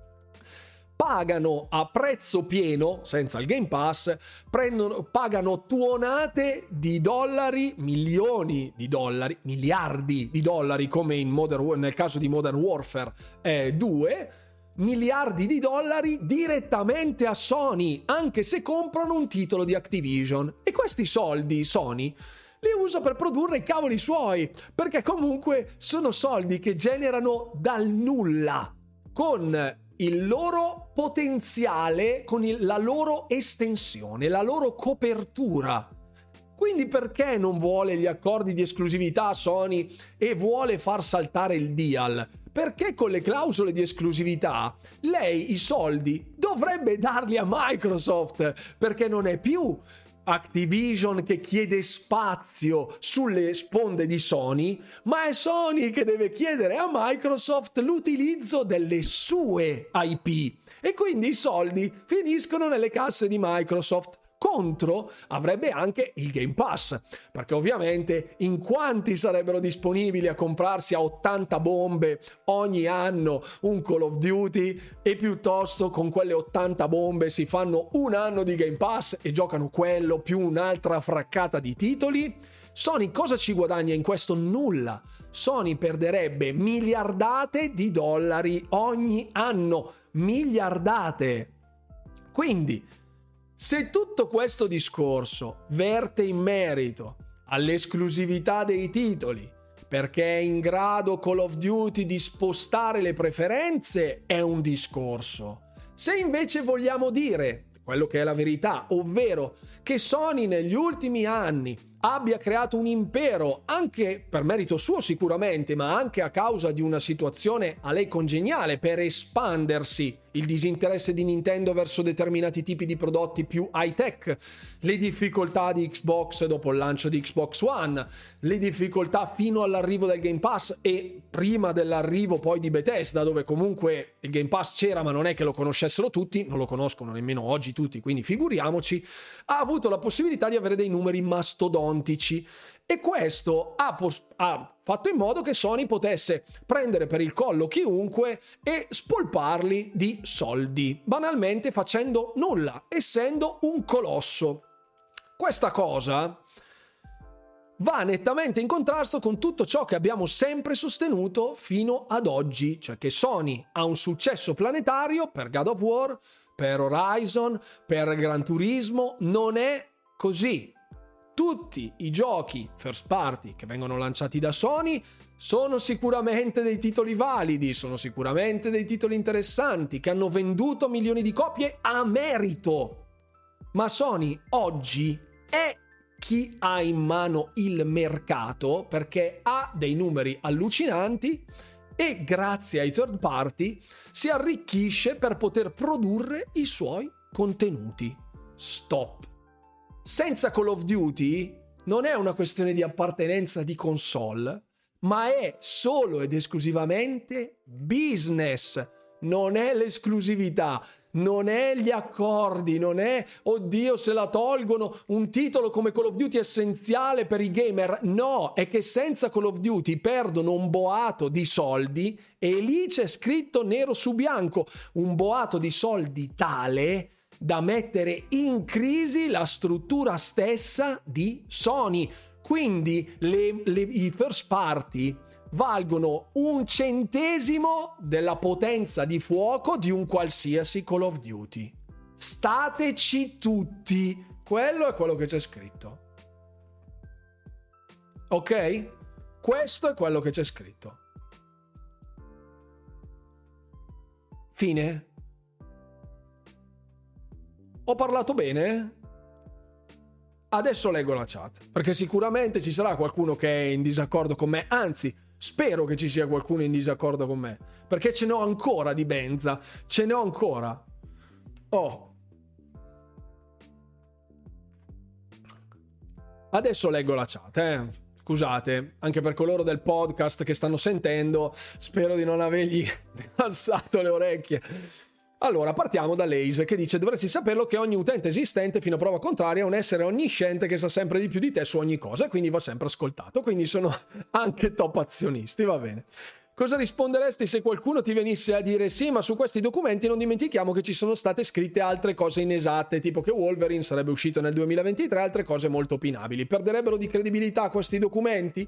pagano a prezzo pieno, senza il Game Pass, prendono, pagano tuonate di dollari, milioni di dollari, miliardi di dollari, come Modern, nel caso di Modern Warfare eh, 2 miliardi di dollari direttamente a Sony, anche se comprano un titolo di Activision. E questi soldi Sony li usa per produrre i cavoli suoi, perché comunque sono soldi che generano dal nulla, con il loro potenziale, con il, la loro estensione, la loro copertura. Quindi perché non vuole gli accordi di esclusività Sony e vuole far saltare il deal? perché con le clausole di esclusività lei i soldi dovrebbe darli a Microsoft perché non è più Activision che chiede spazio sulle sponde di Sony, ma è Sony che deve chiedere a Microsoft l'utilizzo delle sue IP e quindi i soldi finiscono nelle casse di Microsoft contro avrebbe anche il Game Pass, perché ovviamente in quanti sarebbero disponibili a comprarsi a 80 bombe ogni anno un Call of Duty e piuttosto con quelle 80 bombe si fanno un anno di Game Pass e giocano quello più un'altra fraccata di titoli? Sony cosa ci guadagna in questo? Nulla. Sony perderebbe miliardate di dollari ogni anno. Miliardate. Quindi se tutto questo discorso verte in merito all'esclusività dei titoli, perché è in grado Call of Duty di spostare le preferenze, è un discorso. Se invece vogliamo dire quello che è la verità, ovvero che Sony negli ultimi anni abbia creato un impero, anche per merito suo sicuramente, ma anche a causa di una situazione a lei congeniale per espandersi il disinteresse di Nintendo verso determinati tipi di prodotti più high tech, le difficoltà di Xbox dopo il lancio di Xbox One, le difficoltà fino all'arrivo del Game Pass e prima dell'arrivo poi di Bethesda, dove comunque il Game Pass c'era ma non è che lo conoscessero tutti, non lo conoscono nemmeno oggi tutti, quindi figuriamoci, ha avuto la possibilità di avere dei numeri mastodontici e questo ha, pos- ha, fatto in modo che Sony potesse prendere per il collo chiunque e spolparli di soldi, banalmente facendo nulla, essendo un colosso. Questa cosa va nettamente in contrasto con tutto ciò che abbiamo sempre sostenuto fino ad oggi, cioè che Sony ha un successo planetario per God of War, per Horizon, per Gran Turismo, non è così tutti i giochi first party che vengono lanciati da Sony sono sicuramente dei titoli validi, sono sicuramente dei titoli interessanti che hanno venduto milioni di copie a merito. Ma Sony oggi è chi ha in mano il mercato perché ha dei numeri allucinanti e grazie ai third party si arricchisce per poter produrre i suoi contenuti. Stop. Senza Call of Duty non è una questione di appartenenza di console, ma è solo ed esclusivamente business. Non è l'esclusività, non è gli accordi, non è oddio se la tolgono un titolo come Call of Duty essenziale per i gamer. No, è che senza Call of Duty perdono un boato di soldi e lì c'è scritto nero su bianco un boato di soldi tale da mettere in crisi la struttura stessa di Sony. Quindi le, le, i first party valgono un centesimo della potenza di fuoco di un qualsiasi Call of Duty. Stateci tutti. Quello è quello che c'è scritto. Ok? Questo è quello che c'è scritto. Fine. Ho parlato bene? Adesso leggo la chat, perché sicuramente ci sarà qualcuno che è in disaccordo con me, anzi, spero che ci sia qualcuno in disaccordo con me, perché ce ne ho ancora di Benza, ce ne ho ancora. Oh. Adesso leggo la chat, eh. Scusate, anche per coloro del podcast che stanno sentendo, spero di non avergli devastato le orecchie. Allora, partiamo da Lace che dice dovresti saperlo che ogni utente esistente fino a prova contraria è un essere onnisciente che sa sempre di più di te su ogni cosa, quindi va sempre ascoltato, quindi sono anche top azionisti, va bene. Cosa risponderesti se qualcuno ti venisse a dire sì, ma su questi documenti non dimentichiamo che ci sono state scritte altre cose inesatte, tipo che Wolverine sarebbe uscito nel 2023, altre cose molto opinabili. Perderebbero di credibilità questi documenti?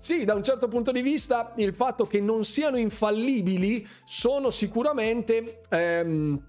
Sì, da un certo punto di vista il fatto che non siano infallibili sono sicuramente... Ehm,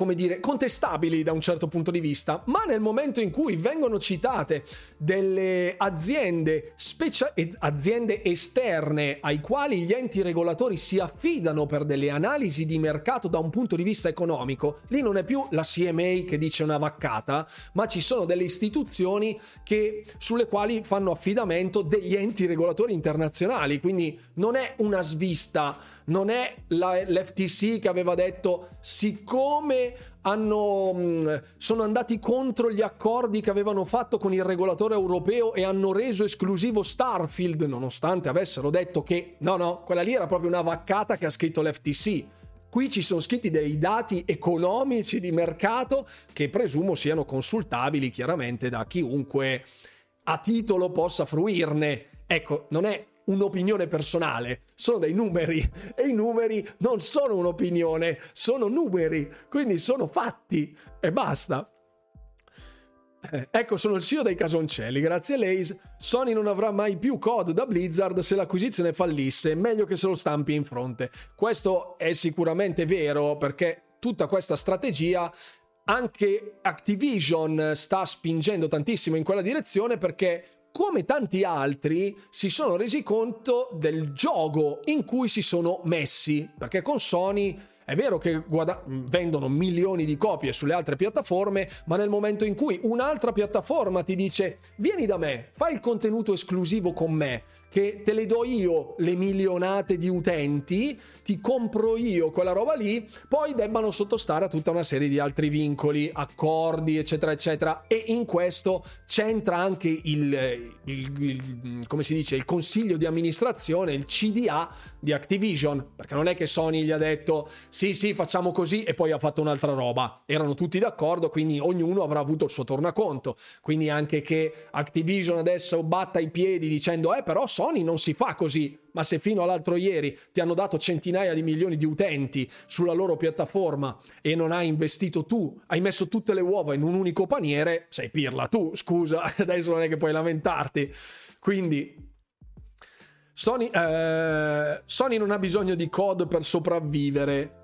come dire, contestabili da un certo punto di vista, ma nel momento in cui vengono citate delle aziende, specia- aziende esterne ai quali gli enti regolatori si affidano per delle analisi di mercato da un punto di vista economico, lì non è più la CMA che dice una vaccata, ma ci sono delle istituzioni che, sulle quali fanno affidamento degli enti regolatori internazionali, quindi non è una svista non è la, l'FTC che aveva detto siccome hanno, mm, sono andati contro gli accordi che avevano fatto con il regolatore europeo e hanno reso esclusivo Starfield, nonostante avessero detto che no, no, quella lì era proprio una vaccata che ha scritto l'FTC. Qui ci sono scritti dei dati economici di mercato che presumo siano consultabili chiaramente da chiunque a titolo possa fruirne. Ecco, non è un'opinione personale, sono dei numeri e i numeri non sono un'opinione, sono numeri, quindi sono fatti e basta. Ecco, sono il CEO dei casoncelli, grazie a lei Sony non avrà mai più COD da Blizzard se l'acquisizione fallisse, meglio che se lo stampi in fronte. Questo è sicuramente vero perché tutta questa strategia anche Activision sta spingendo tantissimo in quella direzione perché come tanti altri, si sono resi conto del gioco in cui si sono messi. Perché con Sony è vero che guada- vendono milioni di copie sulle altre piattaforme, ma nel momento in cui un'altra piattaforma ti dice vieni da me, fai il contenuto esclusivo con me, che te le do io le milionate di utenti, ti compro io quella roba lì, poi debbano sottostare a tutta una serie di altri vincoli, accordi, eccetera, eccetera. E in questo c'entra anche il, il, il come si dice, il consiglio di amministrazione, il CDA di Activision, perché non è che Sony gli ha detto sì, sì, facciamo così e poi ha fatto un'altra roba. Erano tutti d'accordo, quindi ognuno avrà avuto il suo tornaconto. Quindi anche che Activision adesso batta i piedi dicendo eh però Sony non si fa così, ma se fino all'altro ieri ti hanno dato centinaia di milioni di utenti sulla loro piattaforma e non hai investito tu, hai messo tutte le uova in un unico paniere, sei pirla tu, scusa, adesso non è che puoi lamentarti. Quindi Sony, eh, Sony non ha bisogno di code per sopravvivere.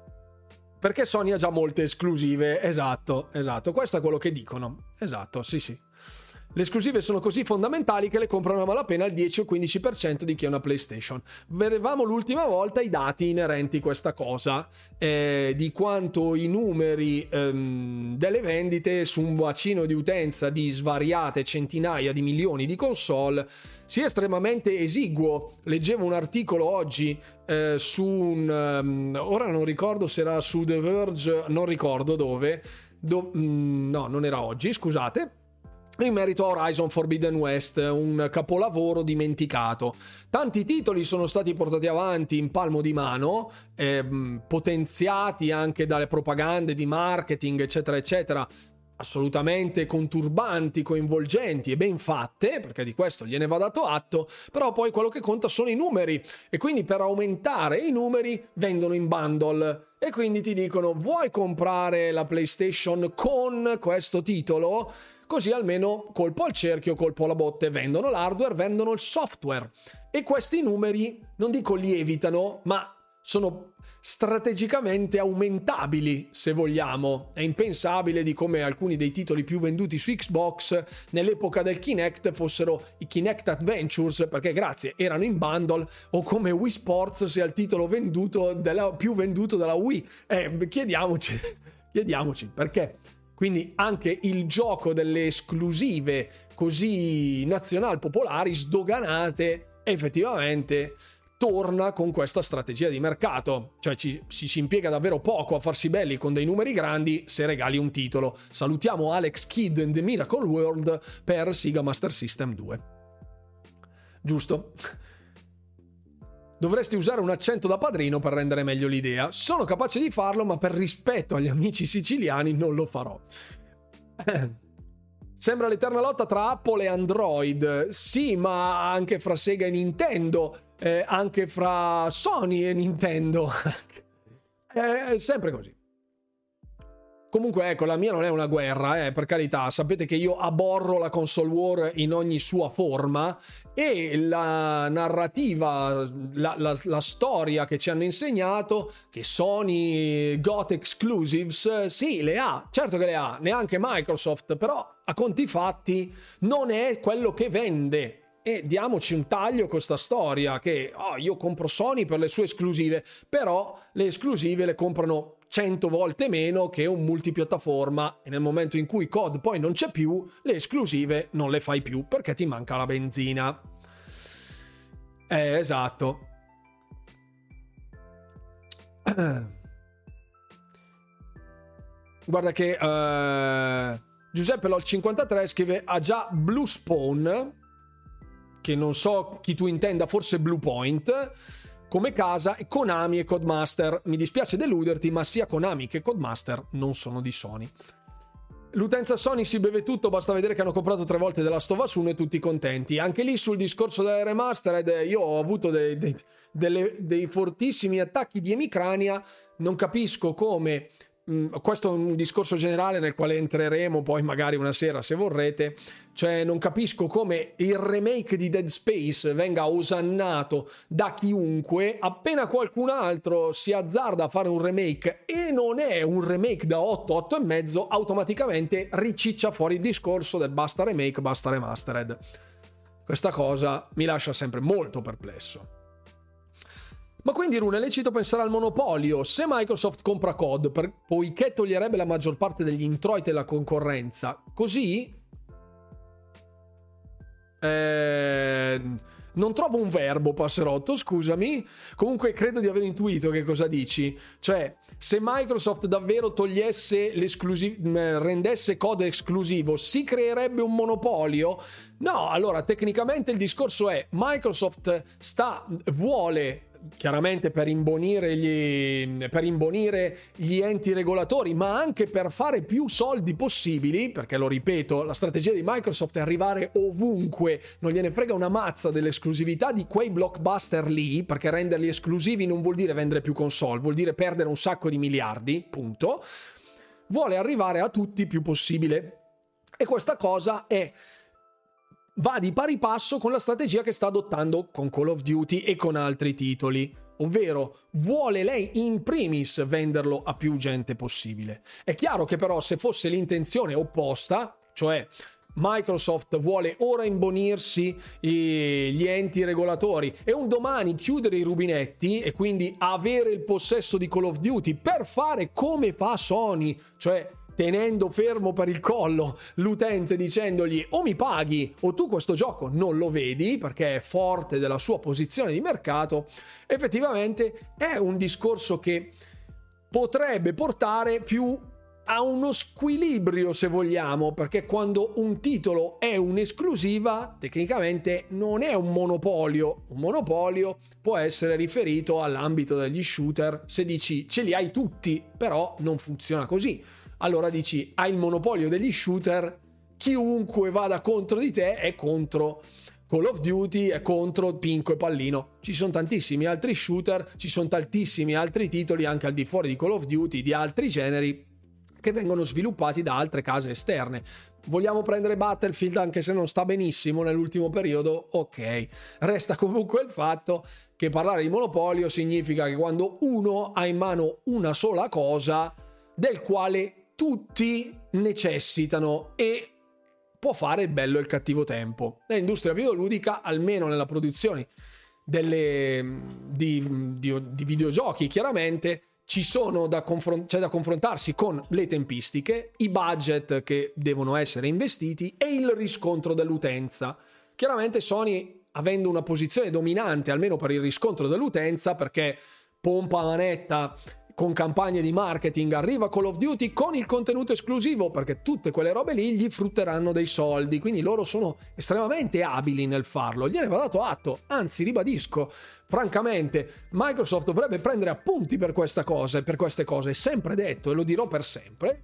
Perché Sony ha già molte esclusive, esatto, esatto, questo è quello che dicono, esatto, sì sì. Le esclusive sono così fondamentali che le comprano a malapena il 10 o 15% di chi ha una PlayStation. Vedevamo l'ultima volta i dati inerenti a questa cosa, eh, di quanto i numeri ehm, delle vendite su un bacino di utenza di svariate centinaia di milioni di console sia estremamente esiguo. Leggevo un articolo oggi eh, su un... Um, ora non ricordo se era su The Verge, non ricordo dove. Do, mm, no, non era oggi, scusate in merito a Horizon Forbidden West, un capolavoro dimenticato. Tanti titoli sono stati portati avanti in palmo di mano, ehm, potenziati anche dalle propagande di marketing, eccetera, eccetera, assolutamente conturbanti, coinvolgenti e ben fatte, perché di questo gliene va dato atto, però poi quello che conta sono i numeri e quindi per aumentare i numeri vendono in bundle e quindi ti dicono vuoi comprare la PlayStation con questo titolo? Così almeno colpo al cerchio, colpo alla botte, vendono l'hardware, vendono il software e questi numeri non dico lievitano, ma sono strategicamente aumentabili, se vogliamo. È impensabile di come alcuni dei titoli più venduti su Xbox nell'epoca del Kinect fossero i Kinect Adventures, perché grazie, erano in bundle, o come Wii Sports sia il titolo venduto della, più venduto della Wii. Eh, chiediamoci, chiediamoci perché. Quindi anche il gioco delle esclusive così nazional popolari sdoganate effettivamente torna con questa strategia di mercato, cioè ci, ci, si impiega davvero poco a farsi belli con dei numeri grandi se regali un titolo. Salutiamo Alex Kidd in The Miracle World per Sega Master System 2. Giusto? Dovresti usare un accento da padrino per rendere meglio l'idea. Sono capace di farlo, ma per rispetto agli amici siciliani non lo farò. Sembra l'eterna lotta tra Apple e Android. Sì, ma anche fra Sega e Nintendo eh, anche fra Sony e Nintendo. è sempre così. Comunque, ecco, la mia non è una guerra, eh, per carità. Sapete che io aborro la console war in ogni sua forma e la narrativa, la, la, la storia che ci hanno insegnato, che Sony got exclusives, sì, le ha, certo che le ha, neanche Microsoft, però a conti fatti non è quello che vende e diamoci un taglio con questa storia che oh, io compro Sony per le sue esclusive, però le esclusive le comprano 100 volte meno che un multipiattaforma e nel momento in cui COD poi non c'è più, le esclusive non le fai più perché ti manca la benzina. Eh, esatto. Guarda che uh, Giuseppe LOL53 scrive ha già Blue Spawn che non so chi tu intenda, forse Bluepoint, come casa, Konami e Codemaster. Mi dispiace deluderti, ma sia Konami che Codemaster non sono di Sony. L'utenza Sony si beve tutto, basta vedere che hanno comprato tre volte della Stova 1 e tutti contenti. Anche lì sul discorso della remastered io ho avuto dei, dei, delle, dei fortissimi attacchi di emicrania, non capisco come questo è un discorso generale nel quale entreremo poi magari una sera se vorrete, cioè non capisco come il remake di Dead Space venga osannato da chiunque appena qualcun altro si azzarda a fare un remake e non è un remake da 8, 8 e mezzo, automaticamente riciccia fuori il discorso del basta remake, basta remastered. Questa cosa mi lascia sempre molto perplesso. Ma quindi Rune è lecito pensare al monopolio. Se Microsoft compra COD, per, poiché toglierebbe la maggior parte degli introiti della concorrenza, così... Eh, non trovo un verbo, passerotto, scusami. Comunque credo di aver intuito che cosa dici. Cioè, se Microsoft davvero togliesse l'esclusivo, rendesse COD esclusivo, si creerebbe un monopolio? No, allora tecnicamente il discorso è Microsoft sta, vuole chiaramente per imbonire, gli, per imbonire gli enti regolatori, ma anche per fare più soldi possibili, perché lo ripeto, la strategia di Microsoft è arrivare ovunque, non gliene frega una mazza dell'esclusività di quei blockbuster lì, perché renderli esclusivi non vuol dire vendere più console, vuol dire perdere un sacco di miliardi, punto. Vuole arrivare a tutti più possibile. E questa cosa è va di pari passo con la strategia che sta adottando con Call of Duty e con altri titoli. Ovvero, vuole lei in primis venderlo a più gente possibile. È chiaro che però se fosse l'intenzione opposta, cioè Microsoft vuole ora imbonirsi gli enti regolatori e un domani chiudere i rubinetti e quindi avere il possesso di Call of Duty per fare come fa Sony, cioè tenendo fermo per il collo l'utente dicendogli o mi paghi o tu questo gioco non lo vedi perché è forte della sua posizione di mercato, effettivamente è un discorso che potrebbe portare più a uno squilibrio se vogliamo, perché quando un titolo è un'esclusiva, tecnicamente non è un monopolio. Un monopolio può essere riferito all'ambito degli shooter se dici ce li hai tutti, però non funziona così allora dici hai il monopolio degli shooter, chiunque vada contro di te è contro Call of Duty è contro Pinco e Pallino. Ci sono tantissimi altri shooter, ci sono tantissimi altri titoli anche al di fuori di Call of Duty di altri generi che vengono sviluppati da altre case esterne. Vogliamo prendere Battlefield anche se non sta benissimo nell'ultimo periodo? Ok. Resta comunque il fatto che parlare di monopolio significa che quando uno ha in mano una sola cosa del quale tutti necessitano e può fare il bello e il cattivo tempo. Nell'industria videoludica, almeno nella produzione delle, di, di, di videogiochi, chiaramente ci sono da confron- c'è da confrontarsi con le tempistiche, i budget che devono essere investiti e il riscontro dell'utenza. Chiaramente Sony, avendo una posizione dominante, almeno per il riscontro dell'utenza, perché pompa manetta con campagne di marketing arriva Call of Duty con il contenuto esclusivo perché tutte quelle robe lì gli frutteranno dei soldi quindi loro sono estremamente abili nel farlo gliene va dato atto anzi ribadisco francamente Microsoft dovrebbe prendere appunti per questa cosa e per queste cose è sempre detto e lo dirò per sempre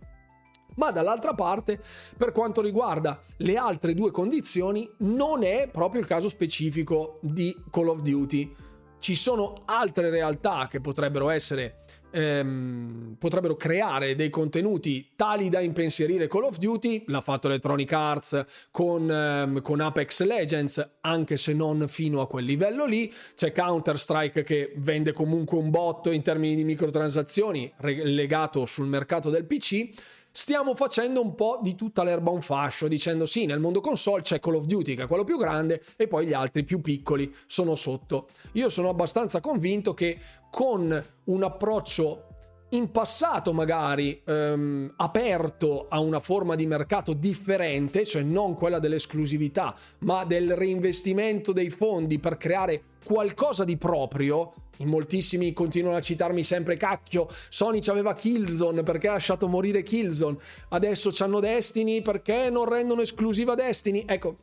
ma dall'altra parte, per quanto riguarda le altre due condizioni, non è proprio il caso specifico di Call of Duty. Ci sono altre realtà che potrebbero essere ehm, potrebbero creare dei contenuti tali da impensierire Call of Duty, l'ha fatto Electronic Arts con, ehm, con Apex Legends, anche se non fino a quel livello lì, c'è Counter-Strike che vende comunque un botto in termini di microtransazioni legato sul mercato del PC stiamo facendo un po' di tutta l'erba un fascio, dicendo sì, nel mondo console c'è Call of Duty che è quello più grande e poi gli altri più piccoli sono sotto. Io sono abbastanza convinto che con un approccio in passato magari ehm, aperto a una forma di mercato differente, cioè non quella dell'esclusività, ma del reinvestimento dei fondi per creare qualcosa di proprio, in moltissimi continuano a citarmi sempre cacchio, Sony aveva Killzone perché ha lasciato morire Killzone, adesso c'hanno Destiny perché non rendono esclusiva Destiny. Ecco,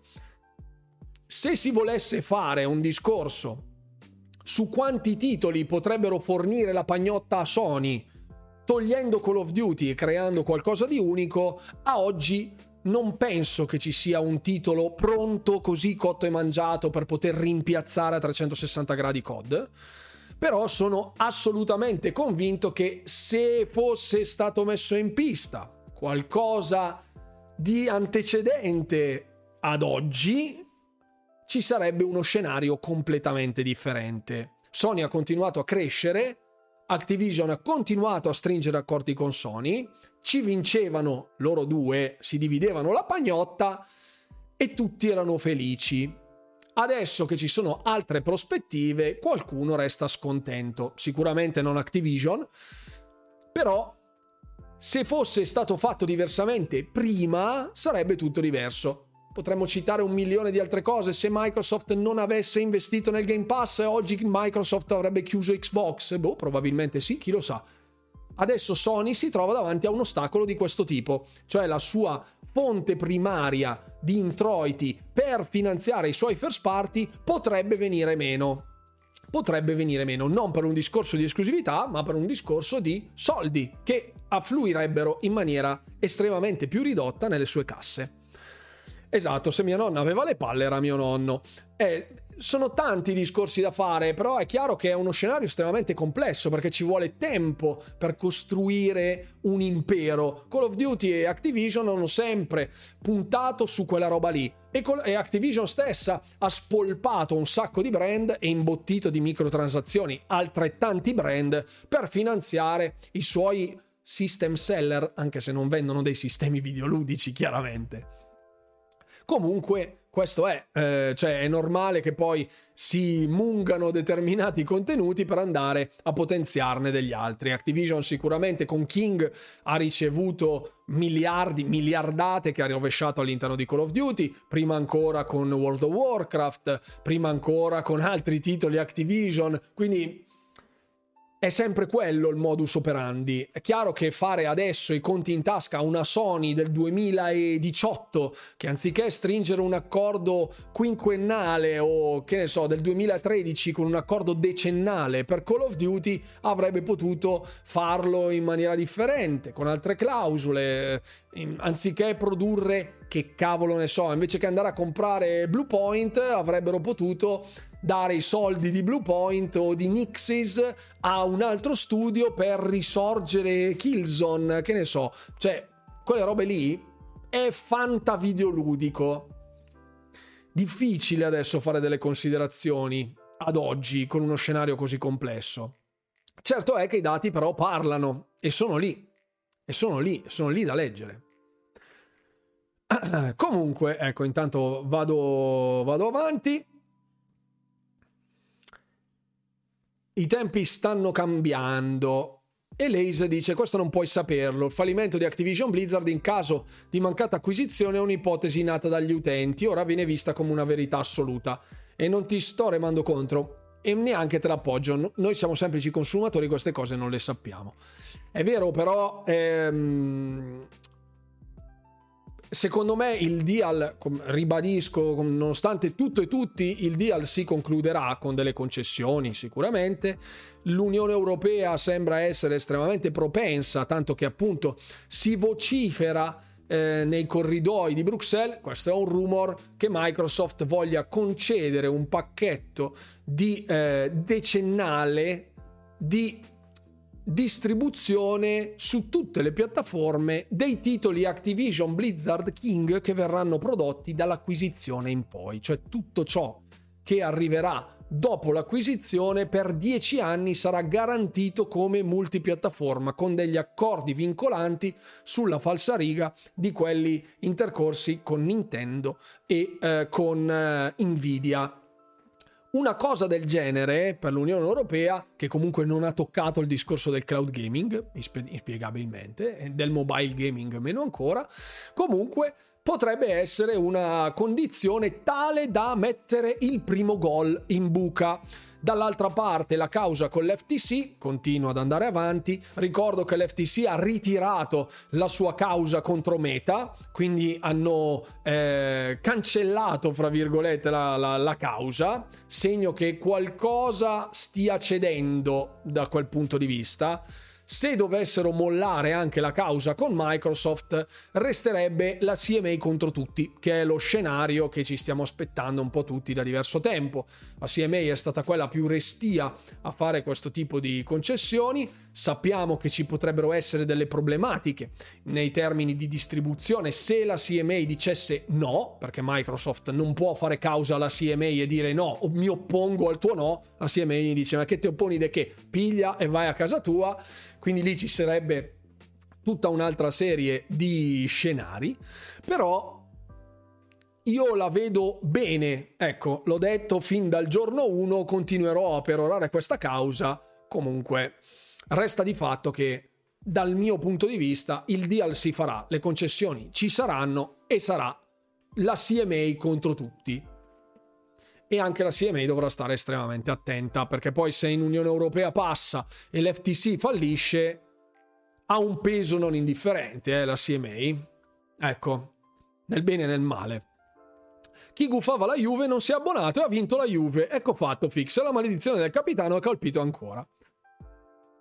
se si volesse fare un discorso su quanti titoli potrebbero fornire la pagnotta a Sony, togliendo Call of Duty e creando qualcosa di unico, a oggi non penso che ci sia un titolo pronto così cotto e mangiato per poter rimpiazzare a 360 gradi COD però sono assolutamente convinto che se fosse stato messo in pista qualcosa di antecedente ad oggi, ci sarebbe uno scenario completamente differente. Sony ha continuato a crescere, Activision ha continuato a stringere accordi con Sony, ci vincevano loro due, si dividevano la pagnotta e tutti erano felici. Adesso che ci sono altre prospettive, qualcuno resta scontento. Sicuramente non Activision, però se fosse stato fatto diversamente prima, sarebbe tutto diverso. Potremmo citare un milione di altre cose. Se Microsoft non avesse investito nel Game Pass, oggi Microsoft avrebbe chiuso Xbox. Boh, probabilmente sì, chi lo sa. Adesso Sony si trova davanti a un ostacolo di questo tipo, cioè la sua fonte primaria di introiti per finanziare i suoi first party potrebbe venire meno. Potrebbe venire meno non per un discorso di esclusività, ma per un discorso di soldi che affluirebbero in maniera estremamente più ridotta nelle sue casse. Esatto, se mia nonna aveva le palle era mio nonno. E sono tanti discorsi da fare, però è chiaro che è uno scenario estremamente complesso perché ci vuole tempo per costruire un impero. Call of Duty e Activision hanno sempre puntato su quella roba lì e Activision stessa ha spolpato un sacco di brand e imbottito di microtransazioni altrettanti brand per finanziare i suoi system seller, anche se non vendono dei sistemi videoludici chiaramente. Comunque, questo è, eh, cioè è normale che poi si mungano determinati contenuti per andare a potenziarne degli altri. Activision sicuramente con King ha ricevuto miliardi, miliardate che ha rovesciato all'interno di Call of Duty, prima ancora con World of Warcraft, prima ancora con altri titoli Activision, quindi è sempre quello il modus operandi. È chiaro che fare adesso i conti in tasca a una Sony del 2018, che anziché stringere un accordo quinquennale o che ne so, del 2013 con un accordo decennale per Call of Duty, avrebbe potuto farlo in maniera differente, con altre clausole, anziché produrre che cavolo ne so, invece che andare a comprare Bluepoint, avrebbero potuto dare i soldi di Bluepoint o di Nixis a un altro studio per risorgere Killzone, che ne so, cioè quelle robe lì è fantavideoludico. Difficile adesso fare delle considerazioni ad oggi con uno scenario così complesso. Certo è che i dati però parlano e sono lì, e sono lì, sono lì da leggere. Comunque, ecco, intanto vado, vado avanti. I tempi stanno cambiando. E Lace dice: Questo non puoi saperlo. Il fallimento di Activision Blizzard in caso di mancata acquisizione è un'ipotesi nata dagli utenti, ora viene vista come una verità assoluta. E non ti sto remando contro e neanche te l'appoggio. Noi siamo semplici consumatori, queste cose non le sappiamo. È vero, però. Ehm, Secondo me il deal, ribadisco, nonostante tutto e tutti, il deal si concluderà con delle concessioni sicuramente. L'Unione Europea sembra essere estremamente propensa, tanto che appunto si vocifera eh, nei corridoi di Bruxelles, questo è un rumor, che Microsoft voglia concedere un pacchetto di eh, decennale di distribuzione su tutte le piattaforme dei titoli Activision Blizzard King che verranno prodotti dall'acquisizione in poi, cioè tutto ciò che arriverà dopo l'acquisizione per 10 anni sarà garantito come multipiattaforma con degli accordi vincolanti sulla falsariga di quelli intercorsi con Nintendo e eh, con eh, Nvidia una cosa del genere per l'Unione Europea, che comunque non ha toccato il discorso del cloud gaming, inspiegabilmente, del mobile gaming meno ancora, comunque potrebbe essere una condizione tale da mettere il primo gol in buca. Dall'altra parte la causa con l'FTC continua ad andare avanti. Ricordo che l'FTC ha ritirato la sua causa contro Meta, quindi hanno eh, cancellato, fra virgolette, la, la, la causa, segno che qualcosa stia cedendo da quel punto di vista. Se dovessero mollare anche la causa con Microsoft, resterebbe la CMA contro tutti, che è lo scenario che ci stiamo aspettando un po' tutti da diverso tempo. La CMA è stata quella più restia a fare questo tipo di concessioni, sappiamo che ci potrebbero essere delle problematiche nei termini di distribuzione. Se la CMA dicesse no, perché Microsoft non può fare causa alla CMA e dire no, o mi oppongo al tuo no, la CMA gli dice ma che ti opponi di che? Piglia e vai a casa tua. Quindi lì ci sarebbe tutta un'altra serie di scenari, però io la vedo bene, ecco, l'ho detto fin dal giorno 1, continuerò a perorare questa causa, comunque resta di fatto che dal mio punto di vista il deal si farà, le concessioni ci saranno e sarà la CMA contro tutti. E anche la CMA dovrà stare estremamente attenta perché poi se in Unione Europea passa e l'FTC fallisce ha un peso non indifferente eh, la CMA. Ecco, nel bene e nel male. Chi guffava la Juve non si è abbonato e ha vinto la Juve. Ecco fatto, fix. La maledizione del capitano ha colpito ancora.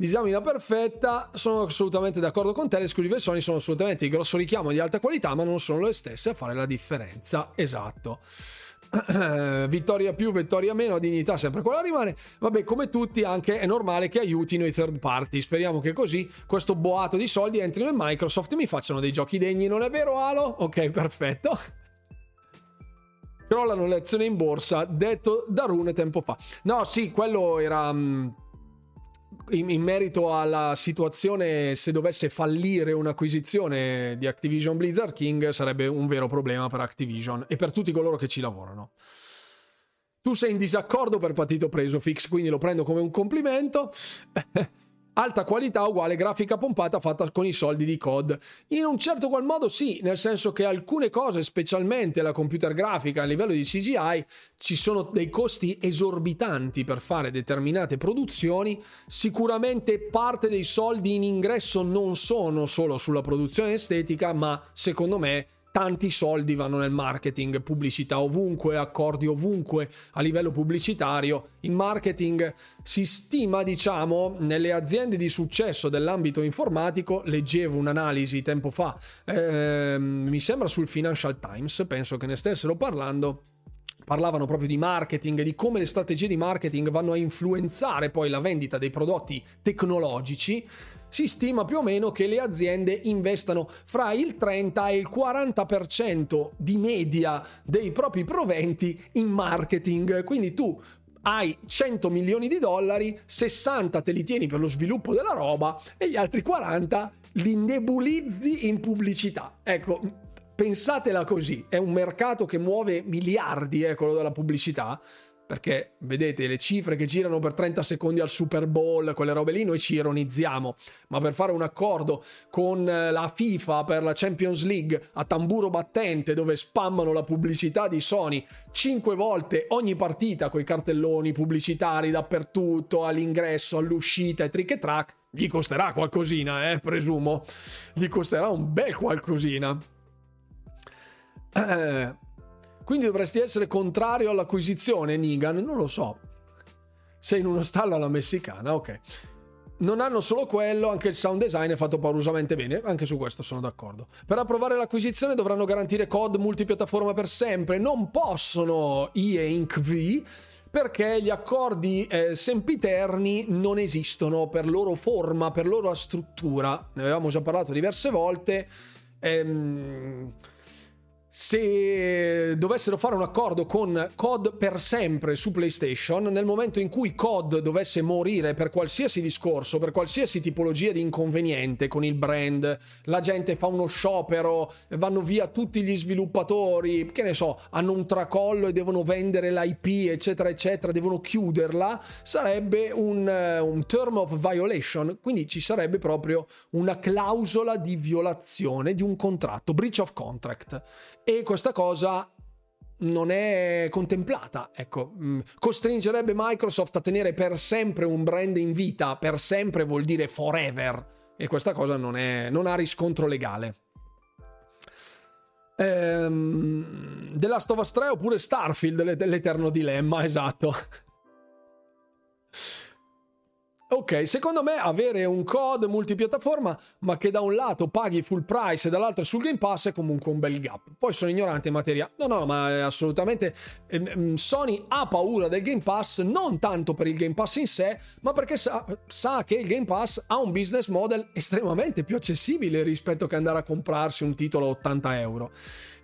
Disamina perfetta, sono assolutamente d'accordo con te, le esclusive Sony sono assolutamente di grosso richiamo di alta qualità, ma non sono le stesse a fare la differenza. Esatto. vittoria più, vittoria meno, la dignità sempre quella rimane. Vabbè, come tutti, anche è normale che aiutino i third party. Speriamo che così questo boato di soldi entrino in Microsoft e mi facciano dei giochi degni, non è vero, Alo? Ok, perfetto. Crollano le azioni in borsa, detto da Rune tempo fa. No, sì, quello era. Um, in, in, merito alla situazione, se dovesse fallire un'acquisizione di Activision Blizzard King, sarebbe un vero problema per Activision e per tutti coloro che ci lavorano. Tu sei in disaccordo per partito preso, Fix, quindi lo prendo come un complimento. alta qualità uguale grafica pompata fatta con i soldi di COD. In un certo qual modo sì, nel senso che alcune cose, specialmente la computer grafica a livello di CGI, ci sono dei costi esorbitanti per fare determinate produzioni. Sicuramente parte dei soldi in ingresso non sono solo sulla produzione estetica, ma secondo me tanti soldi vanno nel marketing, pubblicità ovunque, accordi ovunque a livello pubblicitario. In marketing si stima, diciamo, nelle aziende di successo dell'ambito informatico, leggevo un'analisi tempo fa, eh, mi sembra sul Financial Times, penso che ne stessero parlando parlavano proprio di marketing, di come le strategie di marketing vanno a influenzare poi la vendita dei prodotti tecnologici si stima più o meno che le aziende investano fra il 30 e il 40% di media dei propri proventi in marketing. Quindi tu hai 100 milioni di dollari, 60 te li tieni per lo sviluppo della roba e gli altri 40 li nebulizzi in pubblicità. Ecco, pensatela così, è un mercato che muove miliardi, eh, quello della pubblicità perché vedete le cifre che girano per 30 secondi al Super Bowl, quelle robe lì, noi ci ironizziamo, ma per fare un accordo con eh, la FIFA per la Champions League a tamburo battente dove spammano la pubblicità di Sony 5 volte ogni partita con i cartelloni pubblicitari dappertutto, all'ingresso, all'uscita e trick e track, gli costerà qualcosina, eh, presumo. Gli costerà un bel qualcosina. Eh quindi dovresti essere contrario all'acquisizione, Nigan? Non lo so. Sei in uno stallo alla messicana, ok. Non hanno solo quello, anche il sound design è fatto paurosamente bene, anche su questo sono d'accordo. Per approvare l'acquisizione dovranno garantire COD multipiattaforma per sempre, non possono EA Inc. V perché gli accordi eh, sempiterni non esistono per loro forma, per loro struttura. Ne avevamo già parlato diverse volte. Ehm se dovessero fare un accordo con COD per sempre su PlayStation, nel momento in cui COD dovesse morire per qualsiasi discorso, per qualsiasi tipologia di inconveniente con il brand, la gente fa uno sciopero, vanno via tutti gli sviluppatori, che ne so, hanno un tracollo e devono vendere l'IP, eccetera, eccetera, devono chiuderla, sarebbe un, un term of violation, quindi ci sarebbe proprio una clausola di violazione di un contratto, breach of contract e questa cosa non è contemplata. Ecco, mm, costringerebbe Microsoft a tenere per sempre un brand in vita, per sempre vuol dire forever, e questa cosa non, è, non ha riscontro legale. Ehm, The Last of Us 3 oppure Starfield, l'eterno dilemma, esatto. Ok, secondo me avere un COD multipiattaforma, ma che da un lato paghi full price e dall'altro sul Game Pass è comunque un bel gap. Poi sono ignorante in materia. No, no, ma assolutamente ehm, Sony ha paura del Game Pass non tanto per il Game Pass in sé, ma perché sa, sa che il Game Pass ha un business model estremamente più accessibile rispetto che andare a comprarsi un titolo a 80 euro.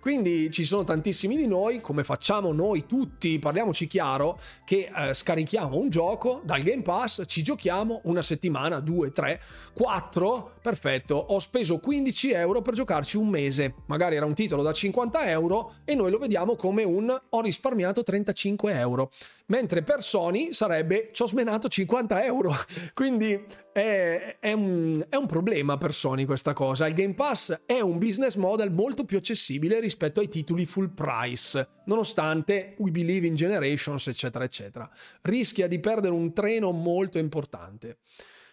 Quindi ci sono tantissimi di noi, come facciamo noi tutti, parliamoci chiaro, che eh, scarichiamo un gioco dal Game Pass, ci giochiamo una settimana, due, tre, quattro, perfetto, ho speso 15 euro per giocarci un mese, magari era un titolo da 50 euro e noi lo vediamo come un ho risparmiato 35 euro mentre per Sony sarebbe ci ho smenato 50 euro. Quindi è, è, un, è, un, problema per Sony questa cosa. Il Game Pass è un business model molto più accessibile rispetto ai titoli full price, nonostante We Believe in Generations, eccetera, eccetera. Rischia di perdere un treno molto importante.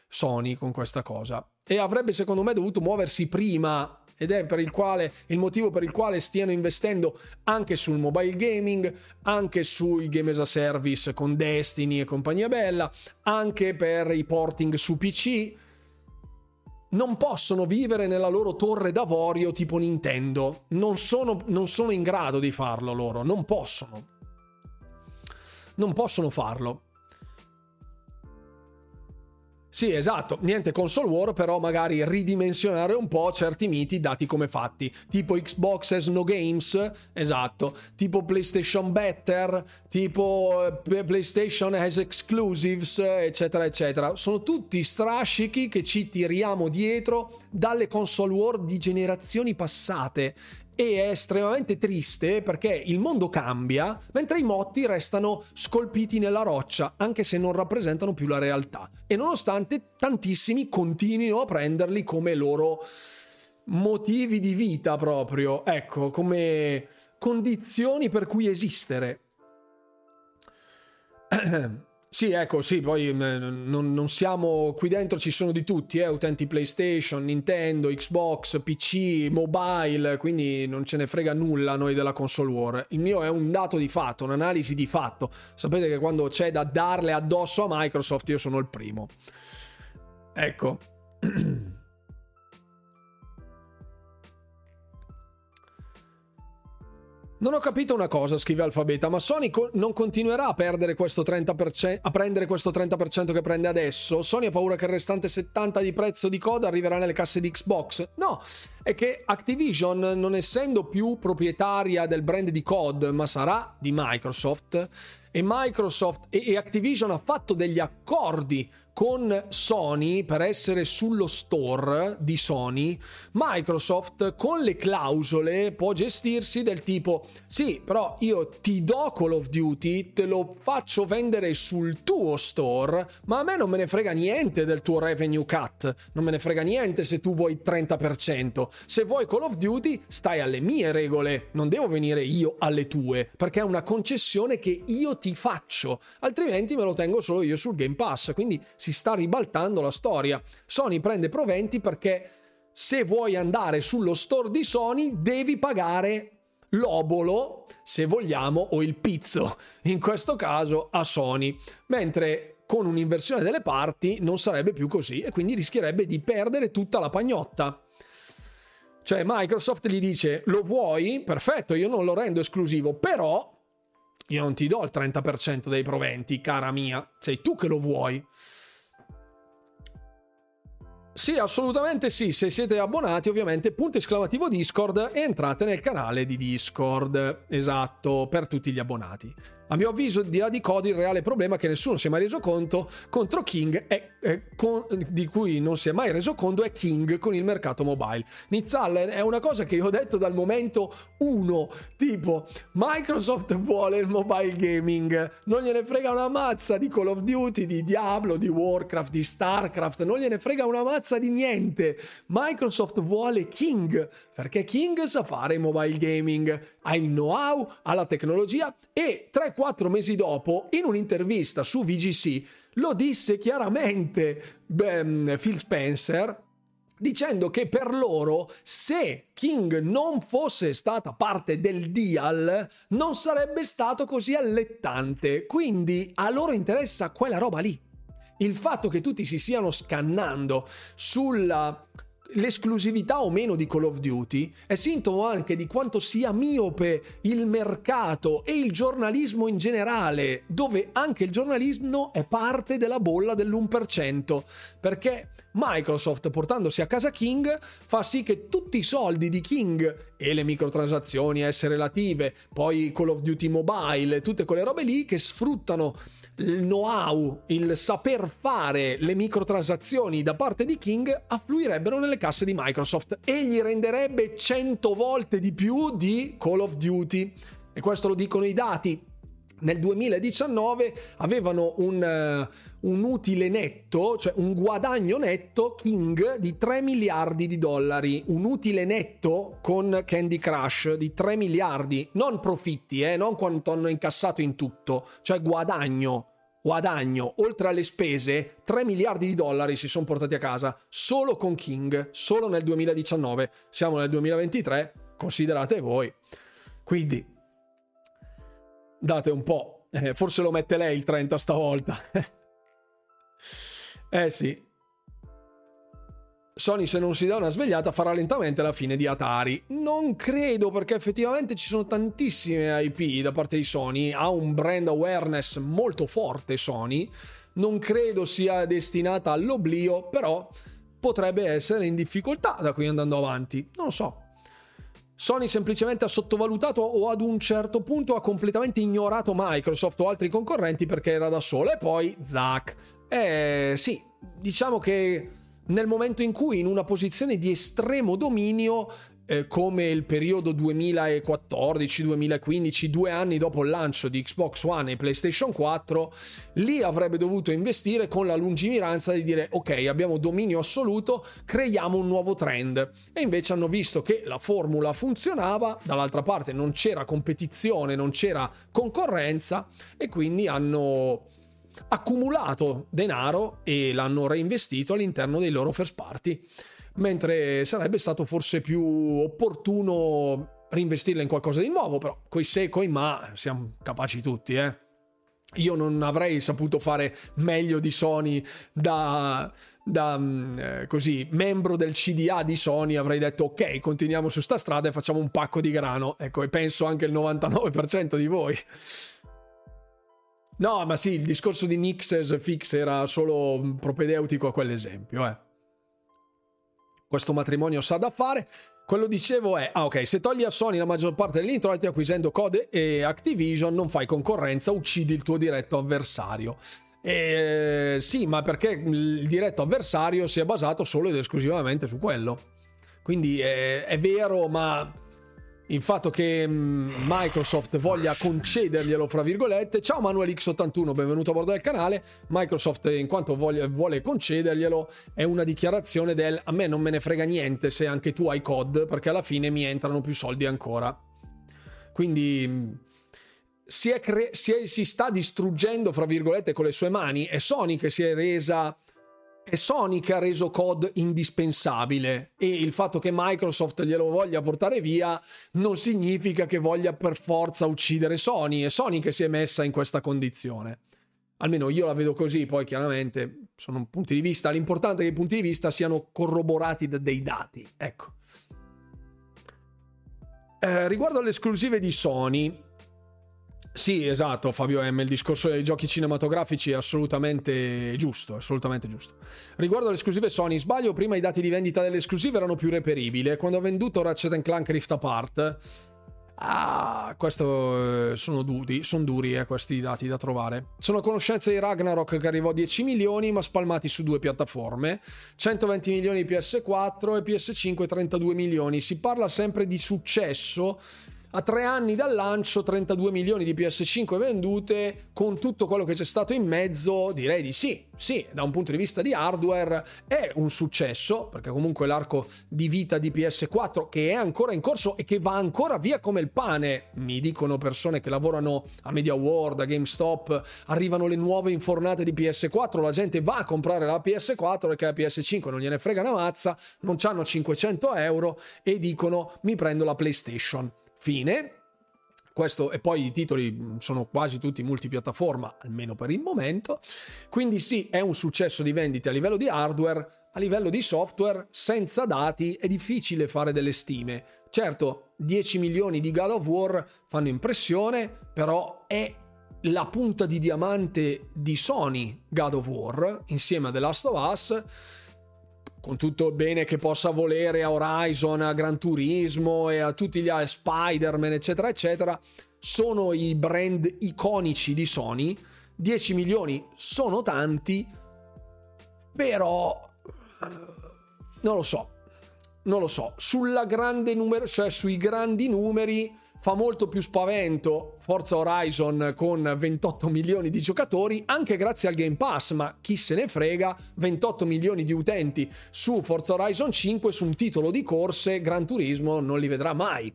Sony con questa cosa e avrebbe secondo me dovuto muoversi prima ed è per il, quale, il motivo per il quale stiano investendo anche sul mobile gaming, anche sui game as a service con Destiny e compagnia bella, anche per i porting su PC. Non possono vivere nella loro torre d'avorio tipo Nintendo, non sono, non sono in grado di farlo loro, non possono. Non possono farlo. Sì, esatto, niente console war, però magari ridimensionare un po' certi miti dati come fatti, tipo Xbox has no games, esatto, tipo PlayStation better, tipo eh, PlayStation has exclusives, eccetera, eccetera. Sono tutti strascichi che ci tiriamo dietro dalle console war di generazioni passate e è estremamente triste perché il mondo cambia mentre i motti restano scolpiti nella roccia anche se non rappresentano più la realtà e nonostante tantissimi continuino a prenderli come loro motivi di vita proprio, ecco, come condizioni per cui esistere. Sì, ecco, sì, poi mm, non, non, siamo qui dentro, ci sono di tutti, eh, utenti PlayStation, Nintendo, Xbox, PC, mobile, quindi non ce ne frega nulla noi della console war. Il mio è un dato di fatto, un'analisi di fatto. Sapete che quando c'è da darle addosso a Microsoft io sono il primo. Ecco. Non ho capito una cosa, scrive Alfabeta, ma Sony co- non continuerà a, perdere questo 30%, a prendere questo 30% che prende adesso? Sony ha paura che il restante 70% di prezzo di coda arriverà nelle casse di Xbox? No, è che Activision, non essendo più proprietaria del brand di COD, ma sarà di Microsoft, e Microsoft e, e Activision ha fatto degli accordi con Sony per essere sullo store di Sony, Microsoft con le clausole può gestirsi del tipo sì, però io ti do Call of Duty, te lo faccio vendere sul tuo store, ma a me non me ne frega niente del tuo revenue cut, non me ne frega niente se tu vuoi 30%. Se vuoi Call of Duty, stai alle mie regole, non devo venire io alle tue, perché è una concessione che io ti faccio, altrimenti me lo tengo solo io sul Game Pass, quindi si sta ribaltando la storia. Sony prende proventi perché se vuoi andare sullo store di Sony devi pagare l'obolo, se vogliamo, o il pizzo, in questo caso a Sony, mentre con un'inversione delle parti non sarebbe più così e quindi rischierebbe di perdere tutta la pagnotta. Cioè Microsoft gli dice lo vuoi? Perfetto, io non lo rendo esclusivo, però io non ti do il 30% dei proventi, cara mia, sei tu che lo vuoi. Sì, assolutamente sì. Se siete abbonati, ovviamente, punto esclamativo Discord e entrate nel canale di Discord. Esatto, per tutti gli abbonati. A mio avviso, di là di Cody, il reale problema che nessuno si è mai reso conto contro King è, è con, di cui non si è mai reso conto è King con il mercato mobile. Nizzallen è una cosa che io ho detto dal momento 1, tipo Microsoft vuole il mobile gaming, non gliene frega una mazza di Call of Duty, di Diablo, di Warcraft, di Starcraft, non gliene frega una mazza di niente. Microsoft vuole King perché King sa fare mobile gaming, ha il know-how, ha la tecnologia e 3-4 mesi dopo, in un'intervista su VGC, lo disse chiaramente ben, Phil Spencer dicendo che per loro se King non fosse stata parte del deal non sarebbe stato così allettante. Quindi a loro interessa quella roba lì. Il fatto che tutti si stiano scannando sulla l'esclusività o meno di Call of Duty è sintomo anche di quanto sia miope il mercato e il giornalismo in generale, dove anche il giornalismo è parte della bolla dell'1%, perché Microsoft portandosi a casa King fa sì che tutti i soldi di King e le microtransazioni esse relative, poi Call of Duty Mobile, tutte quelle robe lì che sfruttano il know-how, il saper fare le microtransazioni da parte di King affluirebbero nelle casse di Microsoft e gli renderebbe 100 volte di più di Call of Duty. E questo lo dicono i dati. Nel 2019 avevano un, uh, un utile netto, cioè un guadagno netto King di 3 miliardi di dollari. Un utile netto con Candy Crush di 3 miliardi, non profitti, eh, non quanto hanno incassato in tutto, cioè guadagno guadagno, oltre alle spese, 3 miliardi di dollari si sono portati a casa solo con King, solo nel 2019. Siamo nel 2023, considerate voi. Quindi, date un po'. Eh, forse lo mette lei il 30 stavolta. eh sì, Sony se non si dà una svegliata farà lentamente la fine di Atari. Non credo perché effettivamente ci sono tantissime IP da parte di Sony, ha un brand awareness molto forte Sony, non credo sia destinata all'oblio, però potrebbe essere in difficoltà da qui andando avanti, non lo so. Sony semplicemente ha sottovalutato o ad un certo punto ha completamente ignorato Microsoft o altri concorrenti perché era da sola e poi zac. Eh sì, diciamo che nel momento in cui in una posizione di estremo dominio eh, come il periodo 2014-2015, due anni dopo il lancio di Xbox One e PlayStation 4, lì avrebbe dovuto investire con la lungimiranza di dire ok, abbiamo dominio assoluto, creiamo un nuovo trend. E invece hanno visto che la formula funzionava, dall'altra parte non c'era competizione, non c'era concorrenza e quindi hanno accumulato denaro e l'hanno reinvestito all'interno dei loro first party mentre sarebbe stato forse più opportuno reinvestirla in qualcosa di nuovo, però coi se, coi ma siamo capaci tutti, eh. Io non avrei saputo fare meglio di Sony da, da mm, eh, così membro del CDA di Sony avrei detto ok continuiamo su sta strada e facciamo un pacco di grano ecco e penso anche il 99% di voi no ma sì il discorso di Nixes Fix era solo propedeutico a quell'esempio eh questo matrimonio sa da fare. Quello dicevo è, ah ok, se togli a Sony la maggior parte degli introiti acquisendo Code e Activision, non fai concorrenza, uccidi il tuo diretto avversario. E, sì, ma perché il diretto avversario si è basato solo ed esclusivamente su quello. Quindi è, è vero, ma il fatto che mm, Microsoft voglia concederglielo, fra virgolette. Ciao Manuel X81, benvenuto a bordo del canale. Microsoft, in quanto voglia, vuole concederglielo, è una dichiarazione del a me non me ne frega niente se anche tu hai COD, perché alla fine mi entrano più soldi ancora. Quindi mm, si, cre- si, è, si sta distruggendo, fra virgolette, con le sue mani. È Sony che si è resa è Sony che ha reso COD indispensabile e il fatto che Microsoft glielo voglia portare via non significa che voglia per forza uccidere Sony, è Sony che si è messa in questa condizione. Almeno io la vedo così, poi chiaramente sono punti di vista, l'importante è che i punti di vista siano corroborati da dei dati. Ecco. Eh, riguardo alle esclusive di Sony, sì, esatto, Fabio M. Il discorso dei giochi cinematografici è assolutamente giusto, assolutamente giusto. Riguardo alle esclusive Sony, sbaglio, prima i dati di vendita delle esclusive erano più reperibili. Quando ho venduto Ratchet Clank Rift Apart, ah, questo eh, sono duri, sono duri eh, questi dati da trovare. Sono a conoscenza di Ragnarok che arrivò a 10 milioni, ma spalmati su due piattaforme, 120 milioni PS4 e PS5 32 milioni. Si parla sempre di successo a tre anni dal lancio 32 milioni di PS5 vendute, con tutto quello che c'è stato in mezzo direi di sì, sì, da un punto di vista di hardware è un successo, perché comunque l'arco di vita di PS4 che è ancora in corso e che va ancora via come il pane, mi dicono persone che lavorano a Media World, a GameStop, arrivano le nuove infornate di PS4, la gente va a comprare la PS4 perché la PS5 non gliene frega una mazza, non hanno 500 euro e dicono mi prendo la PlayStation. Fine. Questo, e poi i titoli sono quasi tutti multipiattaforma, almeno per il momento. Quindi sì, è un successo di vendite a livello di hardware, a livello di software, senza dati è difficile fare delle stime. Certo, 10 milioni di God of War fanno impressione, però è la punta di diamante di Sony God of War insieme a The Last of Us con tutto il bene che possa volere a Horizon, a Gran Turismo e a tutti gli altri Spider-Man, eccetera, eccetera, sono i brand iconici di Sony. 10 milioni sono tanti, però non lo so. Non lo so, sulla grande numero, cioè sui grandi numeri fa molto più spavento Forza Horizon con 28 milioni di giocatori, anche grazie al Game Pass, ma chi se ne frega, 28 milioni di utenti su Forza Horizon 5 su un titolo di corse, Gran Turismo non li vedrà mai.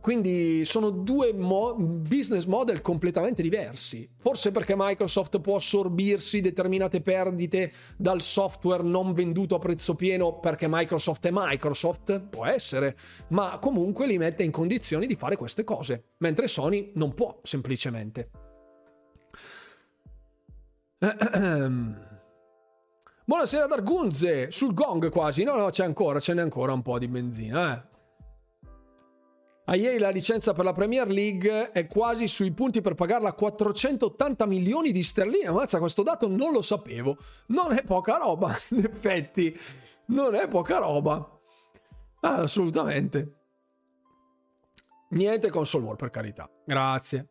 Quindi sono due mo- business model completamente diversi. Forse perché Microsoft può assorbirsi determinate perdite dal software non venduto a prezzo pieno perché Microsoft è Microsoft, può essere, ma comunque li mette in condizioni di fare queste cose, mentre Sony non può semplicemente. Buonasera Dargunze, sul gong quasi, no no c'è ancora, ce n'è ancora un po' di benzina, eh. A EA la licenza per la Premier League è quasi sui punti per pagarla 480 milioni di sterline. Mazza, questo dato non lo sapevo. Non è poca roba, in effetti. Non è poca roba. Ah, assolutamente. Niente console war, per carità. Grazie.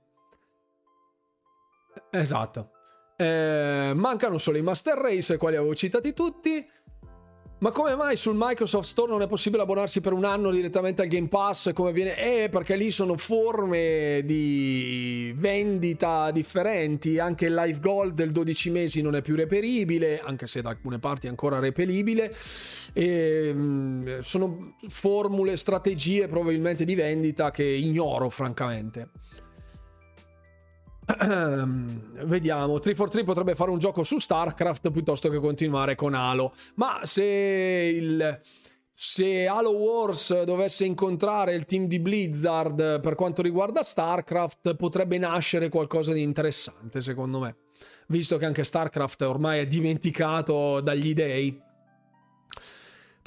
Esatto. Eh, mancano solo i Master Race, quali avevo citati tutti. Ma come mai sul Microsoft Store non è possibile abbonarsi per un anno direttamente al Game Pass come viene? Eh, perché lì sono forme di vendita differenti, anche il Live Gold del 12 mesi non è più reperibile, anche se da alcune parti è ancora reperibile. E, ehm, sono formule, strategie probabilmente di vendita che ignoro francamente. Vediamo, 343 potrebbe fare un gioco su StarCraft piuttosto che continuare con Halo. Ma se il se Halo Wars dovesse incontrare il team di Blizzard per quanto riguarda StarCraft, potrebbe nascere qualcosa di interessante, secondo me. Visto che anche StarCraft ormai è dimenticato dagli dei.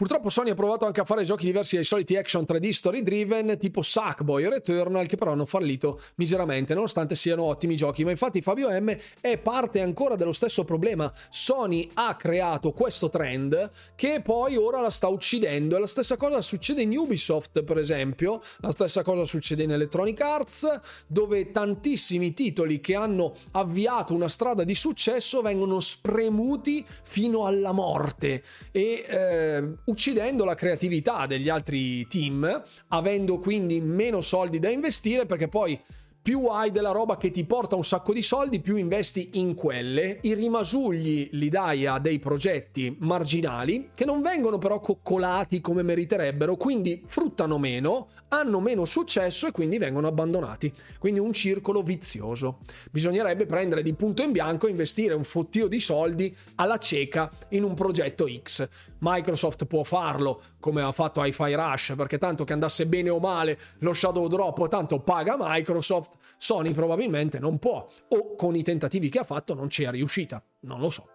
Purtroppo Sony ha provato anche a fare giochi diversi dai soliti action 3D story driven tipo Sackboy e Returnal che però hanno fallito miseramente nonostante siano ottimi giochi. Ma infatti Fabio M è parte ancora dello stesso problema. Sony ha creato questo trend che poi ora la sta uccidendo e la stessa cosa succede in Ubisoft per esempio, la stessa cosa succede in Electronic Arts dove tantissimi titoli che hanno avviato una strada di successo vengono spremuti fino alla morte e eh, uccidendo la creatività degli altri team, avendo quindi meno soldi da investire perché poi più hai della roba che ti porta un sacco di soldi, più investi in quelle, i rimasugli li dai a dei progetti marginali che non vengono però coccolati come meriterebbero, quindi fruttano meno, hanno meno successo e quindi vengono abbandonati. Quindi un circolo vizioso. Bisognerebbe prendere di punto in bianco e investire un fottio di soldi alla cieca in un progetto X. Microsoft può farlo come ha fatto Hi-Fi Rush perché tanto che andasse bene o male lo Shadow Drop tanto paga Microsoft, Sony probabilmente non può o con i tentativi che ha fatto non ci è riuscita, non lo so.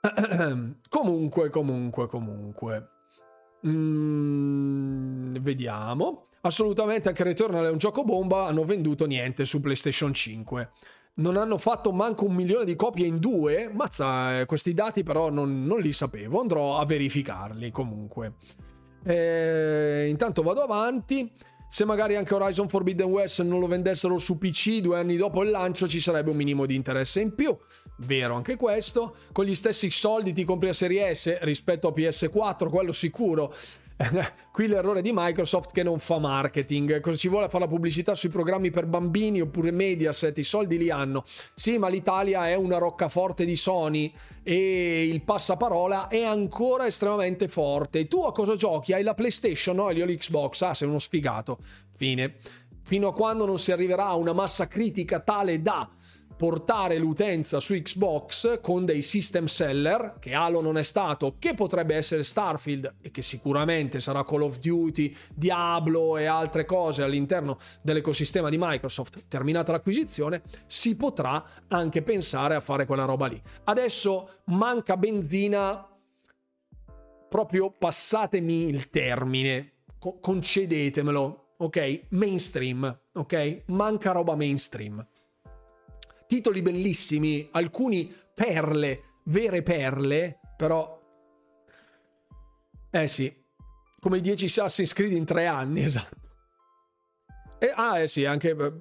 comunque, comunque, comunque. Mm, vediamo. Assolutamente anche Returnal è un gioco bomba, hanno venduto niente su PlayStation 5 non hanno fatto manco un milione di copie in due. Mazza, eh, questi dati però non, non li sapevo, andrò a verificarli comunque. Eh, intanto vado avanti. Se magari anche Horizon Forbidden West non lo vendessero su PC due anni dopo il lancio, ci sarebbe un minimo di interesse in più. Vero anche questo. Con gli stessi soldi ti compri a Serie S rispetto a PS4, quello sicuro. Qui l'errore di Microsoft che non fa marketing. Cosa ci vuole a fare la pubblicità sui programmi per bambini oppure Mediaset? I soldi li hanno. Sì, ma l'Italia è una roccaforte di Sony e il passaparola è ancora estremamente forte. Tu a cosa giochi? Hai la PlayStation? No, io l'Xbox. Ah, sei uno sfigato. Fine. Fino a quando non si arriverà a una massa critica tale da portare l'utenza su Xbox con dei system seller, che Halo non è stato, che potrebbe essere Starfield e che sicuramente sarà Call of Duty, Diablo e altre cose all'interno dell'ecosistema di Microsoft, terminata l'acquisizione, si potrà anche pensare a fare quella roba lì. Adesso manca benzina, proprio passatemi il termine, concedetemelo, ok? Mainstream, ok? Manca roba mainstream titoli bellissimi, alcuni perle, vere perle, però... Eh sì, come i 10 Assassin's Creed in tre anni, esatto. E, ah, eh sì, anche eh,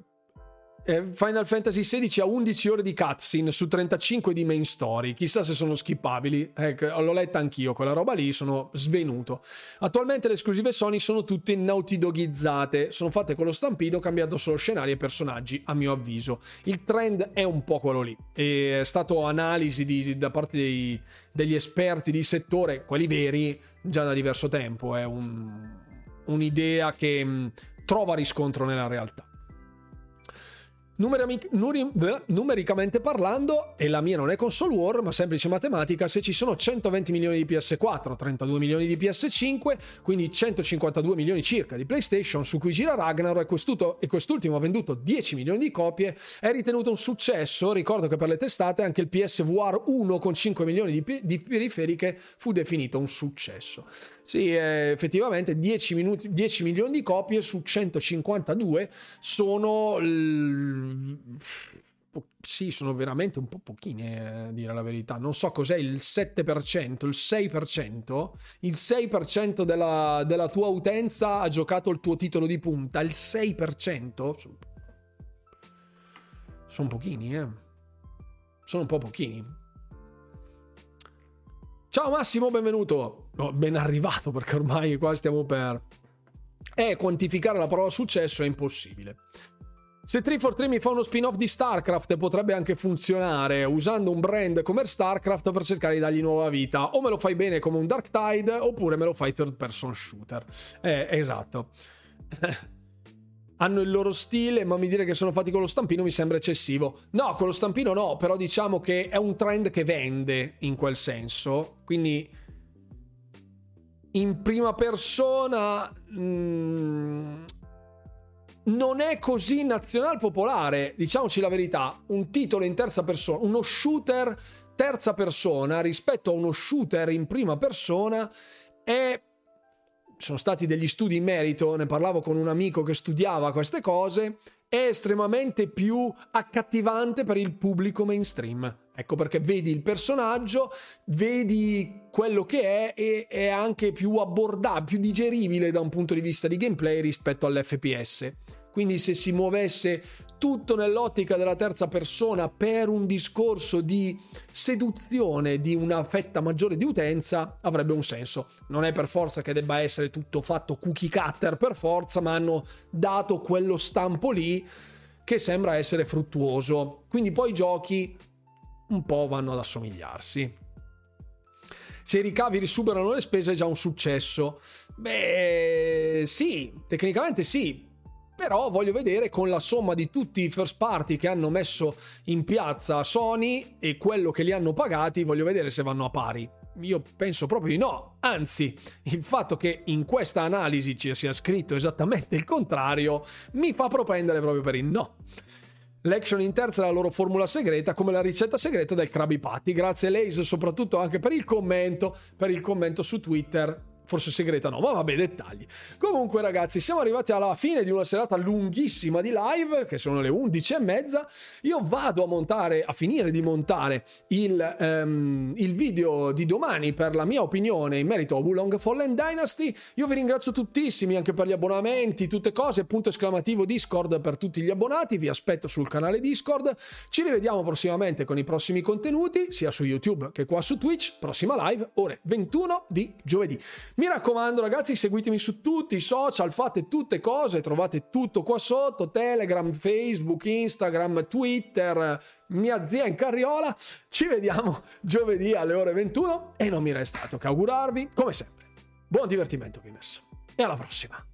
Final Fantasy XVI ha 11 ore di cutscene su 35 di main story. Chissà se sono skippabili. Ecco, l'ho letta anch'io quella roba lì, sono svenuto. Attualmente le esclusive Sony sono tutte naughty dogizzate. Sono fatte con lo stampido, cambiando solo scenari e personaggi, a mio avviso. Il trend è un po' quello lì. è stato analisi di, da parte dei, degli esperti di settore, quelli veri, già da diverso tempo. È un, un'idea che mh, trova riscontro nella realtà. Numeramic- nuri- numericamente parlando, e la mia non è console war, ma semplice matematica, se ci sono 120 milioni di PS4, 32 milioni di PS5, quindi 152 milioni circa di PlayStation su cui gira Ragnarok e, quest'ultimo ha venduto 10 milioni di copie, è ritenuto un successo. Ricordo che per le testate anche il PSVR 1 con 5 milioni di, di periferiche fu definito un successo. Sì, eh, effettivamente 10, minuti, 10 milioni di copie su 152 sono... L... Sì, sono veramente un po' pochine, eh, a dire la verità. Non so cos'è il 7%, il 6%. Il 6% della, della tua utenza ha giocato il tuo titolo di punta. Il 6%? Sono pochini, eh. Sono un po' pochini. Ciao Massimo, benvenuto. Ben arrivato perché ormai qua stiamo per... Eh, quantificare la parola successo è impossibile. Se 343 mi fa uno spin-off di StarCraft potrebbe anche funzionare usando un brand come StarCraft per cercare di dargli nuova vita. O me lo fai bene come un Dark Tide oppure me lo fai third person shooter. Eh, esatto. Hanno il loro stile, ma mi dire che sono fatti con lo stampino mi sembra eccessivo. No, con lo stampino no, però diciamo che è un trend che vende in quel senso. Quindi in prima persona... Mm, non è così nazional popolare, diciamoci la verità, un titolo in terza persona, uno shooter terza persona rispetto a uno shooter in prima persona è sono stati degli studi in merito, ne parlavo con un amico che studiava queste cose, è estremamente più accattivante per il pubblico mainstream. Ecco perché vedi il personaggio, vedi quello che è e è anche più abbordabile, più digeribile da un punto di vista di gameplay rispetto all'FPS. Quindi se si muovesse tutto nell'ottica della terza persona per un discorso di seduzione di una fetta maggiore di utenza avrebbe un senso. Non è per forza che debba essere tutto fatto cookie cutter per forza, ma hanno dato quello stampo lì che sembra essere fruttuoso. Quindi poi giochi un po' vanno ad assomigliarsi. Se i ricavi risuperano le spese è già un successo. Beh, sì, tecnicamente sì, però voglio vedere con la somma di tutti i first party che hanno messo in piazza Sony e quello che li hanno pagati, voglio vedere se vanno a pari. Io penso proprio di no, anzi, il fatto che in questa analisi ci sia scritto esattamente il contrario mi fa propendere proprio per il no. L'action in terza è la loro formula segreta, come la ricetta segreta del Krabby Patty. Grazie Lace soprattutto anche per il commento, per il commento su Twitter forse segreta no, ma vabbè, dettagli. Comunque ragazzi, siamo arrivati alla fine di una serata lunghissima di live, che sono le 11 e mezza. Io vado a montare, a finire di montare il, um, il video di domani per la mia opinione in merito a Wulong Fallen Dynasty. Io vi ringrazio tuttissimi anche per gli abbonamenti, tutte cose, punto esclamativo Discord per tutti gli abbonati, vi aspetto sul canale Discord. Ci rivediamo prossimamente con i prossimi contenuti, sia su YouTube che qua su Twitch, prossima live ore 21 di giovedì. Mi raccomando ragazzi, seguitemi su tutti i social, fate tutte cose, trovate tutto qua sotto, Telegram, Facebook, Instagram, Twitter, mia zia in carriola. Ci vediamo giovedì alle ore 21 e non mi resta altro che augurarvi, come sempre, buon divertimento gamers e alla prossima.